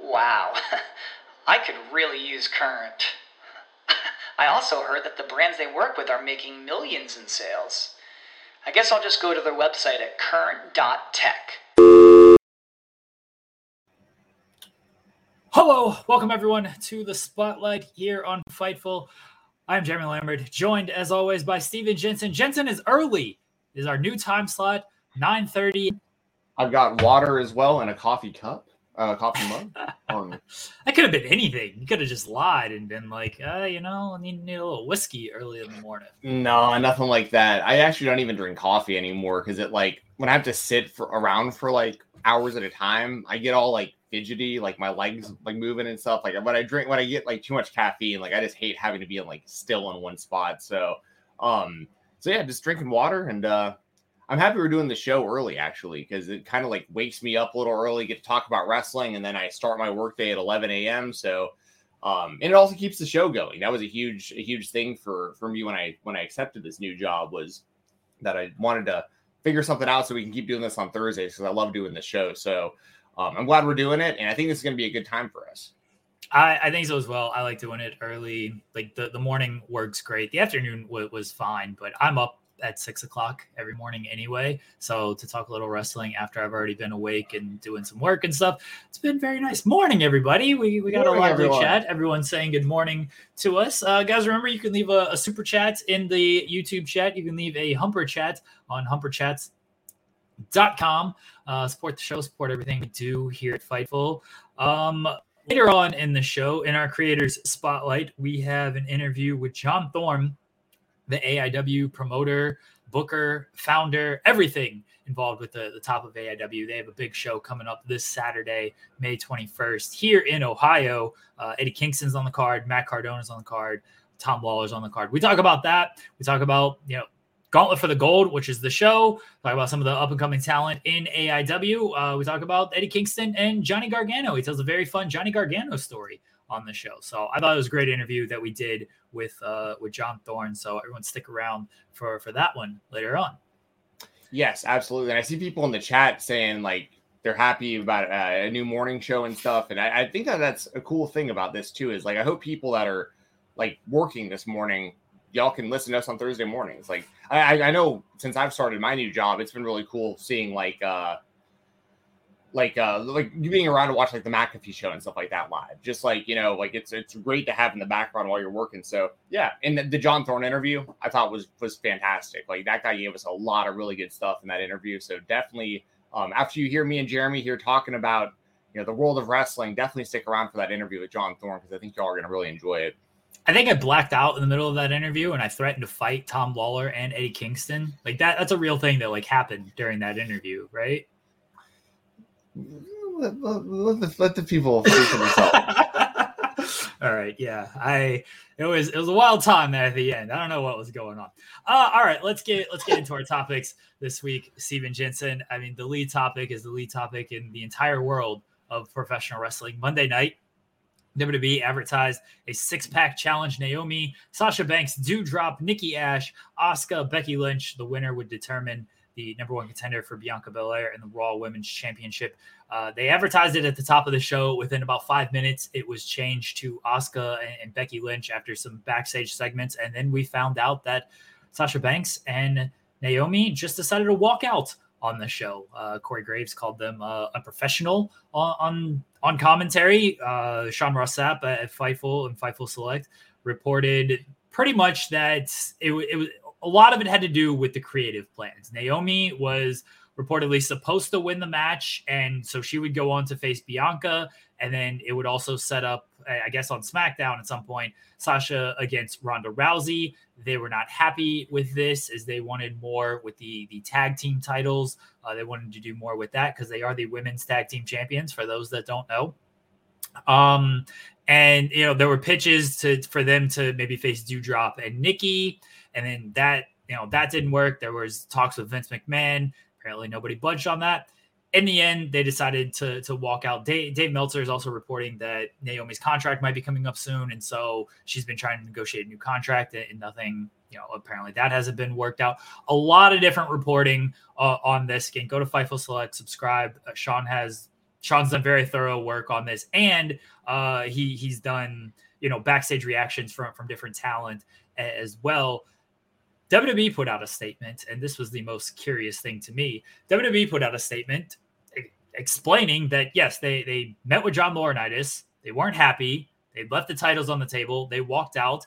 Wow, I could really use Current. I also heard that the brands they work with are making millions in sales. I guess I'll just go to their website at current.tech. Hello, welcome everyone to the spotlight here on Fightful. I'm Jeremy Lambert, joined as always by Steven Jensen. Jensen is early. It is our new time slot, 9:30. I've got water as well and a coffee cup, uh, coffee mug. Um, That could have been anything. You could have just lied and been like, uh, you know, I need, need a little whiskey early in the morning. no, nothing like that. I actually don't even drink coffee anymore because it like when I have to sit for around for like hours at a time, I get all like fidgety, like my legs like moving and stuff. Like when I drink, when I get like too much caffeine, like I just hate having to be in like still in one spot. So, um, so yeah, just drinking water and uh, I'm happy we're doing the show early actually because it kind of like wakes me up a little early, get to talk about wrestling, and then I start my workday at 11 a.m. So, um, and it also keeps the show going. That was a huge, a huge thing for for me when I when I accepted this new job was that I wanted to figure something out so we can keep doing this on Thursdays because I love doing the show. So, um, I'm glad we're doing it, and I think this is going to be a good time for us. I, I think so as well. I like doing it early. Like the, the morning works great. The afternoon w- was fine, but I'm up at six o'clock every morning anyway. So to talk a little wrestling after I've already been awake and doing some work and stuff, it's been very nice. Morning, everybody. We, we got Morning, a lively everyone. chat. Everyone's saying good morning to us. Uh, guys, remember you can leave a, a super chat in the YouTube chat. You can leave a humper chat on humperchats.com. Uh, support the show, support everything we do here at Fightful. Um, later on in the show, in our creators spotlight, we have an interview with John Thorne, the AIW promoter, booker, founder, everything involved with the, the top of AIW. They have a big show coming up this Saturday, May 21st, here in Ohio. Uh, Eddie Kingston's on the card, Matt Cardona's on the card, Tom Lawlor's on the card. We talk about that. We talk about, you know, Gauntlet for the Gold, which is the show. Talk about some of the up and coming talent in AIW. Uh, we talk about Eddie Kingston and Johnny Gargano. He tells a very fun Johnny Gargano story on the show. So I thought it was a great interview that we did with uh, with John Thorne. So everyone stick around for for that one later on. Yes, absolutely. And I see people in the chat saying like they're happy about uh, a new morning show and stuff. And I, I think that that's a cool thing about this too. Is like I hope people that are like working this morning, y'all can listen to us on Thursday mornings. Like I, I- I know since I've started my new job, it's been really cool seeing like uh like uh like you being around to watch like the McAfee show and stuff like that live. Just like you know, like it's it's great to have in the background while you're working. So yeah, and the, the John Thorne interview I thought was was fantastic. Like that guy gave us a lot of really good stuff in that interview. So definitely, um, after you hear me and Jeremy here talking about you know the world of wrestling, definitely stick around for that interview with John Thorne because I think y'all are gonna really enjoy it. I think I blacked out in the middle of that interview and I threatened to fight Tom Lawlor and Eddie Kingston. Like that that's a real thing that like happened during that interview, right? Let, let- the, let the people speak for themselves. all right, yeah. I it was it was a wild time there at the end. I don't know what was going on. Uh, all right, let's get let's get into our topics this week. Steven Jensen. I mean, the lead topic is the lead topic in the entire world of professional wrestling. Monday night, WWE advertised a six pack challenge. Naomi, Sasha Banks, Doudrop, Nikki Ash, Asuka, Becky Lynch. The winner would determine the number one contender for Bianca Belair and the Raw Women's Championship. Uh, they advertised it at the top of the show. Within about five minutes, it was changed to Asuka and, and Becky Lynch after some backstage segments. And then we found out that Sasha Banks and Naomi just decided to walk out on the show. Uh, Corey Graves called them uh, unprofessional on, on, on commentary. Uh, Sean Ross Sapp at Fightful and Fightful Select reported pretty much that it, it was a lot of it had to do with the creative plans. Naomi was reportedly supposed to win the match, and so she would go on to face Bianca, and then it would also set up, I guess, on SmackDown at some point, Sasha against Ronda Rousey. They were not happy with this as they wanted more with the the tag team titles. Uh, they wanted to do more with that because they are the women's tag team champions. For those that don't know, um, and you know there were pitches to for them to maybe face Doudrop and Nikki, and then that you know that didn't work. There was talks with Vince McMahon. Apparently, nobody budged on that in the end, they decided to to walk out. Dave, Dave Meltzer is also reporting that Naomi's contract might be coming up soon, and so she's been trying to negotiate a new contract, and nothing. You know, apparently that hasn't been worked out. A lot of different reporting uh, on this. Again, go to Fightful Select, subscribe. Uh, Sean has Sean's done very thorough work on this, and uh, he he's done you know backstage reactions from from different talent as well. WWE put out a statement, and this was the most curious thing to me. WWE put out a statement explaining that yes, they they met with John Laurinaitis, they weren't happy, they left the titles on the table, they walked out.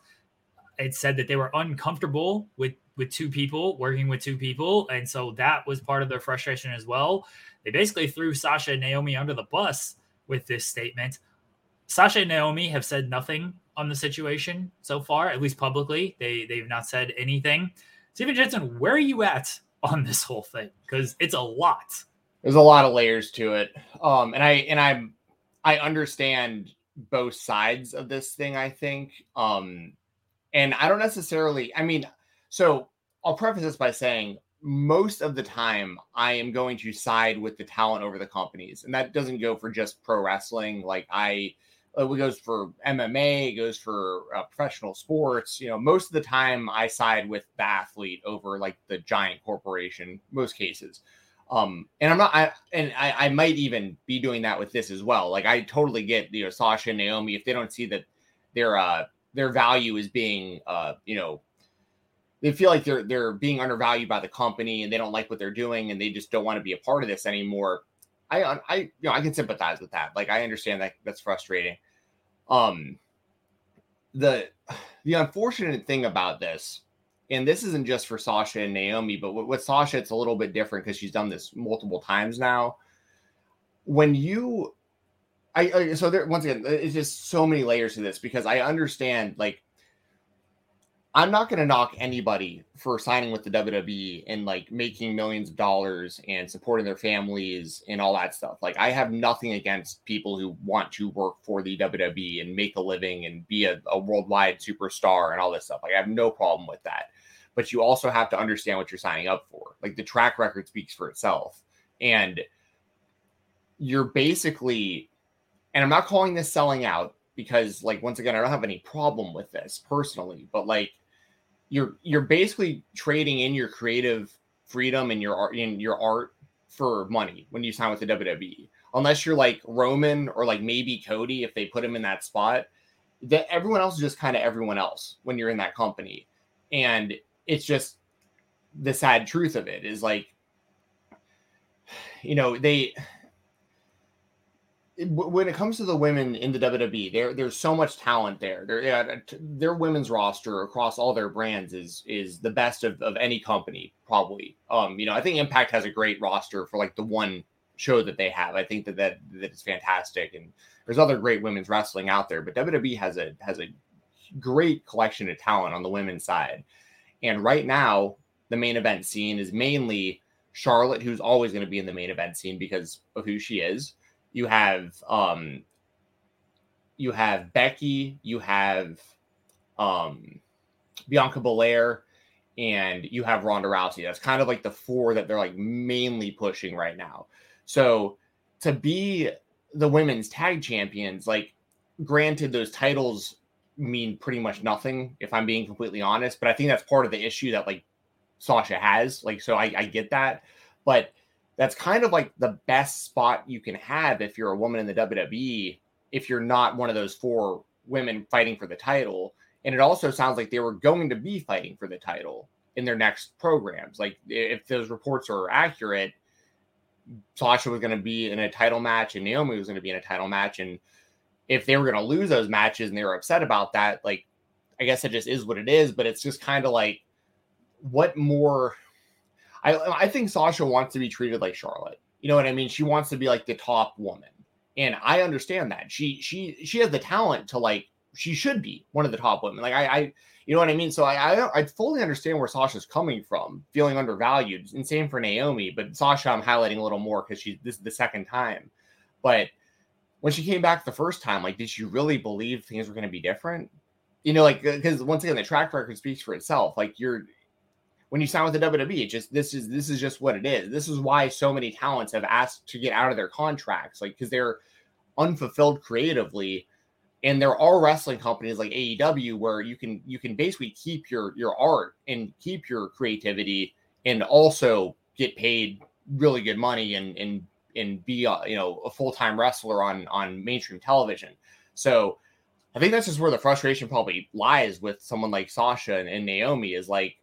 It said that they were uncomfortable with with two people working with two people, and so that was part of their frustration as well. They basically threw Sasha and Naomi under the bus with this statement. Sasha and Naomi have said nothing on the situation so far, at least publicly. They they've not said anything. Steven Jensen, where are you at on this whole thing? Because it's a lot. There's a lot of layers to it. Um, and I and I'm I understand both sides of this thing, I think. Um, and I don't necessarily, I mean, so I'll preface this by saying most of the time I am going to side with the talent over the companies. And that doesn't go for just pro wrestling. Like I it goes for MMA, it goes for uh, professional sports. You know, most of the time I side with the athlete over like the giant corporation, most cases. Um, and I'm not, I, and I, I might even be doing that with this as well. Like I totally get, you know, Sasha and Naomi, if they don't see that their, uh, their value is being, uh, you know, they feel like they're, they're being undervalued by the company and they don't like what they're doing and they just don't want to be a part of this anymore. I, I, you know, I can sympathize with that. Like I understand that that's frustrating. Um, the the unfortunate thing about this, and this isn't just for Sasha and Naomi, but with, with Sasha, it's a little bit different because she's done this multiple times now. When you, I, I so there once again, it's just so many layers to this because I understand like I'm not going to knock anybody for signing with the WWE and like making millions of dollars and supporting their families and all that stuff. Like, I have nothing against people who want to work for the WWE and make a living and be a, a worldwide superstar and all this stuff. Like, I have no problem with that. But you also have to understand what you're signing up for. Like, the track record speaks for itself. And you're basically, and I'm not calling this selling out because like once again i don't have any problem with this personally but like you're you're basically trading in your creative freedom and your art in your art for money when you sign with the WWE. Unless you're like Roman or like maybe Cody, if they put him in that spot, that everyone else is just kind of everyone else when you're in that company. And it's just the sad truth of it is like, you know, they when it comes to the women in the WWE, there there's so much talent there. Their their women's roster across all their brands is is the best of, of any company probably. Um, you know, I think Impact has a great roster for like the one show that they have. I think that that that is fantastic, and there's other great women's wrestling out there. But WWE has a has a great collection of talent on the women's side, and right now the main event scene is mainly Charlotte, who's always going to be in the main event scene because of who she is you have um you have Becky, you have um Bianca Belair, and you have Ronda Rousey. That's kind of like the four that they're like mainly pushing right now. So to be the women's tag champions, like granted those titles mean pretty much nothing if I'm being completely honest, but I think that's part of the issue that like Sasha has. Like, so I, I get that, but that's kind of like the best spot you can have if you're a woman in the WWE, if you're not one of those four women fighting for the title. And it also sounds like they were going to be fighting for the title in their next programs. Like, if those reports are accurate, Sasha was going to be in a title match and Naomi was going to be in a title match. And if they were going to lose those matches and they were upset about that, like, I guess it just is what it is. But it's just kind of like, what more? I I think Sasha wants to be treated like Charlotte. You know what I mean? She wants to be like the top woman, and I understand that. She she she has the talent to like she should be one of the top women. Like I I you know what I mean? So I, I, I fully understand where Sasha's coming from, feeling undervalued. And same for Naomi, but Sasha I'm highlighting a little more because she's this is the second time. But when she came back the first time, like, did she really believe things were going to be different? You know, like because once again, the track record speaks for itself. Like you're when you sign with the WWE, it just this is this is just what it is. This is why so many talents have asked to get out of their contracts, like because they're unfulfilled creatively and there are wrestling companies like AEW where you can you can basically keep your your art and keep your creativity and also get paid really good money and and and be a, you know a full-time wrestler on on mainstream television. So I think that's just where the frustration probably lies with someone like Sasha and, and Naomi is like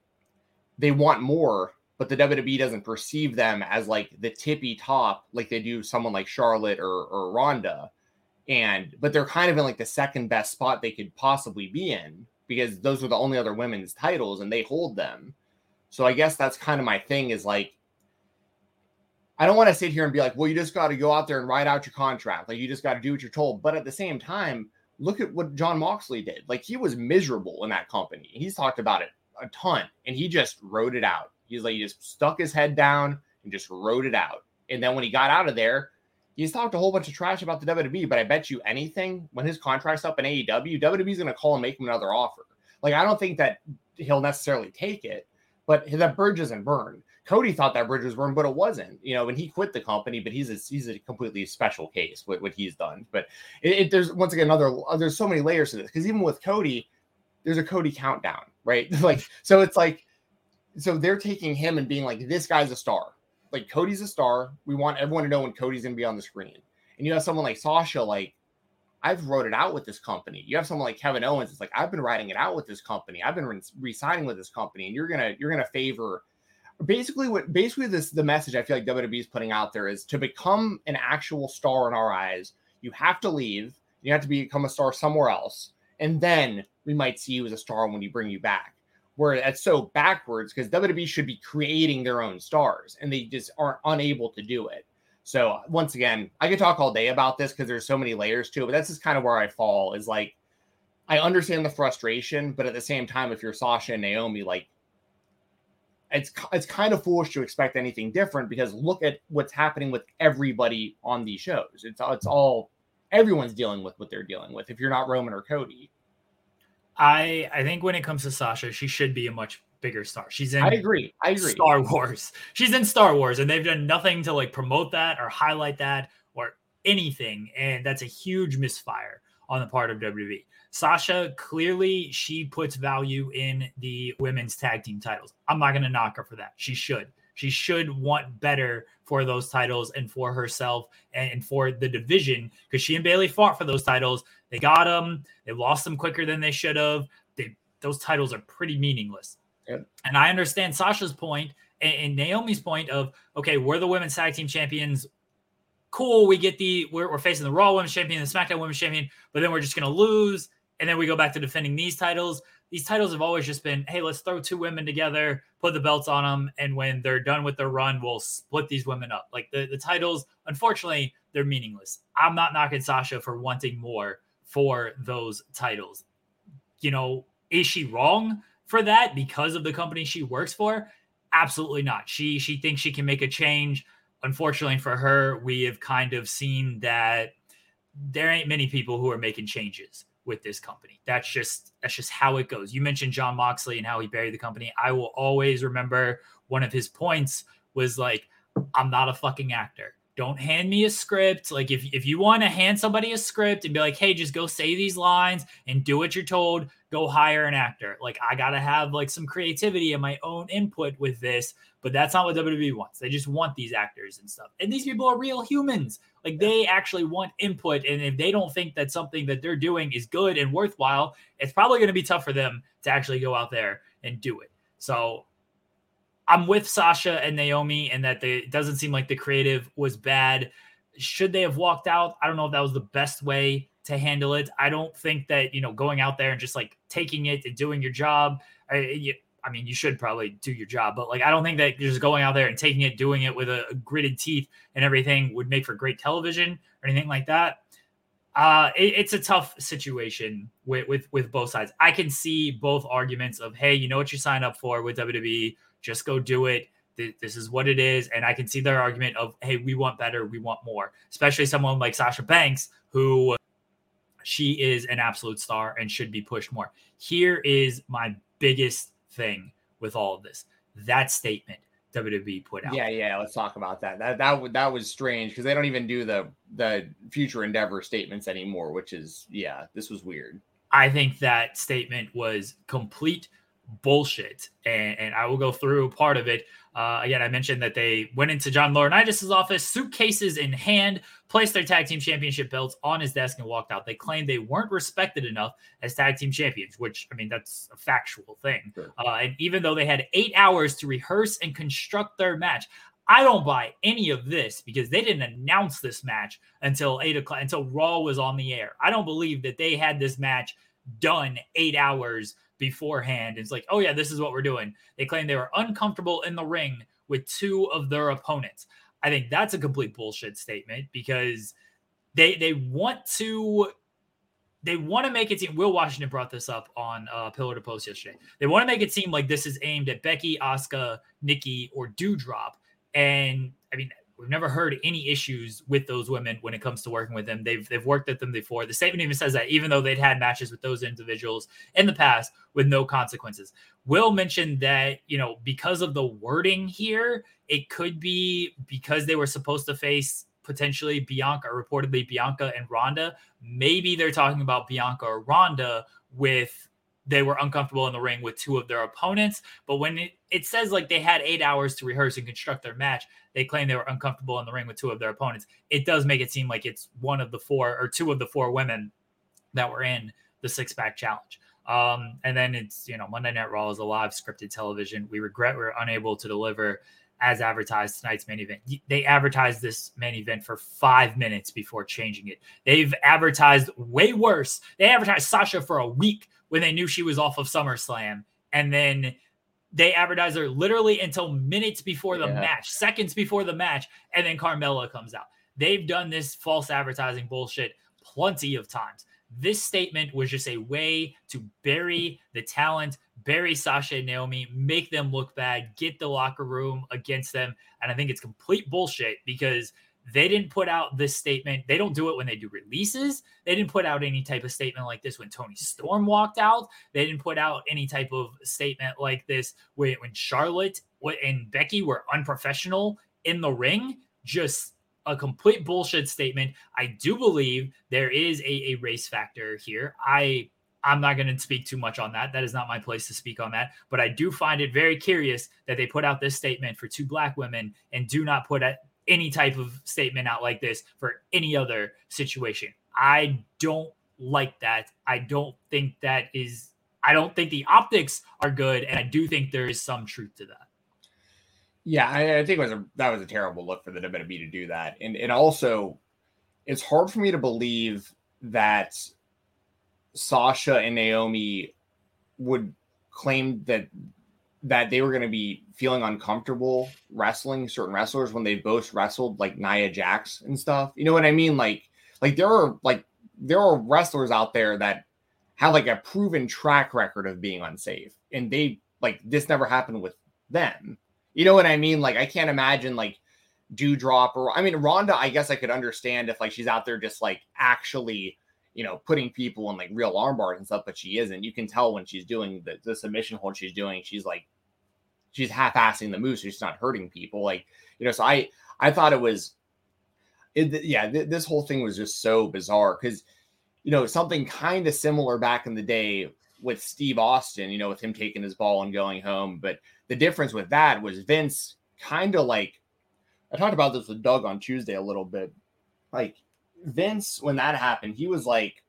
they want more, but the WWE doesn't perceive them as like the tippy top like they do someone like Charlotte or or Ronda and but they're kind of in like the second best spot they could possibly be in because those are the only other women's titles and they hold them. So I guess that's kind of my thing is like I don't want to sit here and be like, well, you just got to go out there and write out your contract. Like you just got to do what you're told. But at the same time, look at what Jon Moxley did. Like he was miserable in that company. He's talked about it a ton and he just wrote it out. He's like, he just stuck his head down and just wrote it out. And then when he got out of there, he's talked a whole bunch of trash about the WWE, but I bet you anything when his contract's up in AEW, WWE's going to call and make him another offer. Like, I don't think that he'll necessarily take it, but that bridge isn't burned. Cody thought that bridge was burned, but it wasn't. You know, when he quit the company, but he's a he's a completely special case with what he's done. But it, it, there's once again another there's so many layers to this because even with Cody, there's a Cody countdown, right? like so it's like so they're taking him and being like this guy's a star like Cody's a star. We want everyone to know when Cody's going to be on the screen. And you have someone like Sasha, like I've wrote it out with this company. You have someone like Kevin Owens. It's like I've been writing it out with this company. I've been re-signing with this company, and you're gonna you're gonna favor basically what basically this the message I feel like WWE is putting out there is to become an actual star in our eyes. You have to leave. You have to become a star somewhere else, and then we might see you as a star when we bring you back where that's so backwards because WWE should be creating their own stars and they just aren't unable to do it. So uh, once again, I could talk all day about this because there's so many layers to it, but that's just kind of where I fall is like I understand the frustration, but at the same time, if you're Sasha and Naomi, like it's it's kind of foolish to expect anything different because look at what's happening with everybody on these shows. It's it's all everyone's dealing with what they're dealing with. If you're not Roman or Cody, I I think when it comes to Sasha, she should be a much bigger star. She's in I agree. I agree. Star Wars. She's in Star Wars and they've done nothing to like promote that or highlight that or anything and that's a huge misfire on the part of WWE. Sasha clearly she puts value in the women's tag team titles. I'm not going to knock her for that. She should. She should want better for those titles and for herself and for the division because she and Bayley fought for those titles. They got them. They lost them quicker than they should have. They those titles are pretty meaningless. Yep. And I understand Sasha's point and, and, Naomi's point of okay, we're the women's tag team champions. Cool, we get the we're, we're facing the Raw Women's Champion, the SmackDown Women's Champion, but then we're just gonna lose, and then we go back to defending these titles these titles have always just been, hey, let's throw two women together, put the belts on them, and when they're done with their run, we'll split these women up. Like the, the titles, unfortunately, they're meaningless. I'm not knocking Sasha for wanting more for those titles. You know, is she wrong for that because of the company she works for? Absolutely not. She she thinks she can make a change. Unfortunately for her, we have kind of seen that there ain't many people who are making changes with this company. That's just that's just how it goes. You mentioned Jon Moxley and how he buried the company. I will always remember one of his points was like, "I'm not a fucking actor. don't hand me a script. Like if, if you want to hand somebody a script and be like, hey, just go say these lines and do what you're told, go hire an actor. Like I gotta have like some creativity and my own input with this, but that's not what WWE wants. They just want these actors and stuff. And these people are real humans. Like they actually want input. And if they don't think that something that they're doing is good and worthwhile, it's probably gonna be tough for them to actually go out there and do it. So I'm with Sasha and Naomi, and that they, it doesn't seem like the creative was bad. Should they have walked out? I don't know if that was the best way to handle it. I don't think that you know going out there and just like taking it and doing your job. I, I mean, you should probably do your job, but like I don't think that just going out there and taking it, doing it with a, a gritted teeth and everything would make for great television or anything like that. Uh, it, it's a tough situation with, with with both sides. I can see both arguments of, hey, you know what you signed up for with WWE just go do it. This is what it is. And I can see their argument of, hey, we want better, we want more, especially someone like Sasha Banks, who she is an absolute star and should be pushed more. Here is my biggest thing with all of this that statement WWE put out. Yeah, yeah. Let's talk about that. That that that was strange because they don't even do the the future endeavor statements anymore, which is yeah, this was weird. I think that statement was complete bullshit. And, and I will go through part of it. Uh, again, I mentioned that they went into John Laurinaitis' office, suitcases in hand, placed their tag team championship belts on his desk, and walked out. They claimed they weren't respected enough as tag team champions, which I mean, that's a factual thing. Sure. Uh, and even though they had eight hours to rehearse and construct their match, I don't buy any of this because they didn't announce this match until eight o'clock, until Raw was on the air. I don't believe that they had this match done eight hours beforehand. It's like, oh yeah, this is what we're doing. They claim they were uncomfortable in the ring with two of their opponents. I think that's a complete bullshit statement because they they want to they want to make it seem Will Washington brought this up on uh, Pillar to Post yesterday. They want to make it seem like this is aimed at Becky, Asuka, Nikki, or Doudrop. And I mean, We've never heard any issues with those women when it comes to working with them. They've they've worked with them before. The statement even says that even though they'd had matches with those individuals in the past with no consequences. Will mentioned that, you know, because of the wording here, it could be because they were supposed to face potentially Bianca reportedly Bianca and Ronda. Maybe they're talking about Bianca or Ronda with they were uncomfortable in the ring with two of their opponents. But when it, it says like they had eight hours to rehearse and construct their match, they claim they were uncomfortable in the ring with two of their opponents. It does make it seem like it's one of the four or two of the four women that were in the six pack challenge. Um, and then it's, you know, Monday Night Raw is a live scripted television. We regret we we're unable to deliver as advertised tonight's main event. They advertised this main event for five minutes before changing it. They've advertised way worse. They advertised Sasha for a week when they knew she was off of SummerSlam. And then they advertised her literally until minutes before the yeah. match, seconds before the match. And then Carmella comes out. They've done this false advertising bullshit plenty of times. This statement was just a way to bury the talent, bury Sasha and Naomi, make them look bad, get the locker room against them. And I think it's complete bullshit because they didn't put out this statement. They don't do it when they do releases. They didn't put out any type of statement like this when Toni Storm walked out. They didn't put out any type of statement like this when, when Charlotte and Becky were unprofessional in the ring. Just a complete bullshit statement. I do believe there is a, a race factor here. I I'm not going to speak too much on that. That is not my place to speak on that. But I do find it very curious that they put out this statement for two black women and do not put any type of statement out like this for any other situation. I don't like that. I don't think that is I don't think the optics are good and I do think there is some truth to that. Yeah, I, I think it was a that was a terrible look for the WWE to do that. And and also it's hard for me to believe that Sasha and Naomi would claim that that they were going to be feeling uncomfortable wrestling certain wrestlers when they both wrestled like Nia Jax and stuff. You know what I mean? Like, like there are like there are wrestlers out there that have like a proven track record of being unsafe, and they like this never happened with them. You know what I mean? Like, I can't imagine like Doudrop or I mean Ronda. I guess I could understand if like she's out there just like actually you know, putting people in like real arm bars and stuff, but she isn't. You can tell when she's doing the, the submission hold she's doing, she's like she's half-assing the move, so she's not hurting people. Like, you know, so I I thought it was it, yeah, th- this whole thing was just so bizarre because, you know, something kind of similar back in the day with Steve Austin, you know, with him taking his ball and going home. But the difference with that was Vince kind of like, I talked about this with Doug on Tuesday a little bit. Like Vince, when that happened, he was like,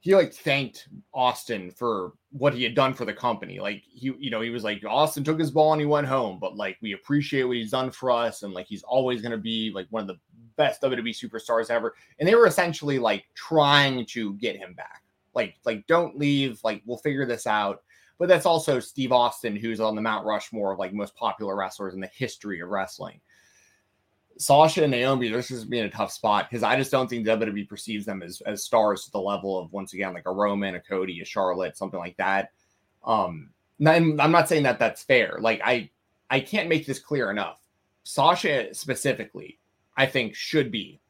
he like thanked Austin for what he had done for the company. Like he, you know, he was like, Austin took his ball and he went home, but like we appreciate what he's done for us, and like he's always gonna be like one of the best WWE superstars ever. And they were essentially like trying to get him back. Like, like don't leave. Like we'll figure this out. But that's also Steve Austin, who's on the Mount Rushmore of like most popular wrestlers in the history of wrestling. Sasha and Naomi, this is being a tough spot because I just don't think WWE perceives them as, as stars to the level of once again like a Roman, a Cody, a Charlotte, something like that. Um, I'm, I'm not saying that that's fair. Like I, I can't make this clear enough. Sasha specifically, I think should be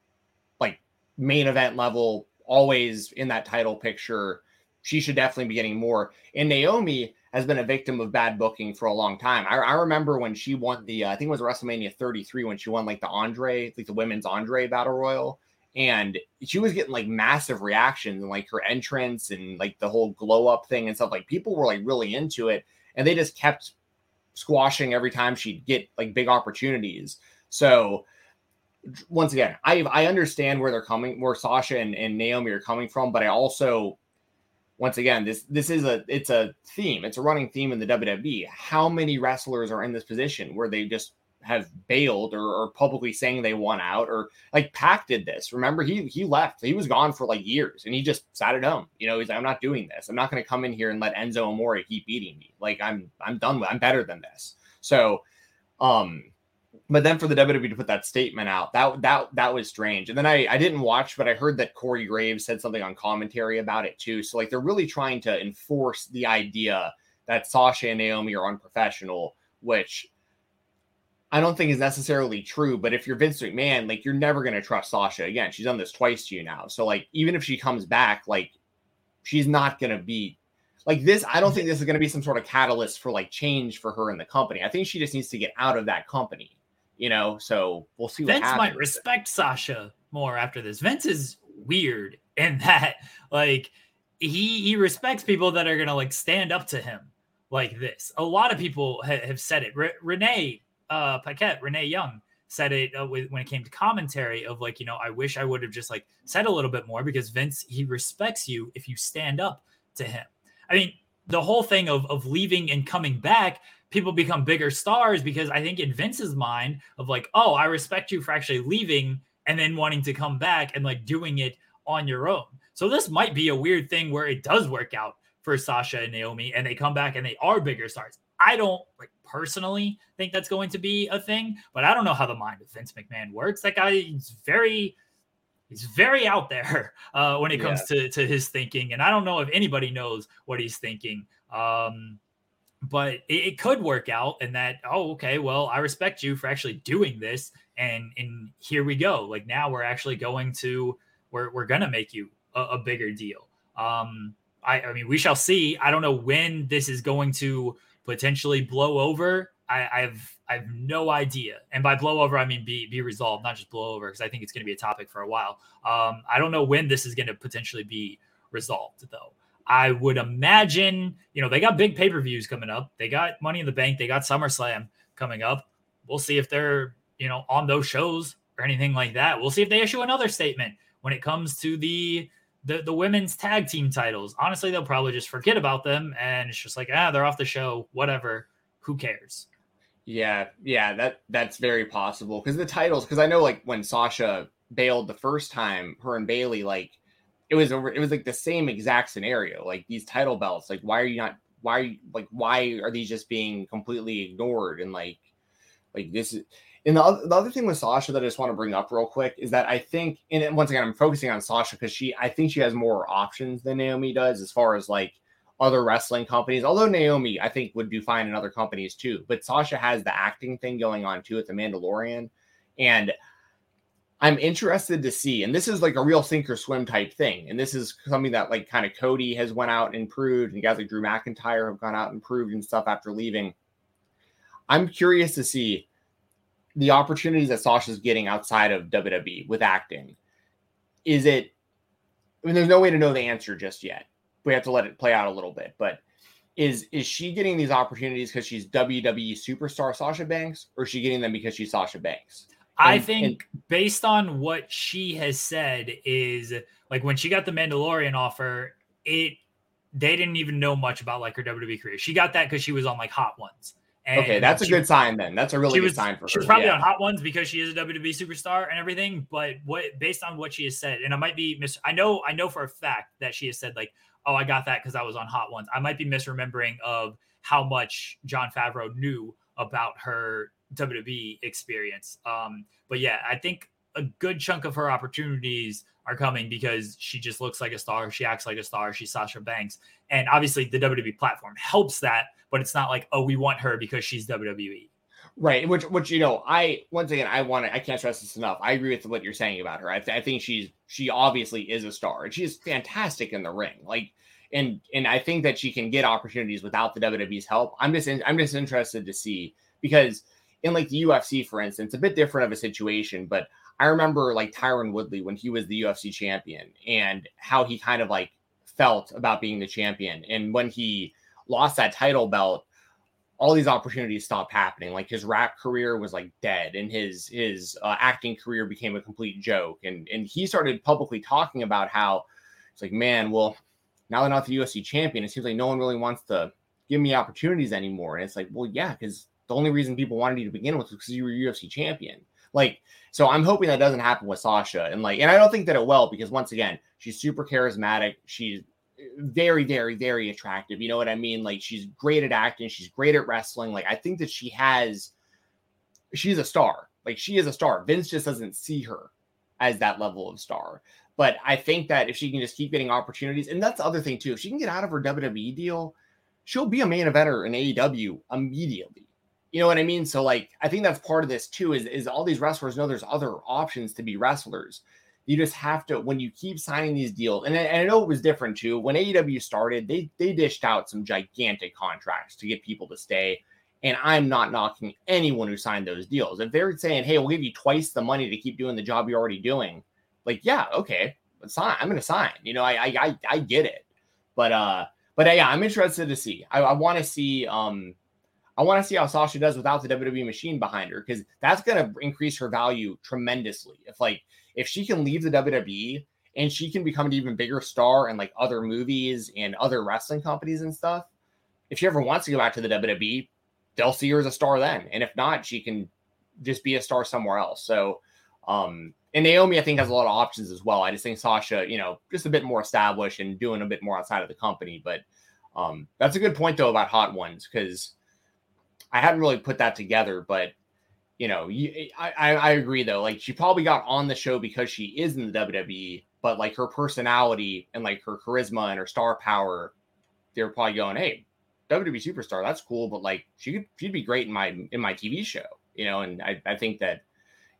like main event level, always in that title picture. She should definitely be getting more. And Naomi, has been a victim of bad booking for a long time. I, I remember when she won the, uh, I think it was WrestleMania 33 when she won like the Andre, like the women's Andre Battle Royal. And she was getting like massive reactions and like her entrance and like the whole glow up thing and stuff. Like people were like really into it. And they just kept squashing every time she'd get like big opportunities. So once again, I I understand where they're coming, where Sasha and, and Naomi are coming from, but I also once again, this this is a it's a theme. It's a running theme in the WWE. How many wrestlers are in this position where they just have bailed or, or publicly saying they want out or like Pac did this. Remember, he he left. He was gone for like years and he just sat at home. You know, he's like, I'm not doing this. I'm not going to come in here and let Enzo Amore keep beating me. Like I'm I'm done with. I'm better than this. So, um, but then for the WWE to put that statement out, that that that was strange. And then I I didn't watch, but I heard that Corey Graves said something on commentary about it too. So like they're really trying to enforce the idea that Sasha and Naomi are unprofessional, which I don't think is necessarily true. But if you're Vince McMahon, like you're never gonna trust Sasha again. She's done this twice to you now. So like even if she comes back, like she's not gonna be like this. I don't think this is gonna be some sort of catalyst for like change for her in the company. I think she just needs to get out of that company you know. So we'll see. Vince might respect Sasha more after this. Vince is weird in that, like, he he respects people that are gonna like stand up to him like this. A lot of people ha- have said it. Re- Renee uh, Paquette, Renee Young said it uh, when it came to commentary of like, you know, I wish I would have just like said a little bit more because Vince he respects you if you stand up to him. I mean, the whole thing of of leaving and coming back people become bigger stars because I think in Vince's mind of like, oh, I respect you for actually leaving and then wanting to come back and like doing it on your own. So this might be a weird thing where it does work out for Sasha and Naomi and they come back and they are bigger stars. I don't like personally think that's going to be a thing, but I don't know how the mind of Vince McMahon works. That guy is very he's very out there uh, when it comes yeah. to to his thinking, and I don't know if anybody knows what he's thinking. Um, but it, it, could work out and that oh okay well i respect you for actually doing this and and here we go. Like now we're actually going to we're, we're gonna make you a, a bigger deal. Um I, I mean we shall see. I don't know when this is going to potentially blow over. I i've i've no idea. And by blow over i mean be be resolved not just blow over because i think it's going to be a topic for a while. Um i don't know when this is going to potentially be resolved though I would imagine, you know, they got big pay per views coming up. They got Money in the Bank. They got SummerSlam coming up. We'll see if they're, you know, on those shows or anything like that. We'll see if they issue another statement when it comes to the the, the women's tag team titles. Honestly, they'll probably just forget about them and it's just like, ah, they're off the show. Whatever. Who cares? Yeah, yeah, that that's very possible because the titles. Because I know, like when Sasha bailed the first time, her and Bayley, like it was it was like the same exact scenario like these title belts like why are you not why are you like why are these just being completely ignored and like like this is and the other, the other thing with Sasha that I just want to bring up real quick is that I think, and once again, I'm focusing on Sasha because she, I think she has more options than Naomi does as far as like other wrestling companies. Although Naomi, I think, would do fine in other companies too. But Sasha has the acting thing going on too at The Mandalorian. And I'm interested to see, and this is like a real sink or swim type thing. And this is something that like kind of Cody has went out and proved, and guys like Drew McIntyre have gone out and proved and stuff after leaving. I'm curious to see the opportunities that Sasha's getting outside of WWE with acting, is it? I mean, there's no way to know the answer just yet. We have to let it play out a little bit. But is is she getting these opportunities because she's WWE superstar Sasha Banks, or is she getting them because she's Sasha Banks? I think and, based on what she has said is like when she got the Mandalorian offer, it they didn't even know much about like her WWE career. She got that because she was on like Hot Ones. And okay, that's a good sign then. That's a really good was, sign for her. She was probably yeah. on Hot Ones because she is a WWE superstar and everything. But what based on what she has said, and I might be mis I know I know for a fact that she has said like, oh, I got that because I was on Hot Ones. I might be misremembering of how much Jon Favreau knew about her WWE experience. Um, but yeah, I think a good chunk of her opportunities are coming because she just looks like a star. She acts like a star. She's Sasha Banks. And obviously the WWE platform helps that, but it's not like, oh, we want her because she's WWE. Right. Which, which, you know, I, once again, I want to, I can't stress this enough. I agree with what you're saying about her. I, th- I think she's, she obviously is a star and she's fantastic in the ring. Like, and, and I think that she can get opportunities without the WWE's help. I'm just, in, I'm just interested to see because in like the UFC, for instance, a bit different of a situation, but I remember like Tyron Woodley when he was the UFC champion and how he kind of like felt about being the champion. And when he lost that title belt, all these opportunities stopped happening. Like his rap career was like dead, and his his uh, acting career became a complete joke. And and he started publicly talking about how it's like, man, well, now that I'm not the UFC champion, it seems like no one really wants to give me opportunities anymore. And it's like, well, yeah, because the only reason people wanted you to begin with was because you were UFC champion. Like, so I'm hoping that doesn't happen with Sasha. And like, and I don't think that it will because once again, she's super charismatic. She's very, very, very attractive. You know what I mean? Like, she's great at acting. She's great at wrestling. Like, I think that she has, she's a star. Like, she is a star. Vince just doesn't see her as that level of star. But I think that if she can just keep getting opportunities, and that's the other thing too, if she can get out of her WWE deal, she'll be a main eventer in AEW immediately. You know what I mean? So like I think that's part of this too is is all these wrestlers know there's other options to be wrestlers. You just have to when you keep signing these deals, and I, and I know it was different too. When AEW started, they they dished out some gigantic contracts to get people to stay. And I'm not knocking anyone who signed those deals. If they're saying, "Hey, we'll give you twice the money to keep doing the job you're already doing," like, yeah, okay, sign. I'm going to sign. You know, I, I I I get it, but uh, but uh, yeah, I'm interested to see. I, I want to see um I want to see how Sasha does without the WWE machine behind her because that's going to increase her value tremendously. If like if she can leave the WWE and she can become an even bigger star in like other movies and other wrestling companies and stuff, if she ever wants to go back to the WWE, they'll see her as a star then. And if not, she can just be a star somewhere else. So um and Naomi, I think, has a lot of options as well. I just think Sasha, you know, just a bit more established and doing a bit more outside of the company. But um, that's a good point though about hot ones because I hadn't really put that together, but you know, you, I, I agree though. Like she probably got on the show because she is in the WWE, but like her personality and like her charisma and her star power, they're probably going, "Hey, WWE superstar, that's cool," but like she could she'd be great in my in my TV show, you know. And I, I think that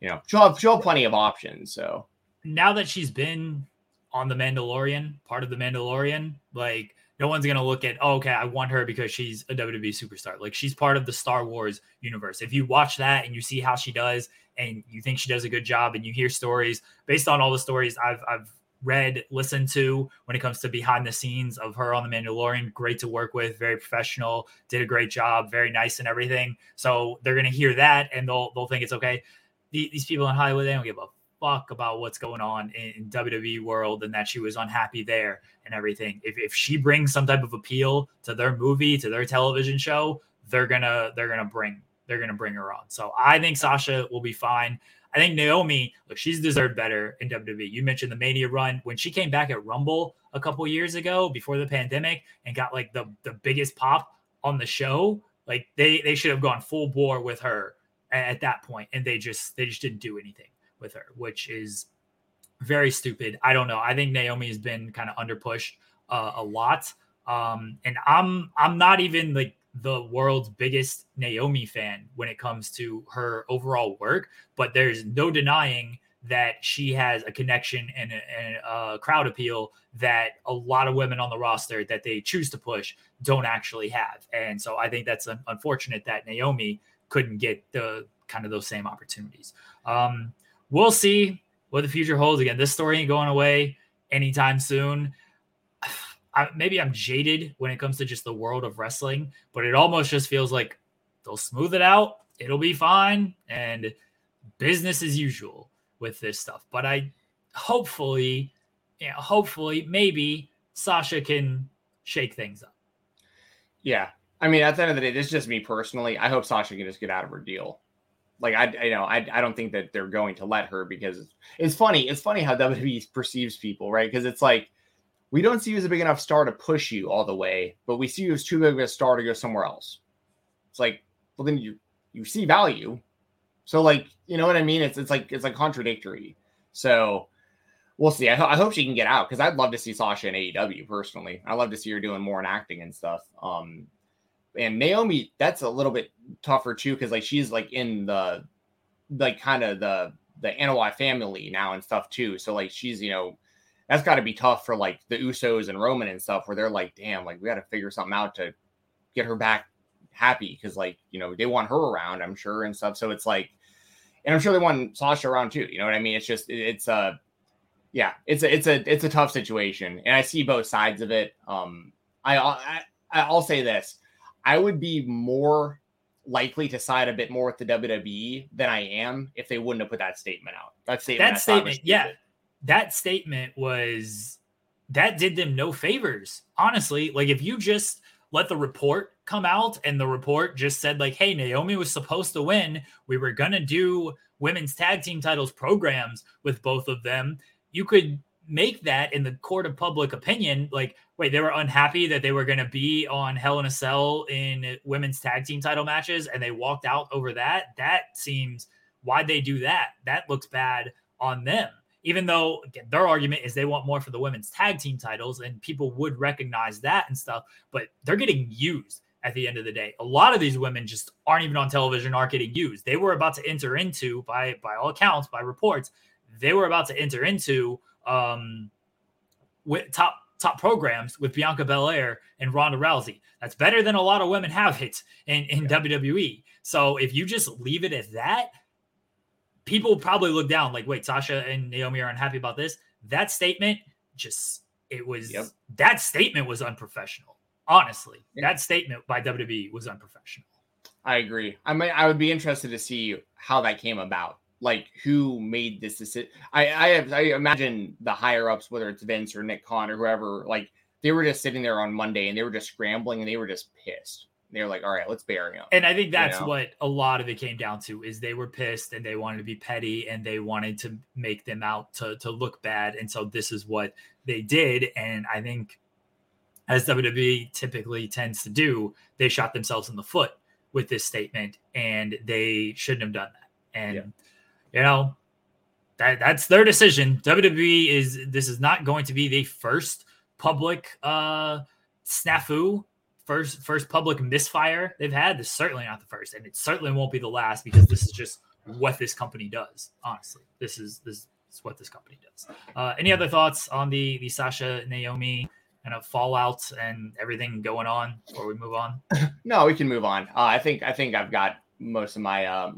you know she'll have she'll have plenty of options. So now that she's been on the Mandalorian, part of the Mandalorian, like no one's gonna look at oh, okay i want her because she's a wwe superstar. Like she's part of the star wars universe. If you watch that and you see how she does and you think she does a good job and you hear stories based on all the stories i've i've read listened to when it comes to behind the scenes of her on the mandalorian great to work with very professional did a great job very nice and everything. So they're gonna hear that and they'll they'll think it's okay. These people in hollywood they don't give a fuck about what's going on in, in WWE world and that she was unhappy there and everything. If, if she brings some type of appeal to their movie, to their television show, they're gonna they're gonna bring they're gonna bring her on. So I think Sasha will be fine. I think Naomi, look, she's deserved better in WWE. You mentioned the Mania run when she came back at Rumble a couple years ago before the pandemic and got like the the biggest pop on the show. Like they they should have gone full bore with her at, at that point, and they just they just didn't do anything with her, which is very stupid. I don't know. I think Naomi has been kind of underpushed uh, a lot. Um, and I'm I'm not even like the world's biggest Naomi fan when it comes to her overall work, but there's no denying that she has a connection and a, and a, crowd appeal that a lot of women on the roster that they choose to push don't actually have. And so I think that's unfortunate that Naomi couldn't get the kind of those same opportunities. Um, we'll see what the future holds. Again, this story ain't going away anytime soon. I, maybe I'm jaded when it comes to just the world of wrestling, but it almost just feels like they'll smooth it out. It'll be fine and business as usual with this stuff. But I hopefully, hopefully, maybe Sasha can shake things up. Yeah. I mean, at the end of the day, this is just me personally. I hope Sasha can just get out of her deal. Like I, you know, I, I don't think that they're going to let her because it's funny. It's funny how WWE perceives people, right? Because it's like we don't see you as a big enough star to push you all the way, but we see you as too big of a star to go somewhere else. It's like, well, then you you see value, so like, you know what I mean? It's it's like it's like contradictory. So we'll see. I, ho- I hope she can get out because I'd love to see Sasha in AEW personally. I love to see her doing more in acting and stuff. Um, and Naomi, that's a little bit tougher too because like she's like in the like kind of the the Anoa'i family now and stuff too. So like she's you know that's got to be tough for like the Usos and Roman and stuff where they're like, damn, like we got to figure something out to get her back happy because like you know they want her around, I'm sure and stuff. So it's like, and I'm sure they want Sasha around too. You know what I mean? It's just it's a uh, yeah, it's a it's a it's a tough situation, and I see both sides of it. Um, I, I I'll say this I would be more likely to side a bit more with the WWE than I am if they wouldn't have put that statement out. That statement. That statement, yeah. That statement was that did them no favors. Honestly, like if you just let the report come out and the report just said like, "Hey, Naomi was supposed to win. We were going to do women's tag team titles programs with both of them." You could make that in the court of public opinion like wait they were unhappy that they were going to be on hell in a cell in women's tag team title matches and they walked out over that? That seems why'd they do that? That looks bad on them. Even though again, their argument is they want more for the women's tag team titles and people would recognize that and stuff but they're getting used at the end of the day. A lot of these women just aren't even on television aren't getting used. They were about to enter into by by all accounts by reports they were about to enter into um, with top top programs with Bianca Belair and Ronda Rousey. That's better than a lot of women have it in, in yeah. WWE. So if you just leave it at that, people probably look down like, wait, Sasha and Naomi are unhappy about this. That statement just it was yep. that statement was unprofessional. Honestly, yeah. that statement by WWE was unprofessional. I agree. I mean, I would be interested to see how that came about like who made this decision. I I, have, I imagine the higher ups, whether it's Vince or Nick Khan or whoever, like they were just sitting there on Monday and they were just scrambling and they were just pissed. They were like, "All right, let's bury him." And I think that's you know? what a lot of it came down to is they were pissed and they wanted to be petty and they wanted to make them out to to look bad, and so this is what they did. And I think, as WWE typically tends to do, they shot themselves in the foot with this statement, and they shouldn't have done that. And yeah you know, that that's their decision. WWE is this is not going to be the first public uh snafu, first first public misfire they've had. This is certainly not the first, and it certainly won't be the last because this is just what this company does. Honestly, this is this is what this company does. Uh, any other thoughts on the the Sasha Naomi kind of fallout and everything going on before we move on? no, we can move on. Uh, I think I think I've got most of my um,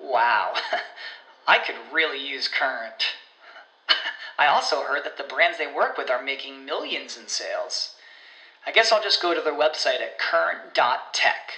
Wow, I could really use Current. I also heard that the brands they work with are making millions in sales. I guess I'll just go to their website at current.tech.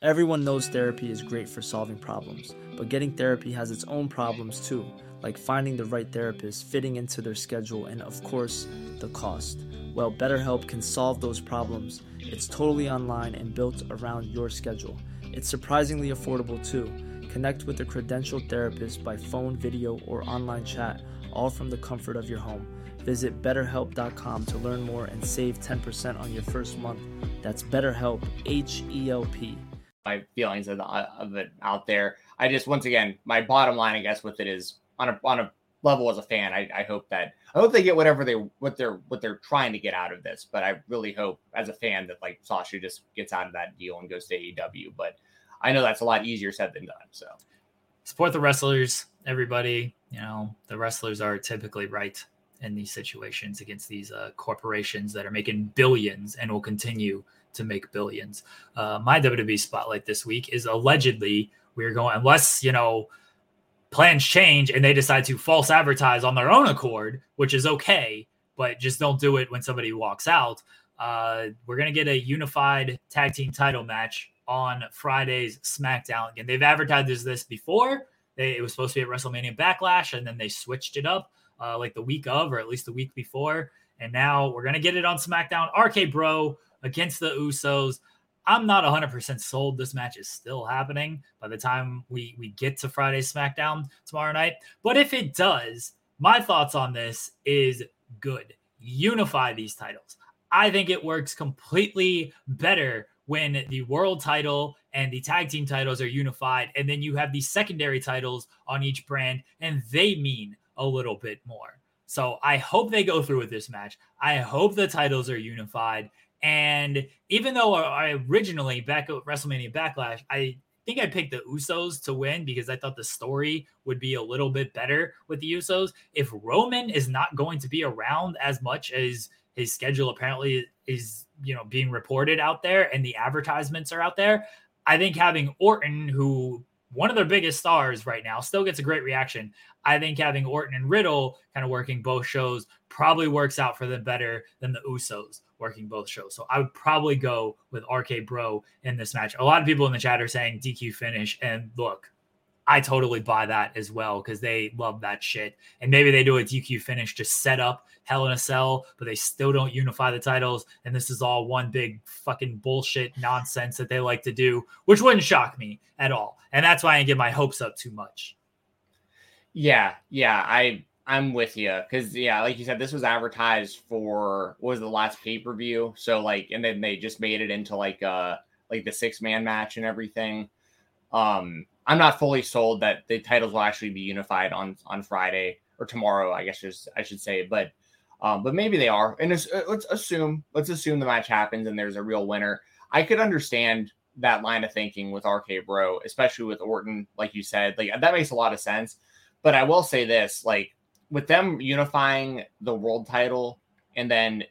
Everyone knows therapy is great for solving problems, but getting therapy has its own problems too, like finding the right therapist, fitting into their schedule, and of course, the cost. Well, BetterHelp can solve those problems. It's totally online and built around your schedule. It's surprisingly affordable too. Connect with a credentialed therapist by phone, video, or online chat, all from the comfort of your home. Visit betterhelp.com to learn more and save 10% on your first month. That's BetterHelp, H E L P. my feelings of, the, of it out there. I just once again, my bottom line, I guess, with it is on a on a level as a fan. I, I hope that I hope they get whatever they what they're what they're trying to get out of this. But I really hope as a fan that like Sasha just gets out of that deal and goes to AEW. But I know that's a lot easier said than done. So support the wrestlers, everybody. You know, the wrestlers are typically right in these situations against these uh, corporations that are making billions and will continue to make billions. Uh, my WWE spotlight this week is allegedly we're going, unless, you know, plans change and they decide to false advertise on their own accord, which is okay, but just don't do it when somebody walks out. Uh, we're going to get a unified tag team title match on Friday's SmackDown. Again, they've advertised this before. They, it was supposed to be at WrestleMania Backlash, and then they switched it up uh, like the week of, or at least the week before. And now we're gonna get it on SmackDown. RK Bro against the Usos. I'm not 100% sold. This match is still happening by the time we we get to Friday SmackDown tomorrow night. But if it does, my thoughts on this is good. Unify these titles. I think it works completely better when the world title and the tag team titles are unified, and then you have the secondary titles on each brand, and they mean a little bit more. So I hope they go through with this match. I hope the titles are unified. And even though I originally back at WrestleMania Backlash, I think I picked the Usos to win because I thought the story would be a little bit better with the Usos. If Roman is not going to be around as much as his schedule apparently is, you know, being reported out there and the advertisements are out there, I think having Orton, who one of their biggest stars right now, still gets a great reaction. I think having Orton and Riddle kind of working both shows probably works out for them better than the Usos working both shows. So I would probably go with RK Bro in this match. A lot of people in the chat are saying DQ finish. And look, I totally buy that as well because they love that shit. And maybe they do a DQ finish to set up Hell in a Cell, but they still don't unify the titles. And this is all one big fucking bullshit nonsense that they like to do, which wouldn't shock me at all. And that's why I didn't get my hopes up too much. Yeah, yeah, I I'm with you because yeah, like you said, this was advertised for was the last pay per view. So like, and then they just made it into like uh like the six man match and everything. Um, I'm not fully sold that the titles will actually be unified on on Friday or tomorrow. I guess just I should say, but um, but maybe they are. And uh, let's assume let's assume the match happens and there's a real winner. I could understand that line of thinking with RK Bro, especially with Orton, like you said, like that makes a lot of sense. But I will say this, like with them unifying the world title, and then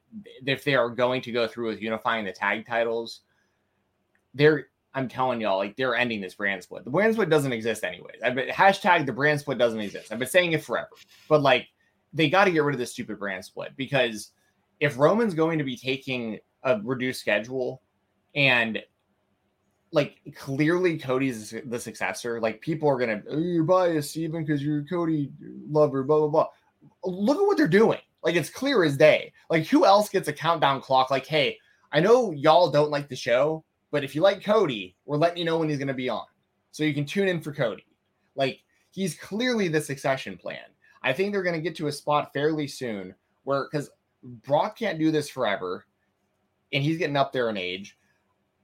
if they are going to go through with unifying the tag titles, they're I'm telling y'all, like they're ending this brand split. The brand split doesn't exist anyways. I've been hashtag the brand split doesn't exist. I've been saying it forever. But like they got to get rid of this stupid brand split because if Roman's going to be taking a reduced schedule and like clearly Cody's the successor, like people are gonna oh, you're biased, Steven, because you're Cody lover, blah blah blah. Look at what they're doing. Like it's clear as day. Like who else gets a countdown clock? Like, hey, I know y'all don't like the show, but if you like Cody, we're letting you know when he's gonna be on. So you can tune in for Cody. Like he's clearly the succession plan. I think they're gonna get to a spot fairly soon where because Brock can't do this forever, and he's getting up there in age.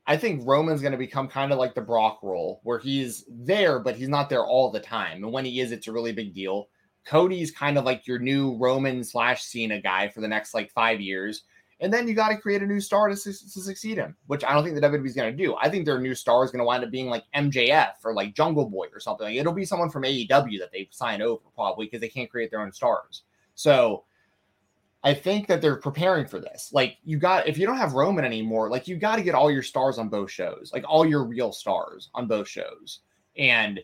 I think Roman's going to become kind of like the Brock role, where he's there, but he's not there all the time. And when he is, it's a really big deal. Cody's kind of like your new Roman slash Cena guy for the next like five years. And then you got to create a new star to, su- to succeed him, which I don't think the WWE is going to do. I think their new star is going to wind up being like MJF or like Jungle Boy or something. Like it'll be someone from AEW that they sign over probably because they can't create their own stars. So I think that they're preparing for this. Like you got if you don't have Roman anymore, like you got to get all your stars on both shows, like all your real stars on both shows. And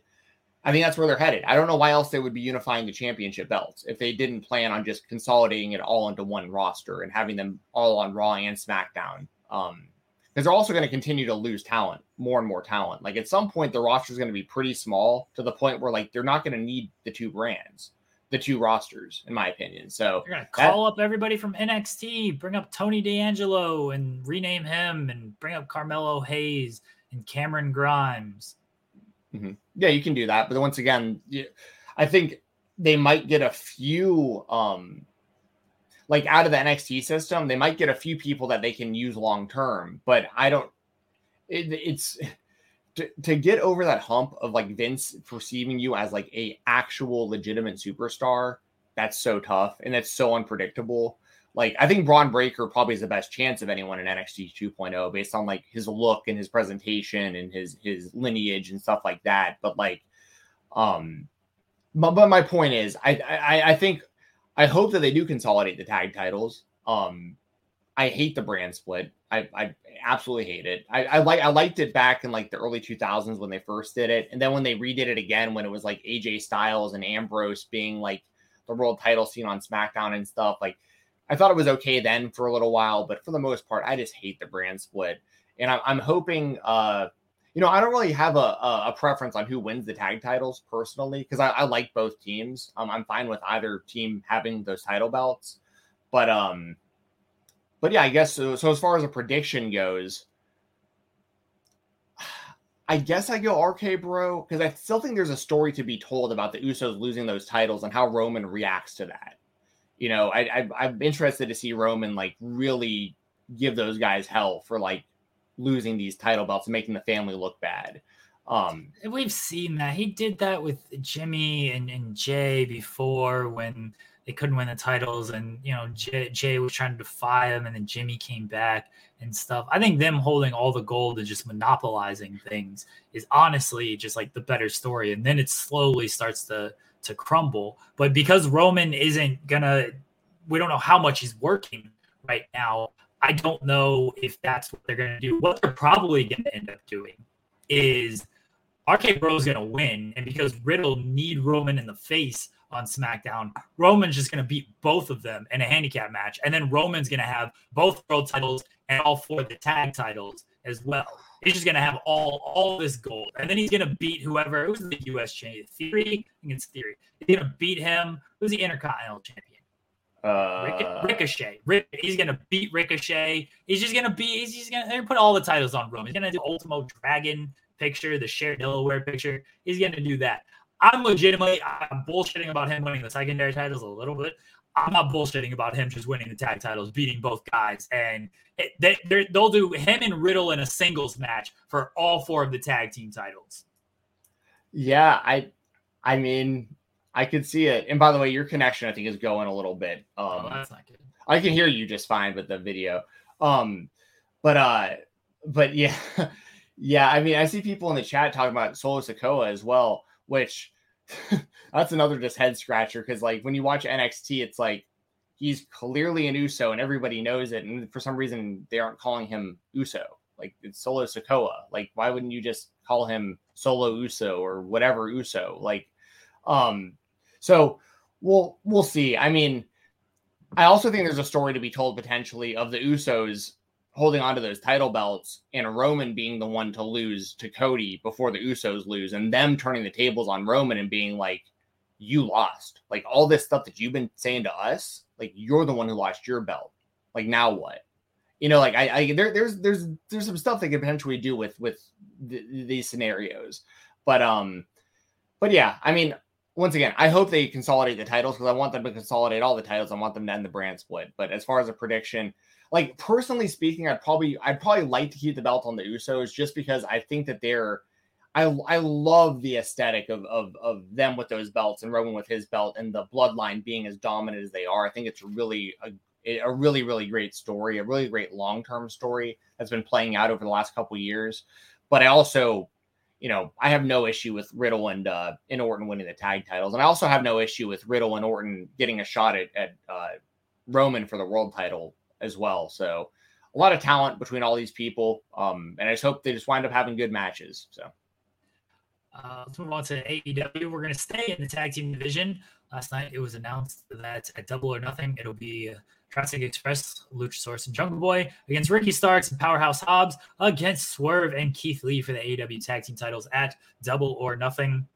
I think that's where they're headed. I don't know why else they would be unifying the championship belts if they didn't plan on just consolidating it all into one roster and having them all on Raw and SmackDown. Um, because they're also going to continue to lose talent, more and more talent. Like at some point, the roster is going to be pretty small to the point where like they're not going to need the two brands the two rosters, in my opinion. So you're gonna call that, up everybody from NXT, bring up Tony D'Angelo and rename him, and bring up Carmelo Hayes and Cameron Grimes. Mm-hmm. Yeah, you can do that, but once again, I think they might get a few, um, like out of the NXT system, they might get a few people that they can use long term. But I don't. It, it's to, to get over that hump of like Vince perceiving you as like a actual legitimate superstar, that's so tough and that's so unpredictable. Like I think Bron Breaker probably is the best chance of anyone in NXT 2.0 based on like his look and his presentation and his his lineage and stuff like that. But like, um, but, but my point is, I, I I think I hope that they do consolidate the tag titles. Um, I hate the brand split. I, I absolutely hate it. I, I like I liked it back in like the early 2000s when they first did it, and then when they redid it again when it was like AJ Styles and Ambrose being like the world title scene on SmackDown and stuff. Like I thought it was okay then for a little while, but for the most part, I just hate the brand split. And I'm, hoping, uh, you know, I don't really have a, a, a preference on who wins the tag titles personally because I, I, like both teams. Um, I'm fine with either team having those title belts, but um, but yeah, I guess so. So as far as a prediction goes, I guess I go RK Bro because I still think there's a story to be told about the Usos losing those titles and how Roman reacts to that. You know, I, I I'm interested to see Roman like really give those guys hell for like losing these title belts and making the family look bad. Um, We've seen that he did that with Jimmy and, and Jay before when they couldn't win the titles, and you know Jay, Jay, was trying to defy them, and then Jimmy came back and stuff. I think them holding all the gold and just monopolizing things is honestly just like the better story, and then it slowly starts to to crumble. But because Roman isn't gonna, we don't know how much he's working right now. I don't know if that's what they're gonna do. What they're probably gonna end up doing is RK Bro is gonna win, and because Riddle need Roman in the face on SmackDown. Roman's just going to beat both of them in a handicap match. And then Roman's going to have both world titles and all four of the tag titles as well. He's just going to have all all this gold. And then he's going to beat whoever, who's the U.S. champion? Theory? I think it's Theory. He's going to beat him. Who's the Intercontinental champion? uh, Ricochet. Rick, he's gonna beat Ricochet. He's just gonna be. He's just gonna, gonna put all the titles on Roman. He's gonna do Ultimo Dragon picture, the shared Delaware picture. He's gonna do that. I'm legitimately I'm bullshitting about him winning the secondary titles a little bit. I'm not bullshitting about him just winning the tag titles, beating both guys, and it, they, they'll do him and Riddle in a singles match for all four of the tag team titles. Yeah, I, I mean, I could see it. And by the way, your connection I think is going a little bit. Um, oh, that's not good. I can hear you just fine with the video. Um, but uh, but yeah, yeah. I mean, I see people in the chat talking about Solo Sikoa as well which that's another just head scratcher because like when you watch NXT, it's like he's clearly an Uso and everybody knows it, and for some reason they aren't calling him Uso. Like it's Solo Sikoa. Like why wouldn't you just call him Solo Uso or whatever Uso? Like, um, so we'll we'll see. I mean, I also think there's a story to be told potentially of the Usos holding on to those title belts and Roman being the one to lose to Cody before the Usos lose and them turning the tables on Roman and being like, you lost. Like all this stuff that you've been saying to us, like you're the one who lost your belt. Like now what? You know, like I, I there, there's there's there's some stuff they could potentially do with with th- these scenarios, but um, but yeah, I mean, once again, I hope they consolidate the titles because I want them to consolidate all the titles. I want them to end the brand split. But as far as a prediction, like personally speaking, I'd probably I'd probably like to keep the belt on the Usos just because I think that they're I I love the aesthetic of of of them with those belts and Roman with his belt and the bloodline being as dominant as they are. I think it's really a a really really great story, a really great long term story that's been playing out over the last couple years. But I also, you know, I have no issue with Riddle and uh, and Orton winning the tag titles, and I also have no issue with Riddle and Orton getting a shot at at uh, Roman for the world title as well. So a lot of talent between all these people. Um, and I just hope they just wind up having good matches. So uh, let's move on to AEW. We're going to stay in the tag team division. Last night it was announced that at Double or Nothing, it'll be Jurassic Express, Luchasaurus, and Jungle Boy against Ricky Starks and Powerhouse Hobbs against Swerve and Keith Lee for the AEW tag team titles at Double or Nothing.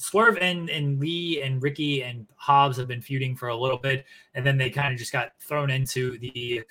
Swerve and, and Lee and Ricky and Hobbs have been feuding for a little bit, and then they kind of just got thrown into the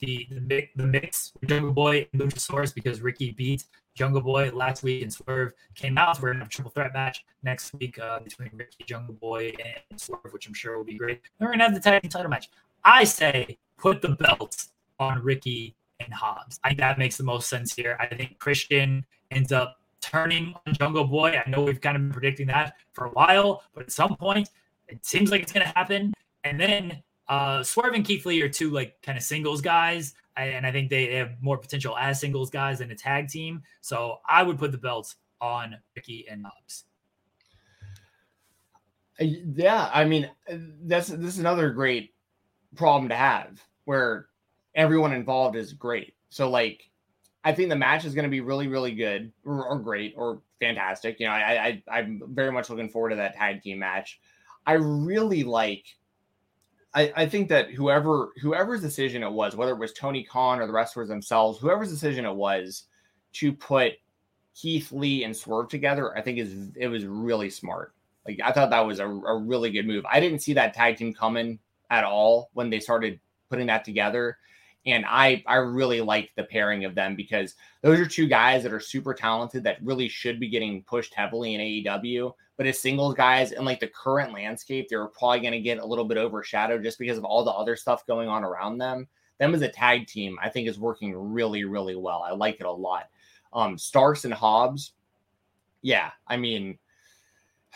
the the, the mix Jungle Boy and Luchasaurus because Ricky beat Jungle Boy last week and Swerve came out. We're gonna have a triple threat match next week uh, between Ricky, Jungle Boy, and Swerve, which I'm sure will be great. Then we're gonna have the tag team title match. I say put the belts on Ricky and Hobbs. I think that makes the most sense here. I think Christian ends up turning on Jungle Boy. I know we've kind of been predicting that for a while, but at some point, it seems like it's going to happen. And then uh, Swerve and Keith Lee are two like kind of singles guys, and I think they have more potential as singles guys than a tag team. So I would put the belts on Ricky and Hobbs. Yeah, I mean, that's this is another great problem to have where everyone involved is great. So like, I think the match is going to be really, really good or, or great or fantastic. You know, I, I I'm very much looking forward to that tag team match. I really like. I, I think that whoever whoever's decision it was, whether it was Tony Khan or the wrestlers themselves, whoever's decision it was to put Keith Lee and Swerve together, I think is it was really smart. Like I thought that was a, a really good move. I didn't see that tag team coming at all when they started putting that together. And I I really liked the pairing of them because those are two guys that are super talented that really should be getting pushed heavily in AEW. But as singles guys in like the current landscape, they're probably going to get a little bit overshadowed just because of all the other stuff going on around them. Them as a tag team, I think is working really, really well. I like it a lot. Um, Starks and Hobbs, yeah, I mean,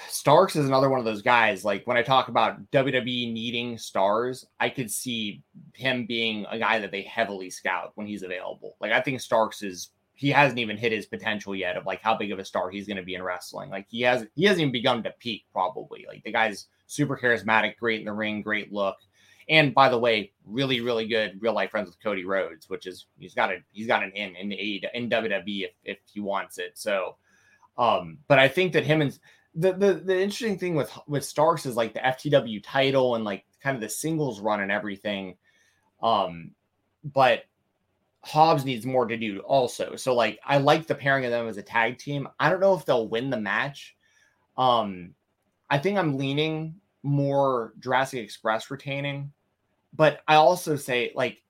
Starks is another one of those guys. Like when I talk about WWE needing stars, I could see him being a guy that they heavily scout when he's available. Like I think Starks is he hasn't even hit his potential yet of like how big of a star he's going to be in wrestling. Like he has he hasn't even begun to peak probably. Like the guy's super charismatic, great in the ring, great look. And by the way, really, really good real life friends with Cody Rhodes, which is he's got a he's got an in in in WWE if, if he wants it. So, um, but I think that him and the, the the interesting thing with with Starks is like the FTW title and like kind of the singles run and everything. Um, but Hobbs needs more to do also. So like I like the pairing of them as a tag team. I don't know if they'll win the match. Um, I think I'm leaning more Jurassic Express retaining, but I also say like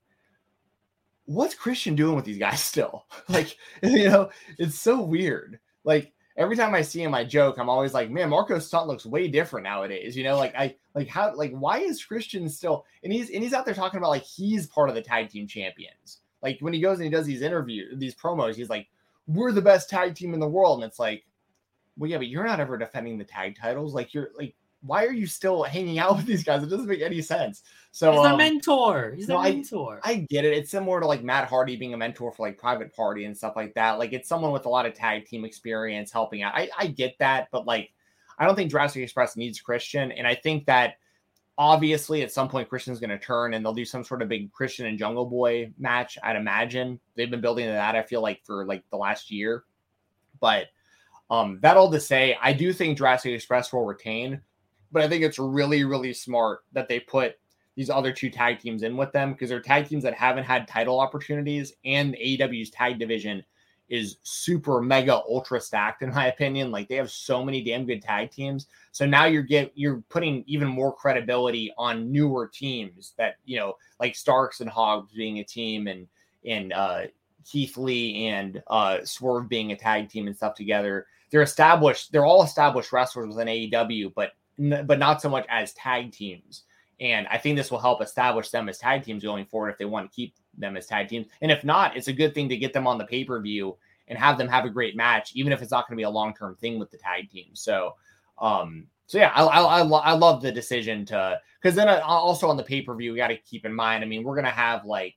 what's Christian doing with these guys still? like, you know, it's so weird. Like every time I see him, I joke. I'm always like, man, Marco Stunt looks way different nowadays. You know, like I like how like why is Christian still and he's and he's out there talking about like he's part of the tag team champions. Like when he goes and he does these interviews, these promos, he's like, We're the best tag team in the world. And it's like, well, yeah, but you're not ever defending the tag titles. Like you're like, why are you still hanging out with these guys? It doesn't make any sense. So He's um, mentor. He's no, I- mentor. I get it. It's similar to like Matt Hardy being a mentor for like Private Party and stuff like that. Like it's someone with a lot of tag team experience helping out. I, I get that, but like I don't think Jurassic Express needs Christian. And I think that obviously at some point Christian's going to turn and they'll do some sort of big Christian and Jungle Boy match. I'd imagine they've been building that. I feel like for like the last year, but um, that all to say, I do think Jurassic Express will retain, but I think it's really, really smart that they put these other two tag teams in with them because they're tag teams that haven't had title opportunities, and AEW's tag division is super mega ultra stacked in my opinion. Like they have so many damn good tag teams. So now you're get you're putting even more credibility on newer teams that you know, like Starks and Hobbs being a team and and uh Keith Lee and uh Swerve being a tag team and stuff together. They're established, they're all established wrestlers within AEW, but but not so much as tag teams. And I think this will help establish them as tag teams going forward if they want to keep them as tag teams. And if not, it's a good thing to get them on the pay per view and have them have a great match, even if it's not going to be a long term thing with the tag team. So, um, so yeah, I I, I, I love the decision to because then uh, also on the pay per view, we got to keep in mind. I mean, we're gonna have like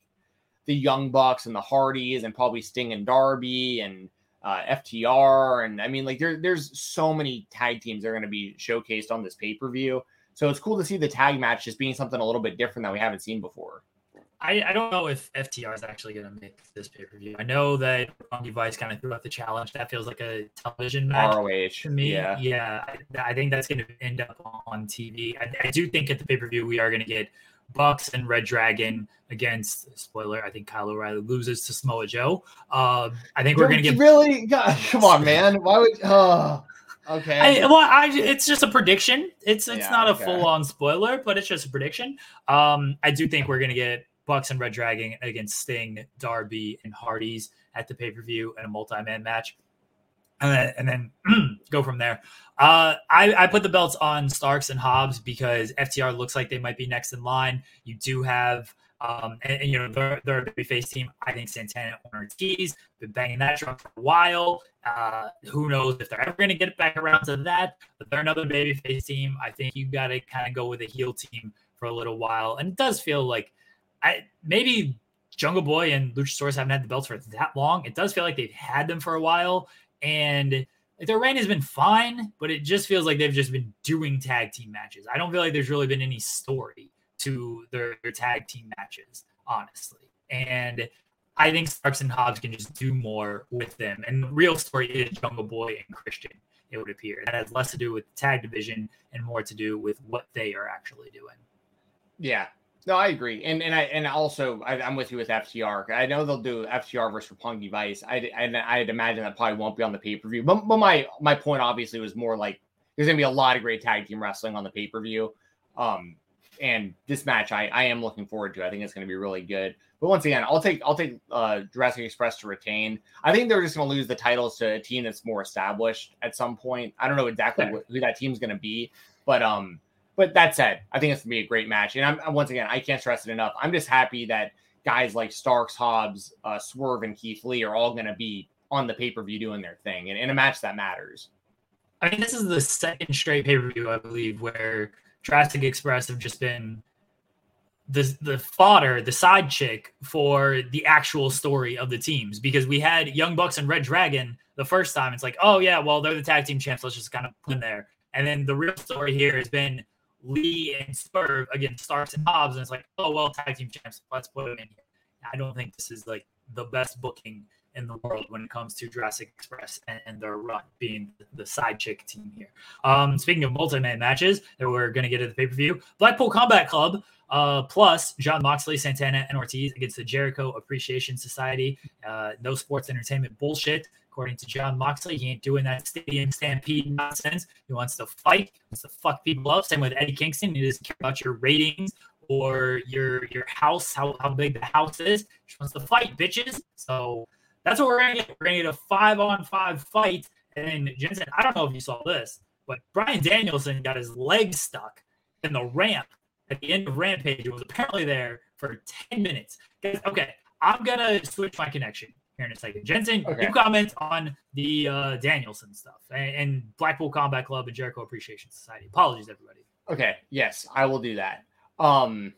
the Young Bucks and the Hardys and probably Sting and Darby and uh, FTR and I mean like there there's so many tag teams that are going to be showcased on this pay per view. So it's cool to see the tag match just being something a little bit different that we haven't seen before. I, I don't know if FTR is actually going to make this pay per view. I know that Roppongi Vice kind of threw out the challenge. That feels like a television match ROH to me. yeah. Yeah, I, I think that's going to end up on TV. I, I do think at the pay per view we are going to get Bucks and Red Dragon against. Spoiler: I think Kyle O'Reilly loses to Samoa Joe. Uh, I think we're going to get. really God, come on, man. Why would? Oh, okay. I, well, I, it's just a prediction. It's it's Yeah, not a okay. full on spoiler, but it's just a prediction. Um, I do think we're gonna get Bucks and Red Dragon against Sting, Darby, and Hardys at the pay per view in a multi man match, and then, and then go from there. Uh, I, I put the belts on Starks and Hobbs because FTR looks like they might be next in line. You do have Um, and, and, you know, they're, they're a babyface team. I think Santana and Ortiz been banging that drum for a while. Uh, who knows if they're ever going to get back around to that? But they're another babyface team. I think you got to kind of go with a heel team for a little while. And it does feel like I maybe Jungle Boy and Luchasaurus haven't had the belts for that long. It does feel like they've had them for a while, and their reign has been fine, but it just feels like they've just been doing tag team matches. I don't feel like there's really been any story to their, their tag team matches, honestly. And I think Starks and Hobbs can just do more with them. And the real story is Jungle Boy and Christian, it would appear. That has less to do with the tag division and more to do with what they are actually doing. Yeah. No, I agree, and and I and also I, am with you with FTR. I know they'll do FTR versus Roppongi Vice. I and I'd imagine that probably won't be on the pay per view. But but my my point obviously was more like there's gonna be a lot of great tag team wrestling on the pay per view. Um, and this match I, I am looking forward to. I think it's going to be really good. But once again, I'll take I'll take uh, Jurassic Express to retain. I think they're just going to lose the titles to a team that's more established at some point. I don't know exactly what, who that team's going to be, but um, but that said, I think it's to be a great match. And I'm once again, I can't stress it enough. I'm just happy that guys like Starks, Hobbs, uh, Swerve, and Keith Lee are all to be on the pay per view doing their thing and in a match that matters. I mean, this is the second straight pay per view, I believe, where Jurassic Express have just been the the fodder, the side chick for the actual story of the teams. Because we had Young Bucks and Red Dragon the first time. It's like, oh yeah, well they're the tag team champs. Let's just kind of put them there. And then the real story here has been Lee and Swerve against Starks and Hobbs, and it's like, oh well, tag team champs. Let's put them in here. I don't think this is like the best booking in the world when it comes to Jurassic Express and, and their run being the side chick team here. Um, speaking of multi-man matches that we're going to get at the pay-per-view, Blackpool Combat Club uh, plus Jon Moxley, Santana, and Ortiz against the Jericho Appreciation Society. Uh, no sports entertainment bullshit. According to Jon Moxley, he ain't doing that stadium stampede nonsense. He wants to fight, wants to fuck people up. Same with Eddie Kingston. He doesn't care about your ratings or your your house, how, how big the house is. He wants to fight, bitches. So that's what we're gonna get. We're gonna get a five on five fight. And Jensen, I don't know if you saw this, but Bryan Danielson got his leg stuck in the ramp at the end of Rampage. It was apparently there for 10 minutes. Okay, I'm gonna switch my connection here in a second. Jensen, okay. you comment on the uh, Danielson stuff and, and Blackpool Combat Club and Jericho Appreciation Society. Apologies, everybody. Okay, yes, I will do that. Um,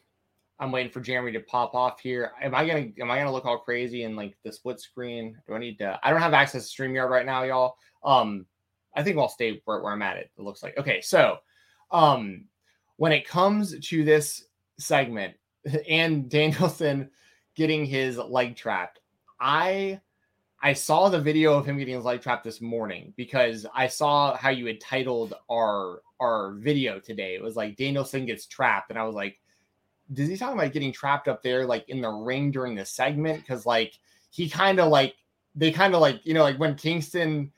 I'm waiting for Jeremy to pop off here. Am I gonna am I gonna look all crazy in like the split screen? Do I need to? I don't have access to StreamYard right now, y'all. Um, I think I'll stay where, where I'm at. It, it looks like okay. So, um, when it comes to this segment and Danielson getting his leg trapped, I I saw the video of him getting his leg trapped this morning because I saw how you had titled our our video today. It was like Danielson gets trapped, and I was like does he talk about getting trapped up there like in the ring during the segment? Because like he kind of like they kind of like you know like when Kingston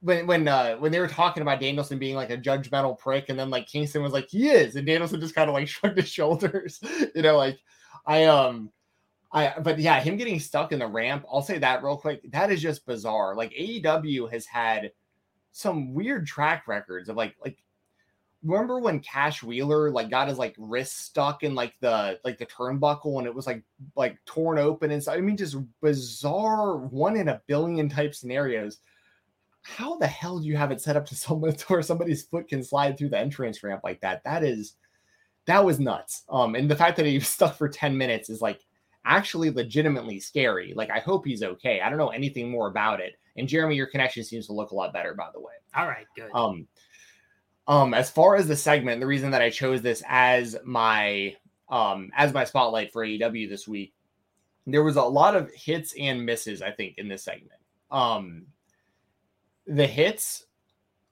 when when uh when they were talking about Danielson being like a judgmental prick, and then like Kingston was like he is, and Danielson just kind of like shrugged his shoulders, you know, like I um I but yeah, him getting stuck in the ramp, I'll say that real quick. That is just bizarre. Like AEW has had some weird track records of like like remember when Cash Wheeler like got his like wrist stuck in like the like the turnbuckle and it was like like torn open and so I mean just bizarre one in a billion type scenarios. How the hell do you have it set up to someone to where somebody's foot can slide through the entrance ramp like that? That is that was nuts. Um and the fact that he was stuck for 10 minutes is like actually legitimately scary. Like I hope he's okay. I don't know anything more about it. And Jeremy, your connection seems to look a lot better, by the way. All right, good. Um, um, as far as the segment, the reason that I chose this as my um as my spotlight for AEW this week, there was a lot of hits and misses, I think, in this segment. Um the hits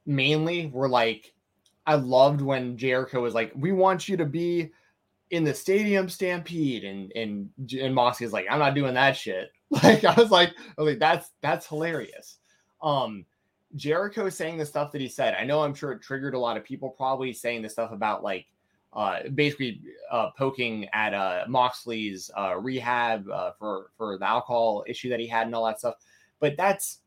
mainly were like I loved when Jericho was like, We want you to be in the stadium stampede and and and is like, I'm not doing that shit. Like I was like, I was like, that's that's hilarious. Um Jericho saying the stuff that he said, I know I'm sure it triggered a lot of people probably saying the stuff about like uh, basically uh, poking at uh, Moxley's uh, rehab uh, for for the alcohol issue that he had and all that stuff. But that's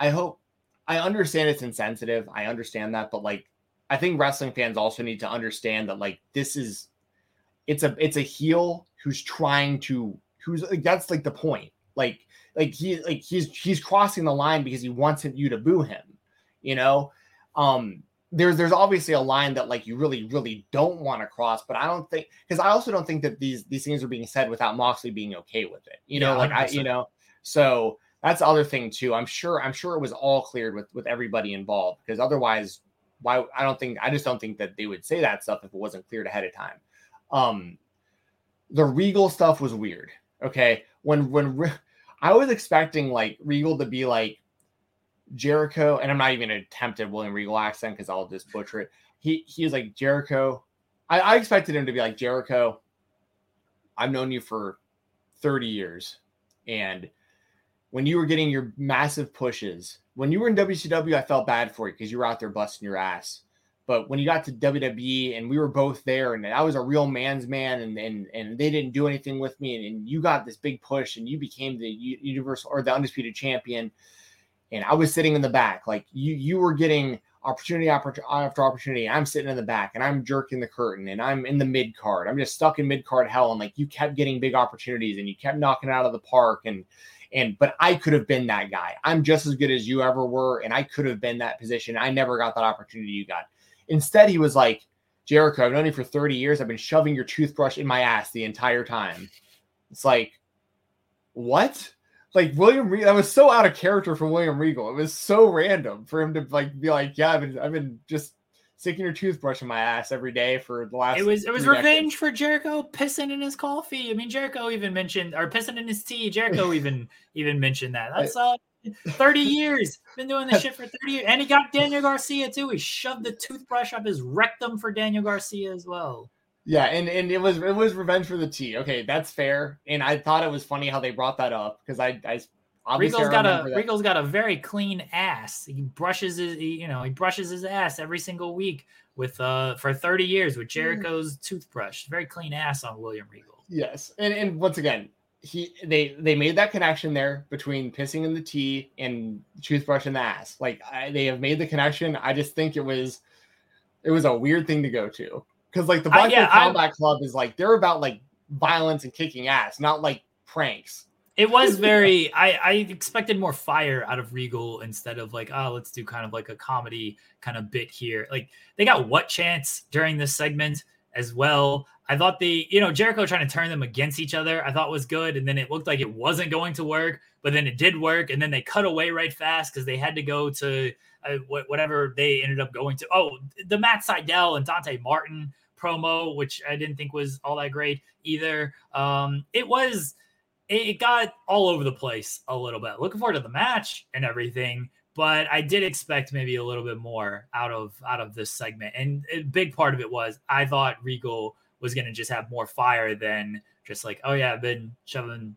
I hope I understand it's insensitive. I understand that, but like I think wrestling fans also need to understand that like this is it's a it's a heel who's trying to who's like that's like the point. Like like he like he's he's crossing the line because he wants you to boo him, you know. Um there's there's obviously a line that like you really really don't want to cross but i don't think because i also don't think that these these things are being said without moxley being okay with it you know Yeah, like i 100%. you know so that's the other thing too i'm sure i'm sure it was all cleared with with everybody involved because otherwise why i don't think i just don't think that they would say that stuff if it wasn't cleared ahead of time um the regal stuff was weird okay when when Re- i was expecting like regal to be like Jericho, and I'm not even gonna attempt a William Regal accent because I'll just butcher it. He he was like Jericho. I, I expected him to be like Jericho. I've known you for 30 years, and when you were getting your massive pushes, when you were in WCW, I felt bad for you because you were out there busting your ass. But when you got to WWE and we were both there, and I was a real man's man, and and, and they didn't do anything with me, and, and you got this big push, and you became the universal or the undisputed champion and I was sitting in the back. Like you, you were getting opportunity after opportunity. I'm sitting in the back and I'm jerking the curtain and I'm in the mid card. I'm just stuck in mid card hell. And like you kept getting big opportunities and you kept knocking out of the park. And and but I could have been that guy. I'm just as good as you ever were, and I could have been that position. I never got that opportunity you got. Instead, he was like, Jericho, I've known you for 30 years. I've been shoving your toothbrush in my ass the entire time. It's like, what? like William Regal, that was so out of character for William Regal. It was so random for him to like be like, yeah, I've been, I've been just sticking your toothbrush in my ass every day for the last. It was it was three decades." revenge for Jericho pissing in his coffee. I mean, Jericho even mentioned or pissing in his tea. Jericho even even mentioned that. That's uh, thirty years. Been doing this shit for thirty years, and he got Daniel Garcia too. He shoved the toothbrush up his rectum for Daniel Garcia as well. Yeah, and and it was it was revenge for the tea. Okay, that's fair. And I thought it was funny how they brought that up because I I obviously Regal's got a that. Regal's got a very clean ass. He brushes his he, you know he brushes his ass every single week with uh for thirty years with Jericho's toothbrush. Very clean ass on William Regal. Yes, and and once again, he they they made that connection there between pissing in the tea and toothbrush in the ass. Like I, they have made the connection. I just think it was it was a weird thing to go to because like the Blackpool yeah, I- Combat Club is like they're about like violence and kicking ass, not like pranks. It was very. I I expected more fire out of Regal instead of like, oh, let's do kind of like a comedy kind of bit here. Like they got what chance during this segment as well. I thought the you know Jericho trying to turn them against each other. I thought was good, and then it looked like it wasn't going to work, but then it did work, and then they cut away right fast because they had to go to uh, whatever they ended up going to. Oh, the Matt Sydal and Dante Martin promo, which I didn't think was all that great either. Um, it was it it got all over the place a little bit. Looking forward to the match and everything, but I did expect maybe a little bit more out of out of this segment. And a big part of it was I thought Regal was going to just have more fire than just like, oh yeah, I've been shoving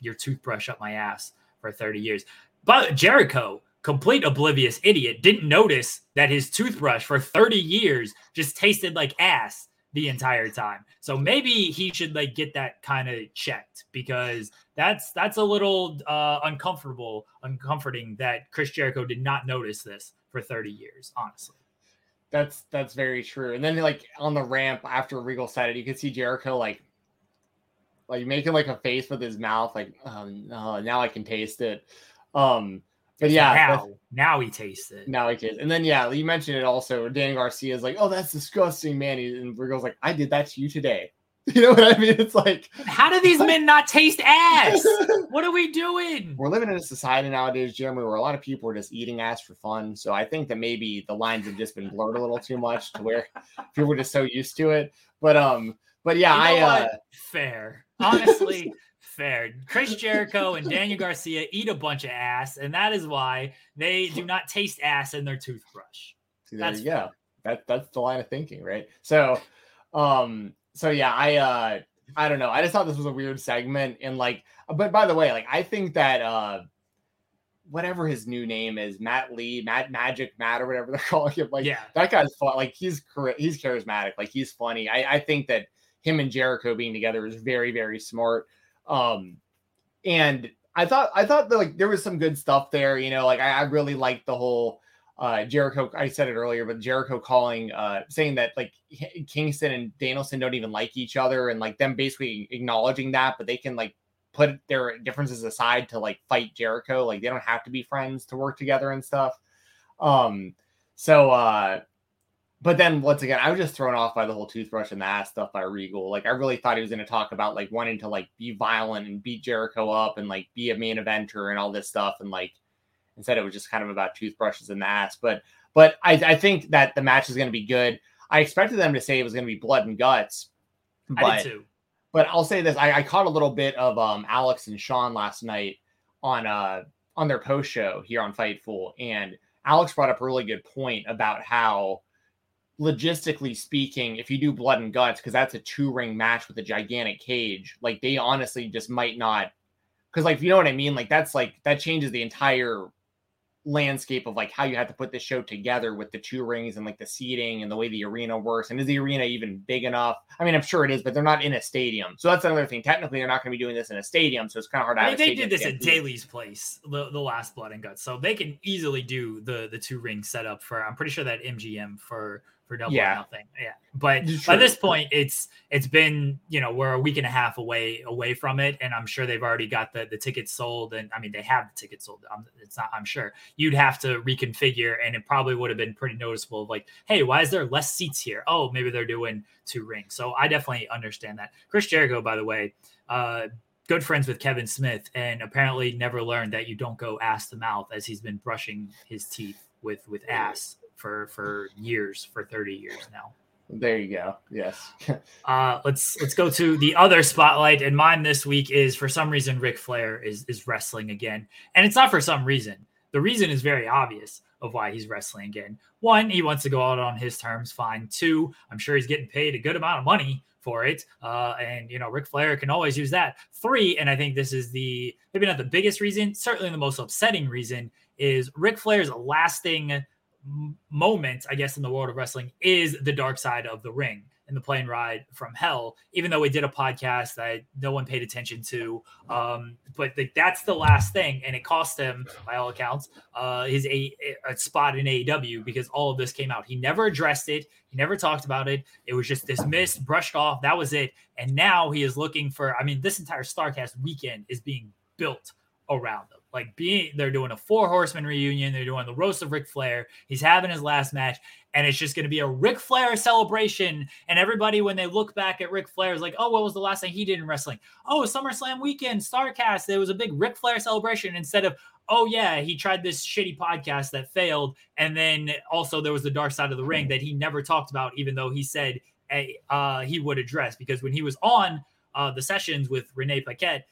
your toothbrush up my ass for 30 years. But Jericho, complete oblivious idiot, didn't notice that his toothbrush for 30 years just tasted like ass the entire time. So maybe he should like get that kind of checked because that's that's a little uh uncomfortable, uncomforting that Chris Jericho did not notice this for 30 years, honestly. That's that's very true. And then like on the ramp after Regal said it, you could see Jericho like like making like a face with his mouth, like oh no, now I can taste it. Um but yeah, now, now he tastes it. now I can. And then yeah, you mentioned it also. Dan Garcia is like, oh, that's disgusting, man. And Regal's like, I did that to you today. You know what I mean? It's like How do these men not taste ass? What are we doing? we're living in a society nowadays, Jeremy, where a lot of people are just eating ass for fun. So I think that maybe the lines have just been blurred a little too much to where people are just so used to it. But um, but yeah, You know I uh fair. Honestly, fair. Chris Jericho and Daniel Garcia eat a bunch of ass, and that is why they do not taste ass in their toothbrush. See, there That's you go. That that's the line of thinking, right? So, um, so yeah, I uh, I don't know. I just thought this was a weird segment, and like, but by the way, like, I think that uh, whatever his new name is, Matt Lee, Matt Magic Matt, or whatever they're calling him, like, yeah. that guy's fun. Like, he's he's charismatic. Like, he's funny. I I think that him and Jericho being together is very very smart. Um, and I thought I thought that like there was some good stuff there. You know, like I, I really liked the whole uh, Jericho, I said it earlier, but Jericho calling, uh, saying that like Kingston and Danielson don't even like each other, and like them basically acknowledging that, but they can like put their differences aside to like fight Jericho. Like they don't have to be friends to work together and stuff. Um, so, uh, but then once again, I was just thrown off by the whole toothbrush and the ass stuff by Regal. Like I really thought he was going to talk about like wanting to like be violent and beat Jericho up and like be a main eventer and all this stuff, and like instead it was just kind of about toothbrushes and the ass. But but I, I think that the match is going to be good. I expected them to say it was going to be blood and guts, but I did too. but I'll say this: I, I caught a little bit of um, Alex and Sean last night on uh on their post show here on Fightful, and Alex brought up a really good point about how logistically speaking, if you do blood and guts, because that's a two ring match with a gigantic cage, like they honestly just might not. Because like you know what I mean, like that's like that changes the entire landscape of like how you have to put this show together with the two rings and like the seating and the way the arena works. And is the arena even big enough? I mean, I'm sure it is, but they're not in a stadium. So that's another thing. Technically, they're not going to be doing this in a stadium. So it's kind of hard I mean, they did this at. Daily's place, the, the last Blood and Guts, so they can easily do the the two ring setup for. I'm pretty sure that MGM for for double Yeah. or nothing. Yeah, but by this point, it's it's been you know we're a week and a half away away from it, and I'm sure they've already got the the tickets sold, and I mean they have the tickets sold. I'm, it's not. I'm sure you'd have to reconfigure, and it probably would have been pretty noticeable. Of like, hey, why is there less seats here? Oh, maybe they're doing two rings. So I definitely understand that. Chris Jericho, by the way. uh good friends with Kevin Smith and apparently never learned that you don't go ass to mouth as he's been brushing his teeth with with ass for for years for 30 years now. There you go. Yes. Uh let's let's go to the other spotlight and mine this week is for some reason Ric Flair is is wrestling again. And it's not for some reason. The reason is very obvious of why he's wrestling again. One, he wants to go out on his terms, fine. Two, I'm sure he's getting paid a good amount of money for it. Uh, and you know, Ric Flair can always use that. Three, and I think this is the maybe not the biggest reason, certainly the most upsetting reason, is Ric Flair's lasting moment, I guess, in the world of wrestling is the dark side of the ring and the plane ride from hell. Even though we did a podcast that no one paid attention to, um, but the, that's the last thing, and it cost him, by all accounts, uh, his a, a spot in AEW because all of this came out. He never addressed it. He never talked about it. It was just dismissed, brushed off. That was it. And now he is looking for. I mean, this entire Starcast weekend is being built around them. Like being, they're doing a four horseman reunion. They're doing the roast of Ric Flair. He's having his last match, and it's just going to be a Ric Flair celebration. And everybody, when they look back at Ric Flair, is like, "Oh, what was the last thing he did in wrestling? Oh, SummerSlam weekend, Starcast. There was a big Ric Flair celebration." Instead of, "Oh yeah, he tried this shitty podcast that failed," and then also there was the dark side of the ring that he never talked about, even though he said uh, he would address because when he was on uh, the sessions with Renee Paquette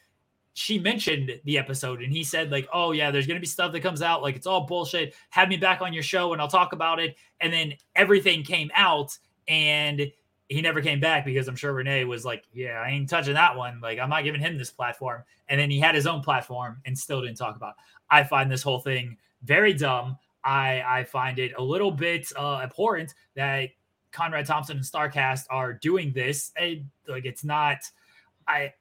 she mentioned the episode and he said like oh yeah there's gonna be stuff that comes out like it's all bullshit. Have me back on your show and i'll talk about it. And then everything came out and he never came back because i'm sure renee was like yeah i ain't touching that one. Like i'm not giving him this platform. And then he had his own platform and still didn't talk about it. i find this whole thing very dumb. I i find it a little bit uh abhorrent that conrad thompson and starcast are doing this. Like it's not i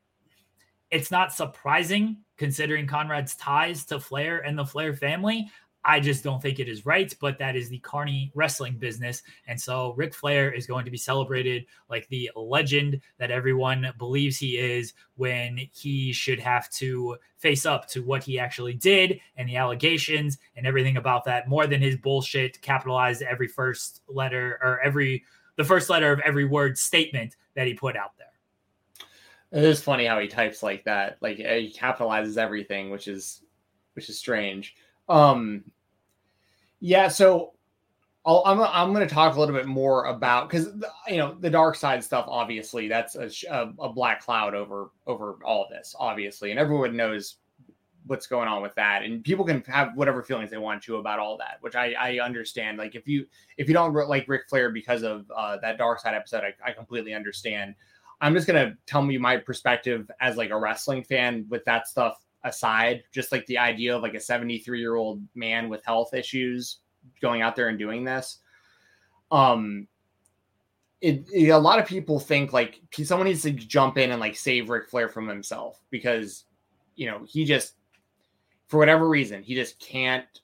it's not surprising considering Conrad's ties to Flair and the Flair family. I just don't think it is right, but that is the Carney wrestling business. And so Ric Flair is going to be celebrated like the legend that everyone believes he is when he should have to face up to what he actually did and the allegations and everything about that more than his bullshit capitalized every first letter or every the first letter of every word statement that he put out there. It is funny how he types like that. Like uh, he capitalizes everything, which is which is strange. Um yeah, so I'll, I'm I'm going to talk a little bit more about because you know the dark side stuff. Obviously, that's a, a, a black cloud over over all this, obviously, and everyone knows what's going on with that. And people can have whatever feelings they want to about all that, which I I understand. Like if you if you don't like Ric Flair because of uh, that dark side episode, I, I completely understand. I'm just gonna tell me my perspective as like a wrestling fan with that stuff aside, just like the idea of like a 73 year old man with health issues going out there and doing this. Um, it, it- a lot of people think like someone needs to jump in and like save Ric Flair from himself because you know he just for whatever reason he just can't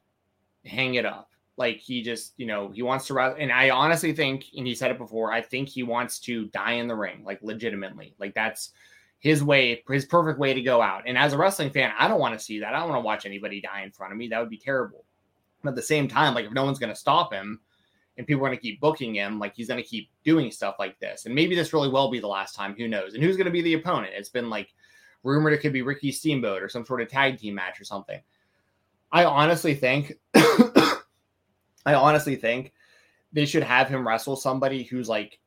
hang it up Like he just, you know, he wants to and I honestly think, and he said it before, I think he wants to die in the ring, like legitimately. Like that's his way, his perfect way to go out. And as a wrestling fan, I don't want to see that. I don't want to watch anybody die in front of me. That would be terrible. But at the same time, like if no one's going to stop him and people are going to keep booking him, like he's going to keep doing stuff like this. And maybe this really will be the last time. Who knows? And who's going to be the opponent? It's been like rumored it could be Ricky Steamboat or some sort of tag team match or something. I honestly think, I honestly think they should have him wrestle somebody who's like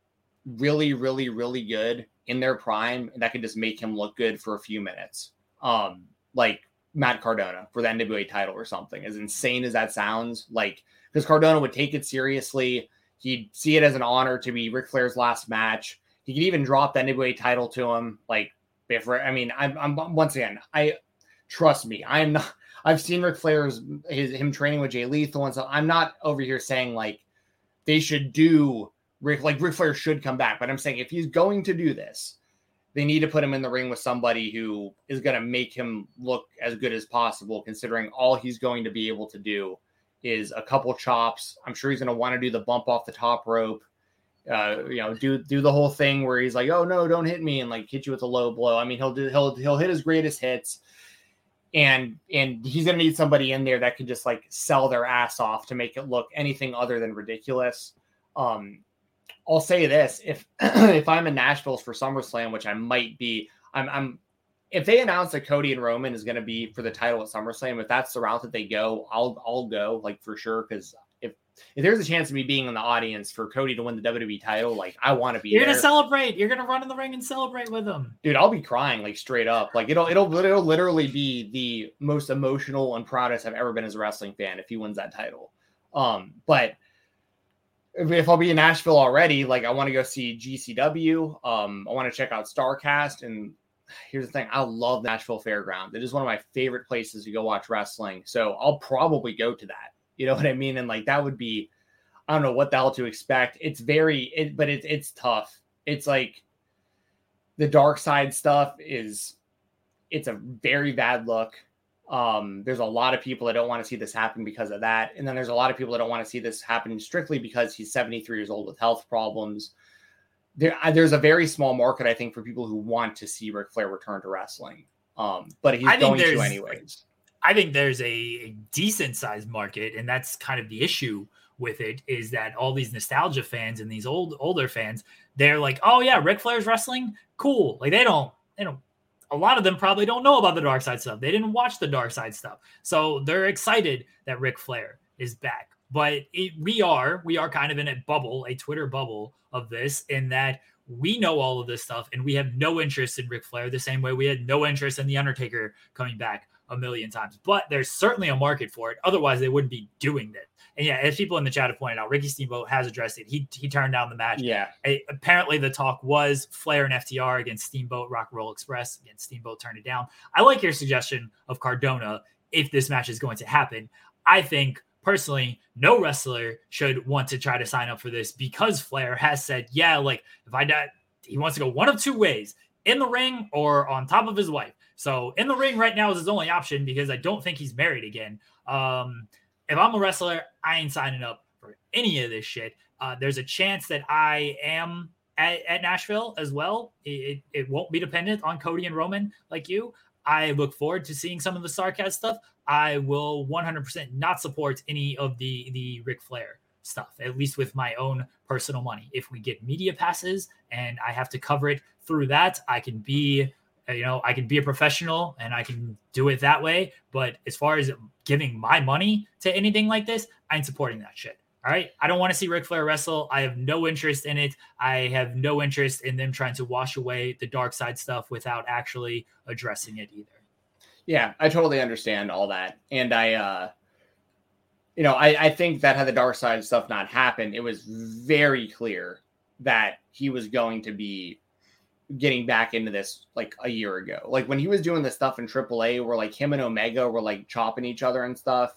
really, really, really good in their prime and that could just make him look good for a few minutes. Um, like Matt Cardona for the NWA title or something. As insane as that sounds, like because Cardona would take it seriously. He'd see it as an honor to be Ric Flair's last match. He could even drop the NWA title to him. Like, if I mean, I'm, I'm once again, I trust me, I'm not. I've seen Ric Flair's his him training with Jay Lethal and so I'm not over here saying like they should do Rick like Ric Flair should come back, but I'm saying if he's going to do this, they need to put him in the ring with somebody who is going to make him look as good as possible, considering all he's going to be able to do is a couple chops. I'm sure he's going to want to do the bump off the top rope. Uh, you know, do do the whole thing where he's like, "Oh no, don't hit me," and like hit you with a low blow. I mean, he'll do he'll he'll hit his greatest hits, and and he's going to need somebody in there that can just like sell their ass off to make it look anything other than ridiculous. Um, I'll say this: if if I'm in Nashville for SummerSlam, which I might be, I'm I'm if they announce that Cody and Roman is going to be for the title at SummerSlam, if that's the route that they go, I'll I'll go like for sure because if there's a chance of me being in the audience for Cody to win the WWE title, like I want to be. You're there. gonna celebrate. You're gonna run in the ring and celebrate with him, dude. I'll be crying like straight up. Like it'll it'll it'll literally be the most emotional and proudest I've ever been as a wrestling fan if he wins that title. Um, but if I'll be in Nashville already, like I want to go see GCW. Um, I want to check out Starcast. And here's the thing: I love Nashville Fairground. It is one of my favorite places to go watch wrestling. So I'll probably go to that. You know what I mean? And like that would be, I don't know what the hell to expect. It's very, it, but it's it's tough. It's like the dark side stuff is, it's a very bad look. Um, there's a lot of people that don't want to see this happen because of that. And then there's a lot of people that don't want to see this happen strictly because he's 73 years old with health problems. There, there's a very small market, I think, for people who want to see Ric Flair return to wrestling. Um, but he's going to anyways. I think there's a decent sized market, and that's kind of the issue with it is that all these nostalgia fans and these old older fans, they're like, oh yeah, Ric Flair's wrestling, cool. Like they don't they don't a lot of them probably don't know about the dark side stuff. They didn't watch the dark side stuff. So they're excited that Ric Flair is back. But it, we are, we are kind of in a bubble, a Twitter bubble of this, in that we know all of this stuff and we have no interest in Ric Flair the same way we had no interest in The Undertaker coming back a million times. But there's certainly a market for it. Otherwise, they wouldn't be doing this. And yeah, as people in the chat have pointed out, Ricky Steamboat has addressed it. He he turned down the match. Yeah. apparently, the talk was Flair and FTR against Steamboat, Rock Roll Express against Steamboat. Turned it down. I like your suggestion of Cardona if this match is going to happen. I think personally, no wrestler should want to try to sign up for this because Flair has said, yeah, like if I die, he wants to go one of two ways in the ring or on top of his wife. So in the ring right now is his only option because I don't think he's married again. Um, if I'm a wrestler, I ain't signing up for any of this shit. Uh, there's a chance that I am at, at Nashville as well. It, it, won't be dependent on Cody and Roman like you. I look forward to seeing some of the Starcast stuff. I will 100% not support any of the the Ric Flair stuff, at least with my own personal money. If we get media passes and I have to cover it through that, I can be you know, I can be a professional and I can do it that way. But as far as giving my money to anything like this, I ain't supporting that shit. All right. I don't want to see Ric Flair wrestle. I have no interest in it. I have no interest in them trying to wash away the dark side stuff without actually addressing it either. Yeah, I totally understand all that. And I, uh, you know, I, I think that had the dark side stuff not happened, it was very clear that he was going to be getting back into this like a year ago. Like when he was doing the stuff in AAA where like him and Omega were like chopping each other and stuff.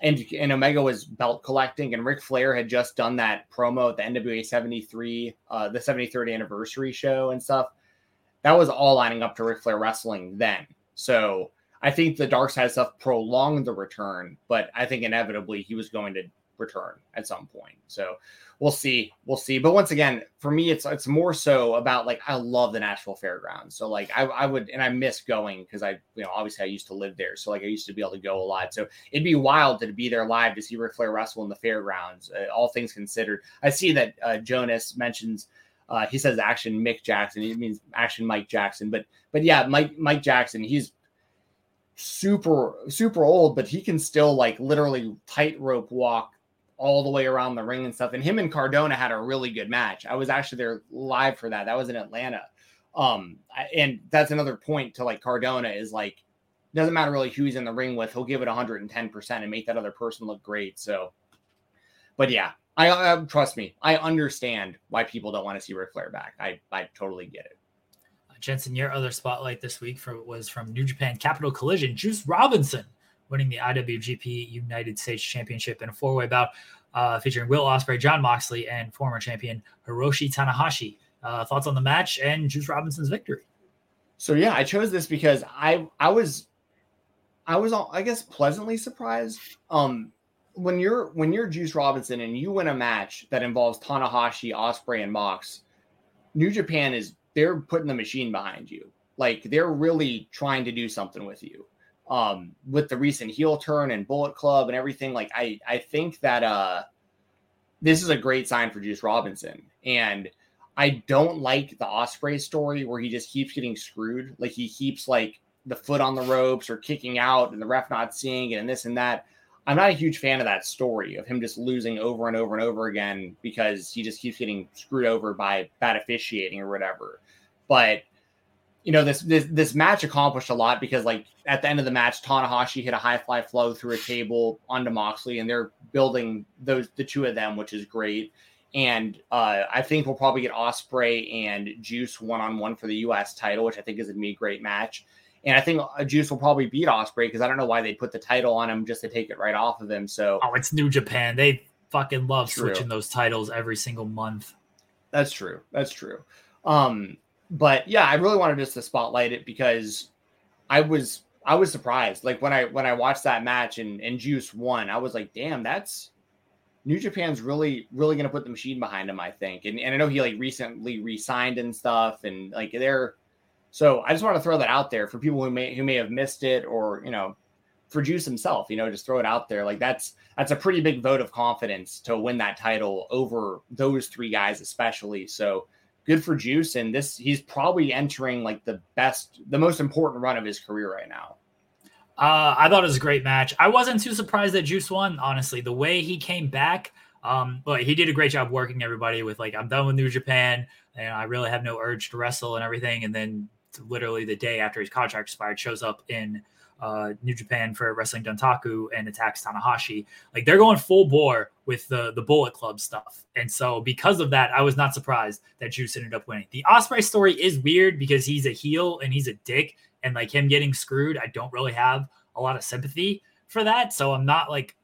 and and Omega was belt collecting, and Ric Flair had just done that promo at the NWA 73, uh, the 73rd anniversary show and stuff. That was all lining up to Ric Flair wrestling then. So I think the Dark Side stuff prolonged the return, but I think inevitably he was going to return at some point. So we'll see. We'll see. But once again, for me, it's it's more so about like I love the Nashville Fairgrounds. So like I, I would and I miss going because I you know obviously I used to live there. So like I used to be able to go a lot. So it'd be wild to be there live to see Ric Flair wrestle in the fairgrounds. Uh, all things considered, I see that uh, Jonas mentions. Uh, he says action Mick Jackson. He means action Mike Jackson. But but yeah, Mike Mike Jackson. He's super super old, but he can still like literally tightrope walk all the way around the ring and stuff. And him and Cardona had a really good match. I was actually there live for that. That was in Atlanta. Um, and that's another point to like Cardona is like, doesn't matter really who he's in the ring with, he'll give it 110% and make that other person look great. So, but yeah, I, I trust me, I understand why people don't want to see Ric Flair back. I, I totally get it. Uh, Jensen, your other spotlight this week for, was from New Japan Capital Collision. Juice Robinson winning the IWGP United States Championship in a four way bout uh, featuring Will Ospreay, Jon Moxley, and former champion Hiroshi Tanahashi. Uh, thoughts on the match and Juice Robinson's victory? So yeah, I chose this because I I was I was I guess pleasantly surprised. Um, when you're when you're Juice Robinson and you win a match that involves Tanahashi, Ospreay, and Mox, New Japan is they're putting the machine behind you. Like they're really trying to do something with you um, with the recent heel turn and Bullet Club and everything. Like I, I think that uh, this is a great sign for Juice Robinson, and I don't like the Ospreay story where he just keeps getting screwed. Like he keeps like the foot on the ropes or kicking out, and the ref not seeing it, and this and that. I'm not a huge fan of that story of him just losing over and over and over again because he just keeps getting screwed over by bad officiating or whatever. But you know this this this match accomplished a lot because like at the end of the match, Tanahashi hit a high fly flow through a table onto Moxley, and they're building those the two of them, which is great. And uh, I think we'll probably get Ospreay and Juice one on one for the U.S. title, which I think is gonna be a great match. And I think uh, Juice will probably beat Ospreay because I don't know why they put the title on him just to take it right off of him. So oh, it's New Japan. They fucking love true. switching those titles every single month. That's true. That's true. Um, but yeah, I really wanted just to spotlight it because I was I was surprised. Like when I when I watched that match and and Juice won, I was like, damn, that's New Japan's really really gonna put the machine behind him. I think, and and I know he like recently re-signed and stuff, and like they're. So I just want to throw that out there for people who may who may have missed it, or you know, for Juice himself, you know, just throw it out there. Like that's that's a pretty big vote of confidence to win that title over those three guys, especially. So good for Juice. And this, he's probably entering like the best, the most important run of his career right now. Uh, I thought it was a great match. I wasn't too surprised that Juice won, honestly. The way he came back, um, but he did a great job working everybody with like, I'm done with New Japan and I really have no urge to wrestle and everything. And then literally the day after his contract expired, shows up in uh, New Japan for Wrestling Dontaku and attacks Tanahashi. Like they're going full bore with the the Bullet Club stuff, and so because of that, I was not surprised that Juice ended up winning. The Ospreay story is weird because he's a heel and he's a dick, and like him getting screwed, I don't really have a lot of sympathy for that. So I'm not like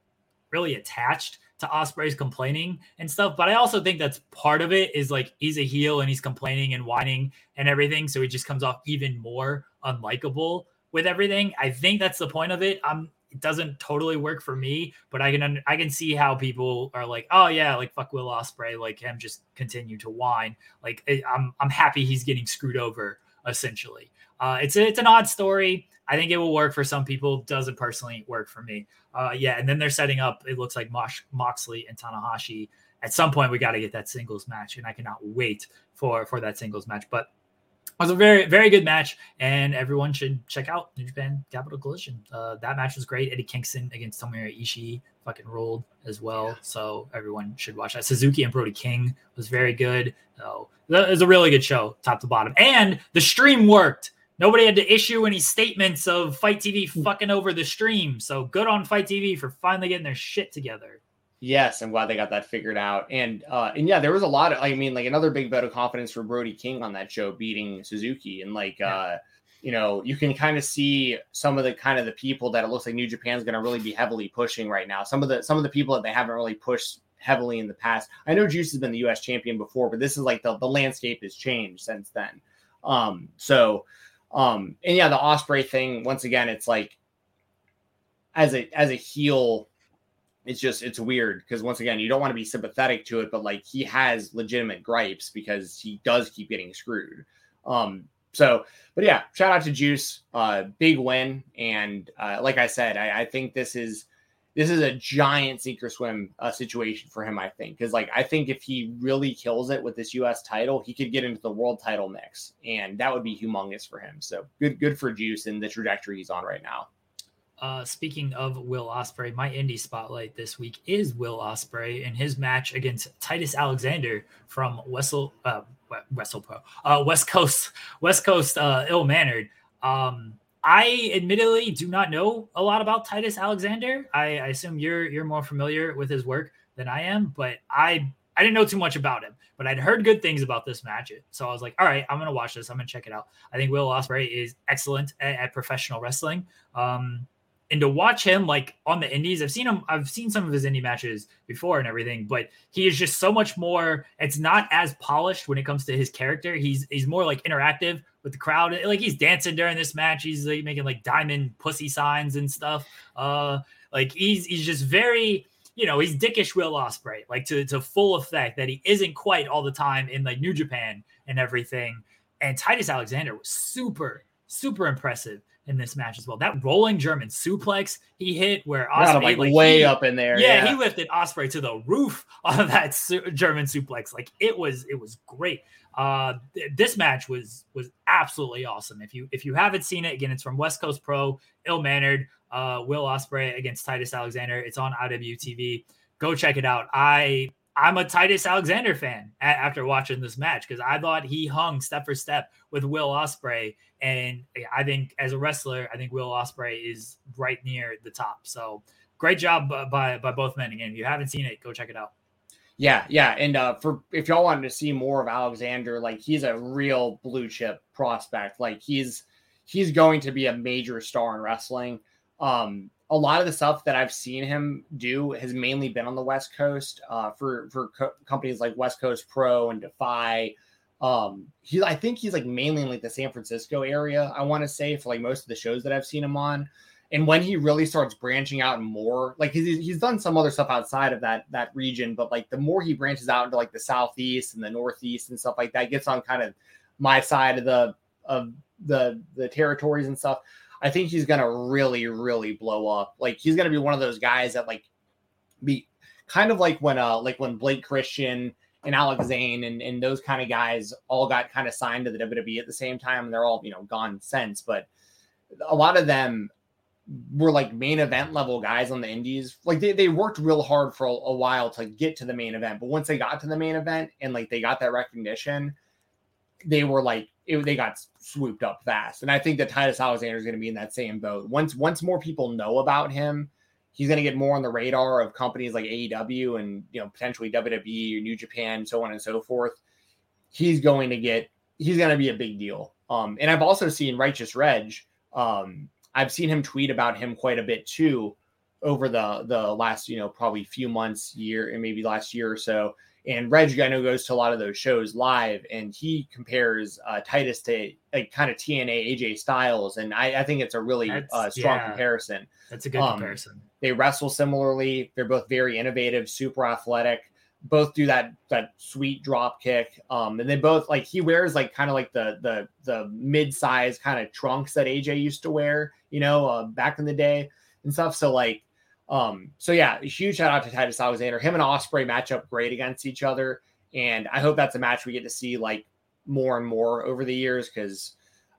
really attached to Ospreay's complaining and stuff. But I also think that's part of it is like he's a heel and he's complaining and whining and everything. So he just comes off even more unlikable with everything. I think that's the point of it. Um, it doesn't totally work for me, but I can I can see how people are like, oh yeah, like fuck Will Ospreay, like him just continue to whine. Like I'm I'm happy he's getting screwed over essentially. Uh, it's a, it's an odd story. I think it will work for some people. Doesn't personally work for me. Uh, yeah, and then they're setting up. It looks like Mox, Moxley and Tanahashi. At some point, we got to get that singles match, and I cannot wait for for that singles match. But was a very very good match, and everyone should check out New Japan Capital Collision. Uh, that match was great. Eddie Kingston against Tomohiro Ishii fucking ruled as well. Yeah. So everyone should watch that. Suzuki and Brody King was very good. So it was a really good show, top to bottom, and the stream worked. Nobody had to issue any statements of FITE TV hmm. fucking over the stream. So good on FITE TV for finally getting their shit together. Yes, I'm glad they got that figured out. And uh and yeah, there was a lot of I mean like another big vote of confidence for Brody King on that show beating Suzuki and like yeah. uh you know, you can kind of see some of the kind of the people that it looks like New Japan's going to really be heavily pushing right now. Some of the some of the people that they haven't really pushed heavily in the past. I know Juice has been the US champion before, but this is like the, the landscape has changed since then. Um so um and yeah, the Ospreay thing once again it's like as a as a heel it's just it's weird because once again you don't want to be sympathetic to it but like he has legitimate gripes because he does keep getting screwed. Um so but yeah shout out to juice uh big win and uh like i said i, I think this is this is a giant sink or swim uh, situation for him i think because like i think if he really kills it with this us title he could get into the world title mix and that would be humongous for him. So good good for juice and the trajectory he's on right now uh, speaking of Will Ospreay, my indie spotlight this week is Will Ospreay and his match against Titus Alexander from Wessel, uh, Wessel Pro, uh, West Coast, West Coast, uh, ill mannered. Um, I admittedly do not know a lot about Titus Alexander. I, I assume you're you're more familiar with his work than I am, but I I didn't know too much about him, but I'd heard good things about this match. So I was like, all right, I'm gonna watch this. I'm gonna check it out. I think Will Ospreay is excellent at, at professional wrestling. Um, and to watch him like on the indies i've seen him i've seen some of his indie matches before and everything but he is just so much more it's not as polished when it comes to his character. He's he's more like interactive with the crowd. Like he's dancing during this match. He's like making like diamond pussy signs and stuff. Uh like he's he's just very you know he's dickish will ospreay like to to full effect that he isn't quite all the time in like new japan and everything. And titus alexander was super super impressive in this match as well. That rolling German suplex he hit, where Ospreay like, like, way he, up in there. Yeah, yeah, he lifted Ospreay to the roof of that su- German suplex. Like it was, it was great. Uh, th- this match was was absolutely awesome. If you if you haven't seen it, again, it's from West Coast Pro, ill mannered. Uh, Will Ospreay against Titus Alexander. It's on IWTV. Go check it out. I I'm a Titus Alexander fan after watching this match because I thought he hung step for step with Will Ospreay, and I think as a wrestler, I think Will Ospreay is right near the top. So great job by by both men. Again, if you haven't seen it, go check it out. Yeah, yeah, and uh, for if y'all wanted to see more of Alexander, like he's a real blue chip prospect. Like he's he's going to be a major star in wrestling. Um, a lot of the stuff that I've seen him do has mainly been on the West Coast uh, for for co- companies like West Coast Pro and Defy. Um, he, I think he's like mainly in like the San Francisco area. I want to say for like most of the shows that I've seen him on. And when he really starts branching out more, like he's, he's done some other stuff outside of that that region, but like the more he branches out into like the southeast and the northeast and stuff like that, gets on kind of my side of the of the the territories and stuff. I think he's gonna really, really blow up. Like he's gonna be one of those guys that like be kind of like when uh like when Blake Christian and Alex Zayne and, and those kind of guys all got kind of signed to the WWE at the same time and they're all you know gone since. But a lot of them were like main event level guys on the indies. Like they, they worked real hard for a, a while to get to the main event. But once they got to the main event and like they got that recognition, they were like it, they got swooped up fast. And I think that Titus Alexander is going to be in that same boat. Once once more people know about him, he's going to get more on the radar of companies like AEW and you know potentially WWE or New Japan, so on and so forth. He's going to get he's going to be a big deal. Um, and I've also seen Righteous Reg. Um, I've seen him tweet about him quite a bit too over the the last you know probably few months, year, and maybe last year or so. And Reg, I know, goes to a lot of those shows live, and he compares uh, Titus to like kind of TNA AJ Styles, and I, I think it's a really uh, strong yeah, comparison. That's a good um, comparison. They wrestle similarly. They're both very innovative, super athletic. Both do that that sweet drop kick, um, and they both like he wears like kind of like the the the mid size kind of trunks that AJ used to wear, you know, uh, back in the day and stuff. So like um, so yeah, huge shout out to Titus Alexander. Him and Ospreay match up great against each other, and I hope that's a match we get to see like more and more over the years because